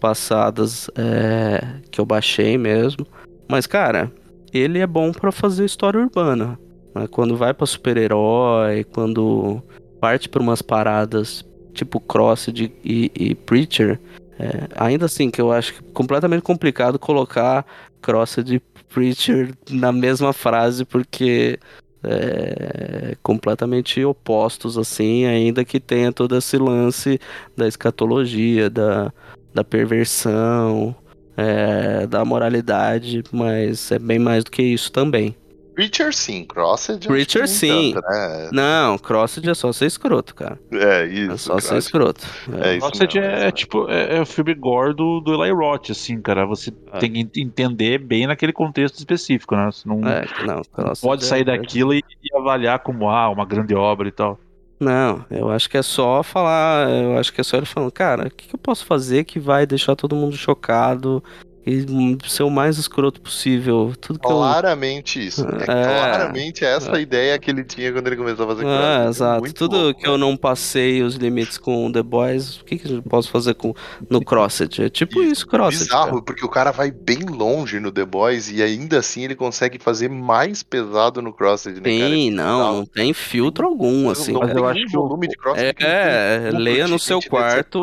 Speaker 2: passadas é, que eu baixei mesmo. Mas, cara, ele é bom pra fazer história urbana. né? Quando vai pra super-herói, quando parte pra umas paradas tipo Crossed e, e Preacher, é, ainda assim que eu acho completamente complicado colocar Crossed e Preacher na mesma frase, porque é, completamente opostos, assim, ainda que tenha todo esse lance da escatologia, da, da perversão, é, da moralidade, mas é bem mais do que isso também.
Speaker 5: Preacher sim, Crossed.
Speaker 2: Preacher, sim.
Speaker 5: tanto, né?
Speaker 2: Não, Crossed é só ser escroto, cara.
Speaker 5: É isso.
Speaker 2: É só ser
Speaker 5: Crossed.
Speaker 2: escroto.
Speaker 5: É isso
Speaker 3: Nossa,
Speaker 5: mesmo,
Speaker 3: é,
Speaker 5: é
Speaker 3: tipo, é, é o filme gore do, do Eli Roth, assim, cara. Você
Speaker 2: É.
Speaker 3: tem que ent- entender bem naquele contexto específico, né? Você não,
Speaker 2: É, não,
Speaker 3: não
Speaker 2: Crossed
Speaker 3: pode
Speaker 2: é-
Speaker 3: sair daquilo e, e avaliar como ah, uma grande obra e tal.
Speaker 2: Não, eu acho que é só falar. Eu acho que é só ele falando, cara, o que, que eu posso fazer que vai deixar todo mundo chocado e ser o mais escroto possível? Tudo que eu.
Speaker 5: Claramente isso. É,
Speaker 2: É.
Speaker 5: claramente essa ideia que ele tinha quando ele começou a fazer
Speaker 2: É,
Speaker 5: Crossed.
Speaker 2: exato.
Speaker 5: Muito
Speaker 2: Tudo
Speaker 5: louco,
Speaker 2: que eu não passei os limites com The Boys, o que, que eu posso fazer com, no Crossed? É tipo
Speaker 5: Isso,
Speaker 2: isso, Crossed.
Speaker 5: Bizarro,
Speaker 2: cara.
Speaker 5: porque o cara vai bem longe no The Boys e ainda assim ele consegue fazer mais pesado no Crossed, né, cara?
Speaker 2: Sim, não, não tem filtro algum, assim.
Speaker 5: não
Speaker 3: eu acho que o-
Speaker 5: volume de Crossed
Speaker 2: É, é, leia no seu quarto.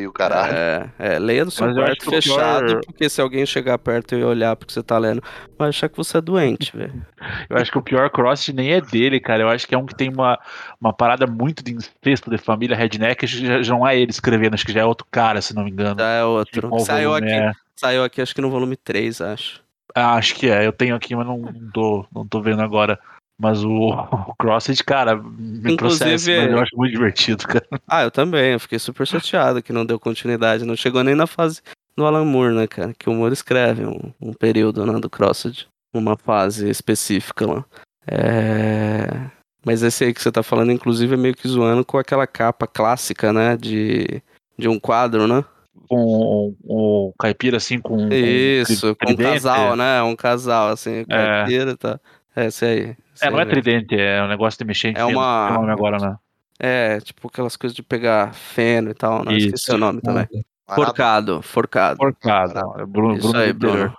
Speaker 5: E o caralho.
Speaker 2: É, é, leia no seu
Speaker 3: eu
Speaker 2: quarto fechado,
Speaker 3: pior-
Speaker 2: porque se alguém chegar perto e olhar porque você tá lendo, vai achar que você é doente, velho.
Speaker 3: Eu acho que o pior cross nem é dele, cara. Eu acho que é um que tem uma, uma parada muito de incesto de família redneck. Já, já não é ele escrevendo, acho que já é outro cara, se não me engano.
Speaker 2: Já é outro.
Speaker 3: Qual
Speaker 2: Saiu aqui,
Speaker 3: é?
Speaker 2: saiu aqui acho que no volume 3, acho.
Speaker 3: Ah, acho que é. Eu tenho aqui, mas não, tô, não tô vendo agora. Mas o, o Crossed, cara, me
Speaker 2: Inclusive,
Speaker 3: processa, mas eu acho muito divertido, cara.
Speaker 2: Ah, eu também, eu fiquei super chateado que não deu continuidade, não chegou nem na fase do Alan Moore, né, cara? Que o Moore escreve um, um período né, do Crossed, uma fase específica lá. É... Mas esse aí que você tá falando, inclusive, é meio que zoando com aquela capa clássica, né? De, de um quadro, né?
Speaker 3: Com o caipira, assim, com.
Speaker 2: Isso, com um casal, né? Um casal, assim,
Speaker 3: É.
Speaker 2: caipira e tá. É, esse aí. esse
Speaker 3: É, não
Speaker 2: aí
Speaker 3: é
Speaker 2: mesmo.
Speaker 3: tridente, é um negócio de mexer em
Speaker 2: É uma-
Speaker 3: não o agora, né?
Speaker 2: É, tipo aquelas coisas de pegar feno e tal, né? Esqueci
Speaker 3: Isso.
Speaker 2: o nome também. Forcado, forcado.
Speaker 3: Forcado. É Bruno,
Speaker 2: Isso
Speaker 3: Bruno
Speaker 2: aí. Bruno.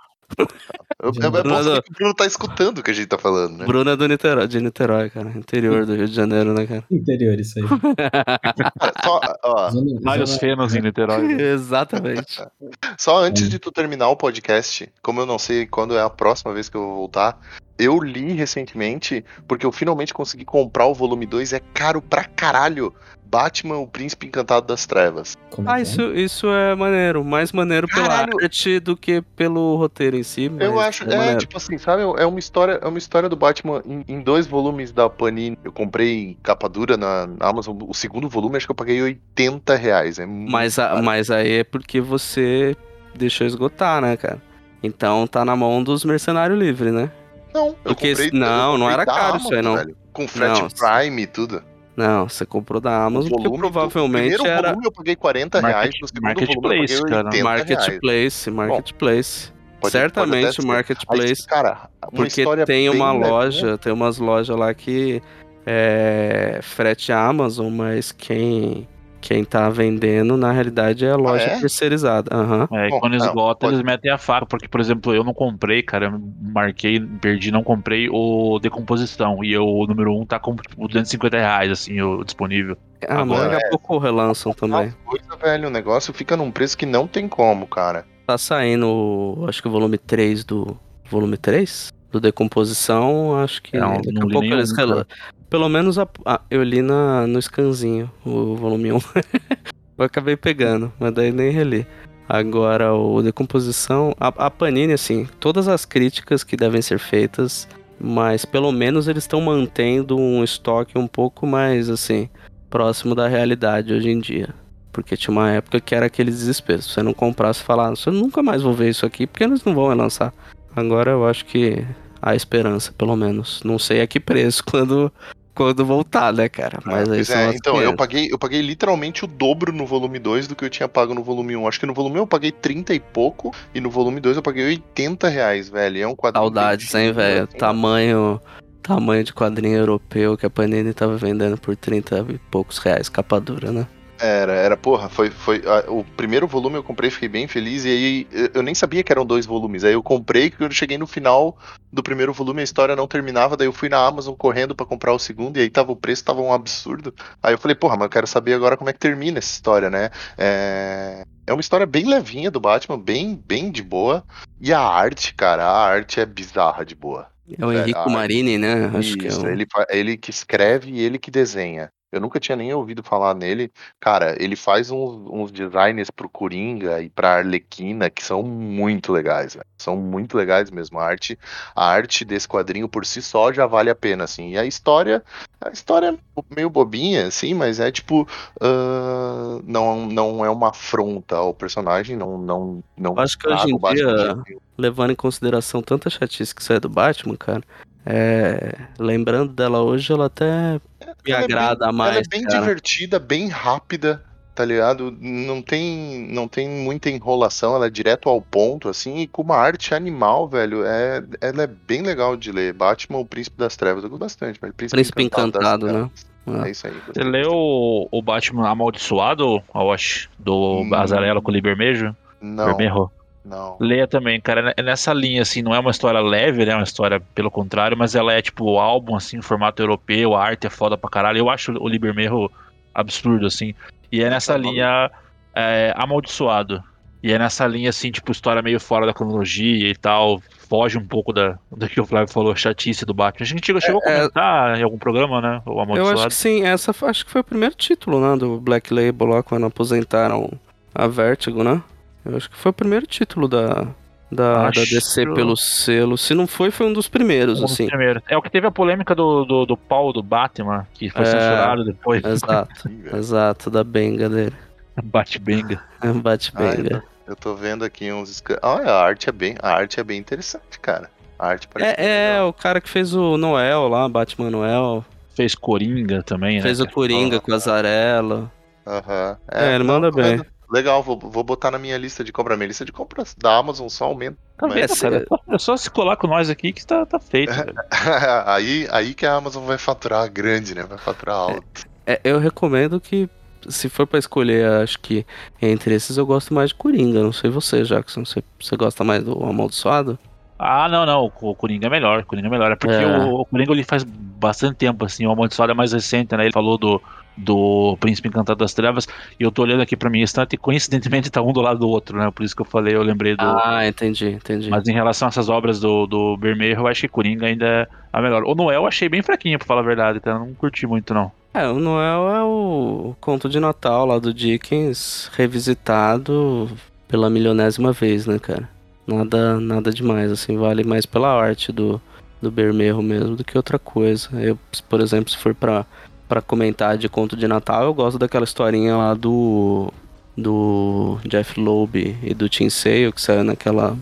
Speaker 5: Eu, é, é bom
Speaker 2: Bruno-
Speaker 5: que o Bruno tá escutando o que a gente tá falando, né?
Speaker 2: Bruna é do Niterói, de Niterói, cara. Interior do Rio de Janeiro, né, cara?
Speaker 4: Interior, isso aí.
Speaker 5: Só, ó,
Speaker 3: Vários fenos em Niterói. né?
Speaker 2: Exatamente.
Speaker 5: só antes de tu terminar o podcast, como eu não sei quando é a próxima vez que eu vou voltar, eu li recentemente, porque eu finalmente consegui comprar o volume 2, é caro pra caralho. Batman, o Príncipe Encantado das Trevas.
Speaker 4: Como é
Speaker 2: Ah,
Speaker 4: é?
Speaker 2: isso, isso é maneiro. Mais maneiro pela
Speaker 5: Caralho.
Speaker 2: arte do que pelo roteiro em si.
Speaker 5: Eu acho,
Speaker 2: é
Speaker 5: é, tipo assim, sabe? É uma história, é uma história do Batman em, em dois volumes da Panini. Eu comprei capa dura na, na Amazon. O segundo volume acho que eu paguei 80 reais. É
Speaker 2: Mas, a- mas aí é porque você deixou esgotar, né, cara? Então tá na mão dos mercenários livres, né?
Speaker 5: Não, eu
Speaker 2: porque
Speaker 5: comprei,
Speaker 2: não,
Speaker 5: eu
Speaker 2: não era caro isso aí, não.
Speaker 5: velho, com frete
Speaker 2: Não,
Speaker 5: Prime e tudo.
Speaker 2: Não, você comprou da Amazon porque
Speaker 5: volume do-
Speaker 2: provavelmente
Speaker 5: primeiro
Speaker 2: era
Speaker 5: volume eu paguei 40 reais,
Speaker 3: Market-
Speaker 5: no segundo volume eu
Speaker 3: Marketplace,
Speaker 5: paguei
Speaker 3: cara.
Speaker 5: 80 reais.
Speaker 2: marketplace, marketplace.
Speaker 5: Pode-
Speaker 2: Certamente
Speaker 5: pode até ser. Aí,
Speaker 2: marketplace.
Speaker 5: cara, uma
Speaker 2: Porque tem uma
Speaker 5: levinha.
Speaker 2: loja, tem umas lojas lá que é frete Amazon, mas quem quem tá vendendo na realidade é a loja
Speaker 5: é?
Speaker 2: terceirizada. Aham.
Speaker 3: É, e quando
Speaker 5: não,
Speaker 3: esgota, eles metem a faca, porque, por exemplo, eu não comprei, cara, eu marquei, perdi, não comprei o Decomposição, e eu, o número 1 tá com tipo, 250 reais, assim, o disponível.
Speaker 2: Ah, mas
Speaker 3: Agora,
Speaker 2: daqui a pouco relançam também.
Speaker 5: Coisa, velho, o negócio fica num preço que não tem como, cara.
Speaker 2: Tá saindo, acho que o volume 3 do. Volume 3? Do Decomposição, acho que.
Speaker 3: Não,
Speaker 2: daqui
Speaker 3: não
Speaker 2: a pouco eles rela- Pelo menos a- a- eu li na, no scanzinho, o volume 1. eu acabei pegando, mas daí nem reli. Agora, o Decomposição. A, a Panini, assim, todas as críticas que devem ser feitas, mas pelo menos eles estão mantendo um estoque um pouco mais, assim, próximo da realidade hoje em dia. Porque tinha uma época que era aquele desespero. Se você não comprasse, falar, você nunca mais vou ver isso aqui, porque eles não vão relançar. Agora eu acho que há esperança, pelo menos. Não sei a que preço quando, quando voltar, né, cara? Mas aí
Speaker 5: Pois é, então, eu
Speaker 2: 500.
Speaker 5: paguei, eu paguei literalmente o dobro no volume 2 do que eu tinha pago no volume 1. Acho que no volume 1 eu paguei 30 e pouco, e no volume 2 eu paguei 80 reais, velho. É um quadrinho.
Speaker 2: Saudades, hein, velho?
Speaker 5: assim.
Speaker 2: Tamanho. Tamanho de quadrinho europeu que a Panini tava vendendo por 30 e poucos reais, capa dura, né?
Speaker 5: Era, era, porra, foi, foi a- o primeiro volume eu comprei, fiquei bem feliz, e aí eu- eu nem sabia que eram dois volumes, aí eu comprei, quando eu cheguei no final do primeiro volume a história não terminava, daí eu fui na Amazon correndo pra comprar o segundo, e aí tava o preço, tava um absurdo, aí eu falei, porra, mas eu quero saber agora como é que termina essa história, né, é... É uma história bem levinha do Batman, bem, bem de boa, e a arte, cara, a arte é bizarra de boa.
Speaker 2: É o
Speaker 5: É,
Speaker 2: Henrico
Speaker 5: ah,
Speaker 2: Marini, né? Acho que é
Speaker 5: Isso,
Speaker 2: o...
Speaker 5: ele, ele que escreve e ele que desenha. Eu nunca tinha nem ouvido falar nele. Cara, ele faz uns, uns designs pro Coringa e pra Arlequina que são muito legais. São muito legais mesmo. A arte, a arte desse quadrinho por si só já vale a pena, assim. E a história, a história é meio bobinha, assim, mas é tipo. ah, não, não é uma afronta ao personagem, não. não, não
Speaker 2: Acho que hoje em dia- levando em consideração tanta chatice que sai do Batman, cara. É, lembrando dela hoje, ela até me
Speaker 5: Ela é
Speaker 2: agrada
Speaker 5: bem,
Speaker 2: mais.
Speaker 5: Ela é bem
Speaker 2: cara.
Speaker 5: divertida, bem rápida, tá ligado? Não tem, não tem muita enrolação, ela é direto ao ponto, assim, e com uma arte animal, velho. É, ela é bem legal de ler. Batman, o Príncipe das Trevas, eu gosto bastante, velho.
Speaker 2: Príncipe Encantado,
Speaker 5: das
Speaker 2: né? É.
Speaker 5: É isso aí.
Speaker 3: Você leu o, o Batman Amaldiçoado, Aosh, do
Speaker 5: Hum.
Speaker 3: Azarelo com o Libermejo?
Speaker 5: Não,
Speaker 3: Vermelho?
Speaker 5: Não.
Speaker 3: Leia também, cara, é nessa linha, assim, não é uma história leve, né, uma história pelo contrário, mas ela é, tipo, álbum, assim, em formato europeu, a arte é foda pra caralho, eu acho o Libermejo absurdo, assim, e é nessa
Speaker 5: Tá
Speaker 3: linha é, amaldiçoado, e é nessa linha, assim, tipo, história meio fora da cronologia e tal, foge um pouco da, do que o Flávio falou, chatice do Batman. A gente chegou, chegou a
Speaker 2: É, é-
Speaker 3: comentar em algum programa, né, o
Speaker 2: Eu
Speaker 3: amaldiçoado.
Speaker 2: acho que sim, essa foi- acho que foi o primeiro título, né, do Black Label lá, quando aposentaram a Vertigo, né? Eu acho que foi o primeiro título da, da,
Speaker 3: Acho-
Speaker 2: da DC pelo selo. Se não foi, foi um dos primeiros,
Speaker 3: Um dos
Speaker 2: assim.
Speaker 3: primeiros. É o que teve a polêmica do, do, do pau do Batman, que foi
Speaker 2: É.
Speaker 3: censurado depois.
Speaker 2: Exato, exato, da benga dele.
Speaker 3: Bate-benga.
Speaker 2: Bate
Speaker 5: Ai,
Speaker 2: benga.
Speaker 5: Eu tô vendo aqui uns. Ah, a arte é bem, a arte é bem interessante, cara. A arte parece
Speaker 2: É, é, o cara que fez o Noel lá, Batman Noel.
Speaker 3: Fez Coringa também, né?
Speaker 2: Fez o Coringa com o Azarelo.
Speaker 5: Aham.
Speaker 2: É, ele
Speaker 5: não,
Speaker 2: manda bem.
Speaker 5: vendo. Legal, vou, vou botar na minha lista de compra. Minha lista de compras da Amazon só aumenta.
Speaker 3: Tá
Speaker 5: Mas-?
Speaker 3: É só- É só se colar com nós aqui que tá, tá feito, velho.
Speaker 5: aí, aí que a Amazon vai faturar grande, né? Vai faturar alto.
Speaker 2: É, eu recomendo que, se for pra escolher, acho que entre esses eu gosto mais de Coringa. Não sei você, Jackson. Você, você gosta mais do Amaldiçoado?
Speaker 3: Ah, não, não. O Coringa é melhor. O Coringa é melhor. É porque
Speaker 2: É.
Speaker 3: O, o Coringa ele faz bastante tempo, assim. O Amaldiçoado é mais recente, né? Ele falou do, do Príncipe Encantado das Trevas. E eu tô olhando aqui pra minha estante e coincidentemente tá um do lado do outro, né? Por isso que eu falei, eu lembrei do.
Speaker 2: Ah, entendi, entendi.
Speaker 3: Mas em relação a essas obras do, do Bermejo, eu acho que Coringa ainda é a melhor. O Noel eu achei bem fraquinho, pra falar a verdade, então eu não curti muito, não.
Speaker 2: É, o Noel é o conto de Natal lá do Dickens, revisitado pela milionésima vez, né, cara? Nada, nada demais, assim, vale mais pela arte do, do Bermejo mesmo do que outra coisa. Eu, por exemplo, se for pra, pra comentar de conto de Natal, eu gosto daquela historinha lá do do Jeff Loeb e do Tim Sale, que saiu naquela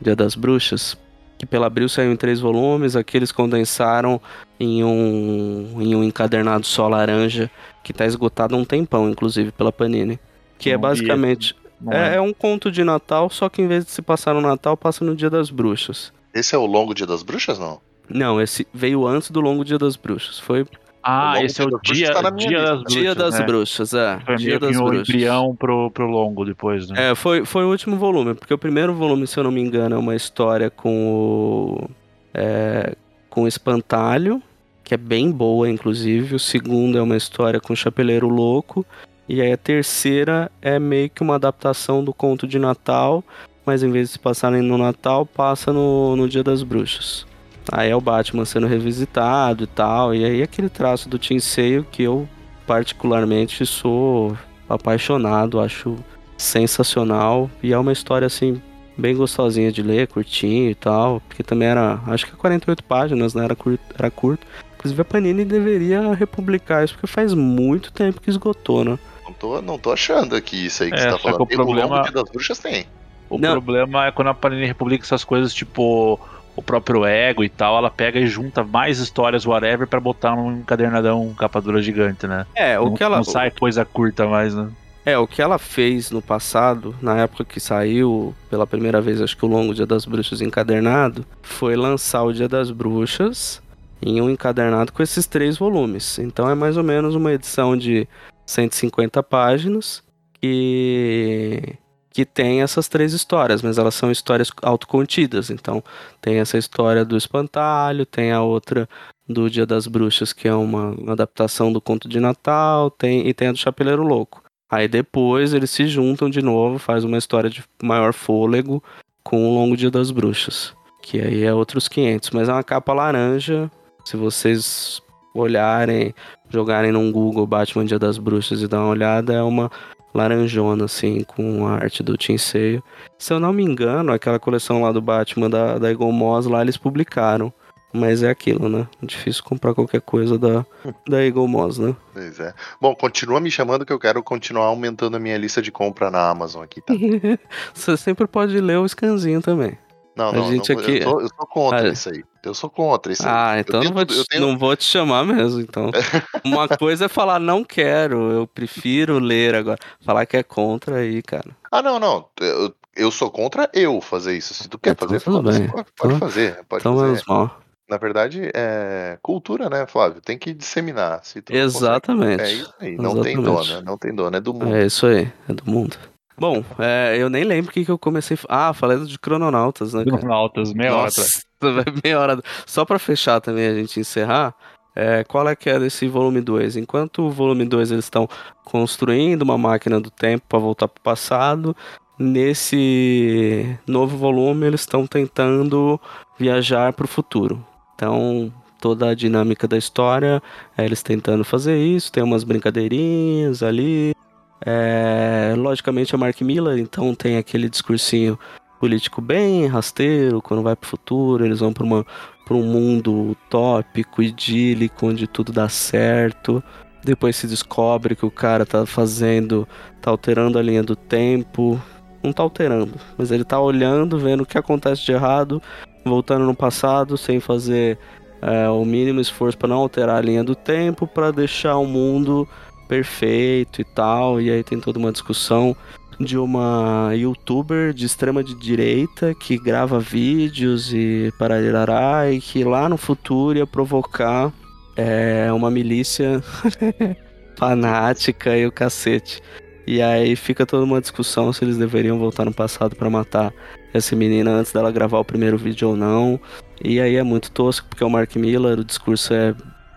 Speaker 2: Dia das Bruxas, que pela Abril saiu em três volumes, aqui eles condensaram em um, em um encadernado só laranja, que tá esgotado há um tempão, inclusive, pela Panini. Que é basicamente. É,
Speaker 3: é.
Speaker 2: é um conto de Natal, só que em vez de se passar no Natal, passa no Dia das Bruxas.
Speaker 5: Esse é o Longo Dia das Bruxas, não?
Speaker 2: Não, esse veio antes do Longo Dia das Bruxas. Foi
Speaker 3: Ah, esse é o
Speaker 5: Dia das Bruxas
Speaker 3: dia,
Speaker 5: tá
Speaker 3: dia das Bruxas.
Speaker 2: Dia das
Speaker 3: né?
Speaker 2: Bruxas, é.
Speaker 3: Foi
Speaker 2: Dia
Speaker 3: meio que
Speaker 2: das
Speaker 3: um
Speaker 2: Bruxas.
Speaker 3: embrião pro, pro longo depois, né?
Speaker 2: É, foi, foi o último volume, porque o primeiro volume, se eu não me engano, é uma história com o. É, com o Espantalho, que é bem boa, inclusive. O segundo é uma história com o Chapeleiro Louco. E aí a terceira é meio que uma adaptação do conto de Natal, mas em vez de se passarem no Natal, passa no, no Dia das Bruxas. Aí é o Batman sendo revisitado e tal. E aí aquele traço do Sale que eu particularmente sou apaixonado, acho sensacional. E é uma história assim, bem gostosinha de ler, curtinho e tal. Porque também era, acho que 48 páginas, né? Era curto. Era curto. Inclusive a Panini deveria republicar isso, porque faz muito tempo que esgotou, né?
Speaker 5: Não tô, não tô achando aqui isso aí que
Speaker 3: É,
Speaker 5: você tá
Speaker 3: que
Speaker 5: falando.
Speaker 3: o
Speaker 5: Tem
Speaker 3: problema-
Speaker 5: Dia das Bruxas tem.
Speaker 3: O
Speaker 2: Não.
Speaker 3: problema é quando a Panini Republica essas coisas, tipo o próprio ego e tal, ela pega e junta mais histórias, whatever, pra botar num encadernadão capa dura gigante, né?
Speaker 2: É, o
Speaker 3: não,
Speaker 2: que ela.
Speaker 3: não sai coisa curta mais, né?
Speaker 2: É, o que ela fez no passado, na época que saiu pela primeira vez, acho que o Longo Dia das Bruxas encadernado, foi lançar o Dia das Bruxas em um encadernado com esses três volumes. Então é mais ou menos uma edição de 150 páginas que que tem essas três histórias, mas elas são histórias autocontidas. Então tem essa história do espantalho, tem a outra do Dia das Bruxas, que é uma, adaptação do conto de Natal, tem e tem a do Chapeleiro Louco. Aí depois eles se juntam de novo, faz uma história de maior fôlego com o Longo Dia das Bruxas, que aí é outros 500, mas é uma capa laranja. Se vocês olharem, jogarem num Google Batman Dia das Bruxas e dar uma olhada, é uma laranjona assim com a arte do Sale. Se eu não me engano, aquela coleção lá do Batman da, da Eagle Moss lá eles publicaram. Mas é aquilo, né? Difícil comprar qualquer coisa da, da Eagle Moss, né?
Speaker 5: Pois é. Bom, continua me chamando que eu quero continuar aumentando a minha lista de compra na Amazon aqui, tá?
Speaker 2: Você sempre pode ler o scanzinho também.
Speaker 5: Não,
Speaker 2: A
Speaker 5: não,
Speaker 2: gente
Speaker 5: não,
Speaker 2: aqui-
Speaker 5: eu, sou, eu sou contra
Speaker 2: Ah,
Speaker 5: isso aí. Eu sou contra isso aí.
Speaker 2: Ah, então não, vou te,
Speaker 5: tenho-
Speaker 2: não vou te chamar mesmo, então. Uma coisa é falar não quero, eu prefiro ler agora. Falar que é contra aí, cara.
Speaker 5: Ah, não, não. Eu, eu sou contra eu fazer isso. Se tu quer
Speaker 2: Então
Speaker 5: fazer,
Speaker 2: tudo
Speaker 5: foda-se,
Speaker 2: bem.
Speaker 5: pode,
Speaker 2: Então-
Speaker 5: fazer. Pode
Speaker 2: Então
Speaker 5: fazer.
Speaker 2: menos mal.
Speaker 5: Na verdade, é cultura, né, Flávio? Tem que disseminar. Se
Speaker 2: Exatamente.
Speaker 5: consegue- É isso aí. Não tem
Speaker 2: Exatamente.
Speaker 5: dona. Não tem dona. É do mundo.
Speaker 2: É isso aí, é do mundo. Bom, é, eu nem lembro o que, que eu comecei. Ah, falei de crononautas, né, cara?
Speaker 3: Altas, meia hora atrás.
Speaker 2: Meia hora. Só pra fechar também, a gente encerrar, é, qual é que é desse volume 2? Enquanto o volume 2 eles estão construindo uma máquina do tempo pra voltar pro passado, nesse novo volume eles estão tentando viajar pro futuro. Então, toda a dinâmica da história é eles tentando fazer isso, tem umas brincadeirinhas ali. É, logicamente é Mark Miller, então tem aquele discursinho político bem rasteiro, quando vai pro futuro, eles vão pra, uma, pra um mundo utópico, idílico, onde tudo dá certo. Depois se descobre que o cara tá fazendo, tá alterando a linha do tempo. Não tá alterando, mas ele tá olhando, vendo o que acontece de errado, voltando no passado, sem fazer é, o mínimo esforço para não alterar a linha do tempo, para deixar o mundo perfeito e tal. E aí tem toda uma discussão de uma youtuber de extrema de direita que grava vídeos e parará e que lá no futuro ia provocar é, uma milícia fanática e o cacete. E aí fica toda uma discussão se eles deveriam voltar no passado para matar essa menina antes dela gravar o primeiro vídeo ou não. E aí é muito tosco porque é o Mark Miller, o discurso é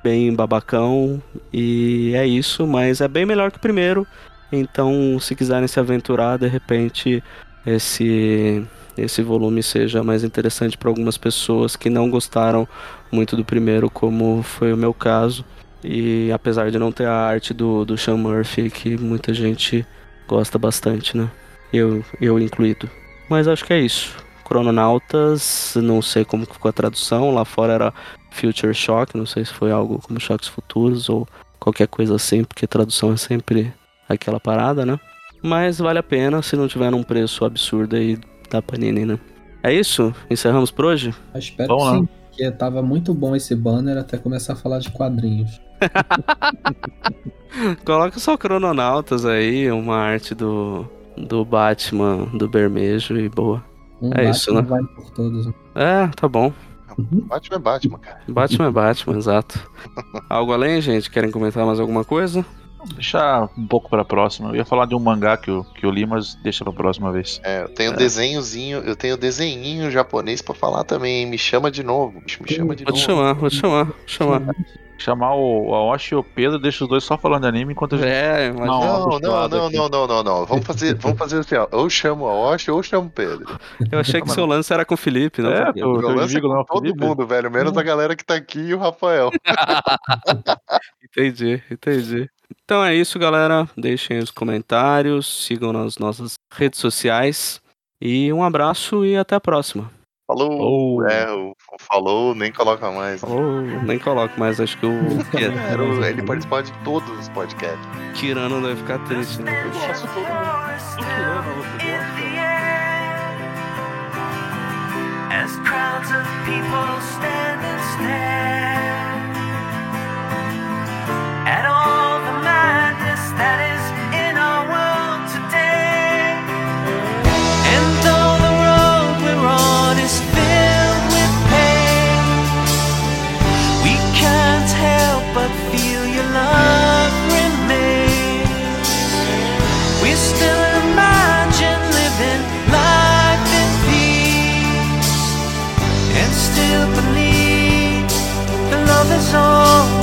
Speaker 2: bem babacão e é isso, mas é bem melhor que o primeiro. Então, se quiserem se aventurar, de repente esse esse volume seja mais interessante para algumas pessoas que não gostaram muito do primeiro, como foi o meu caso. E apesar de não ter a arte do, do Sean Murphy, que muita gente gosta bastante, né? Eu, eu incluído. Mas acho que é isso. Crononautas, não sei como ficou a tradução. Lá fora era Future Shock, não sei se foi algo como Choques Futuros ou qualquer coisa assim, porque tradução é sempre aquela parada, né? Mas vale a pena se não tiver um preço absurdo aí da Panini, né? É isso? Encerramos por hoje?
Speaker 4: Eu espero
Speaker 3: Vamos
Speaker 4: que
Speaker 3: lá.
Speaker 4: sim. Porque tava muito bom esse banner até começar a falar de quadrinhos.
Speaker 2: Coloca só Crononautas aí, uma arte do, do Batman, do Bermejo e boa.
Speaker 4: Um
Speaker 2: É isso, né?
Speaker 4: vai por todos.
Speaker 2: É, tá bom.
Speaker 5: Batman é Batman, cara.
Speaker 2: Batman é Batman, exato. Algo além, gente? Querem comentar mais alguma coisa?
Speaker 3: Deixar um pouco pra próxima. Eu ia falar de um mangá que eu, que eu li, mas deixa pra próxima vez.
Speaker 5: É, eu tenho
Speaker 2: É.
Speaker 5: desenhozinho, eu tenho desenhinho japonês pra falar também, hein? Me chama de novo, bicho, me chama de
Speaker 2: Vou te
Speaker 5: novo.
Speaker 2: chamar, vou te chamar, vou te chamar.
Speaker 3: Chamar o Aoshi e o Pedro, deixa os dois só falando de anime enquanto a gente.
Speaker 2: É, mas
Speaker 3: Não,
Speaker 5: Não, não, não, não, não, não, não. Vamos fazer, vamos fazer assim, ó. Ou chamo a Osh ou chamo o Pedro.
Speaker 2: eu achei que seu lance era com o Felipe, não?
Speaker 3: É,
Speaker 2: o
Speaker 5: O lance é com
Speaker 3: o
Speaker 5: todo
Speaker 3: Felipe?
Speaker 5: mundo, velho. Menos a galera que tá aqui e o Rafael.
Speaker 2: Entendi, entendi. Então é isso, galera. Deixem os comentários, sigam nas nossas redes sociais. E um abraço e até a próxima.
Speaker 5: Falou!
Speaker 3: Oh.
Speaker 5: É, falou, nem coloca mais.
Speaker 2: Falou, nem coloca mais, acho que o.
Speaker 5: É Quero, ele participar de todos os podcasts.
Speaker 2: Tirando deve ficar triste, né? Eu gosto todo mundo. Tirano, você?
Speaker 6: As crowds of people stand and stare at all the madness that is. 手。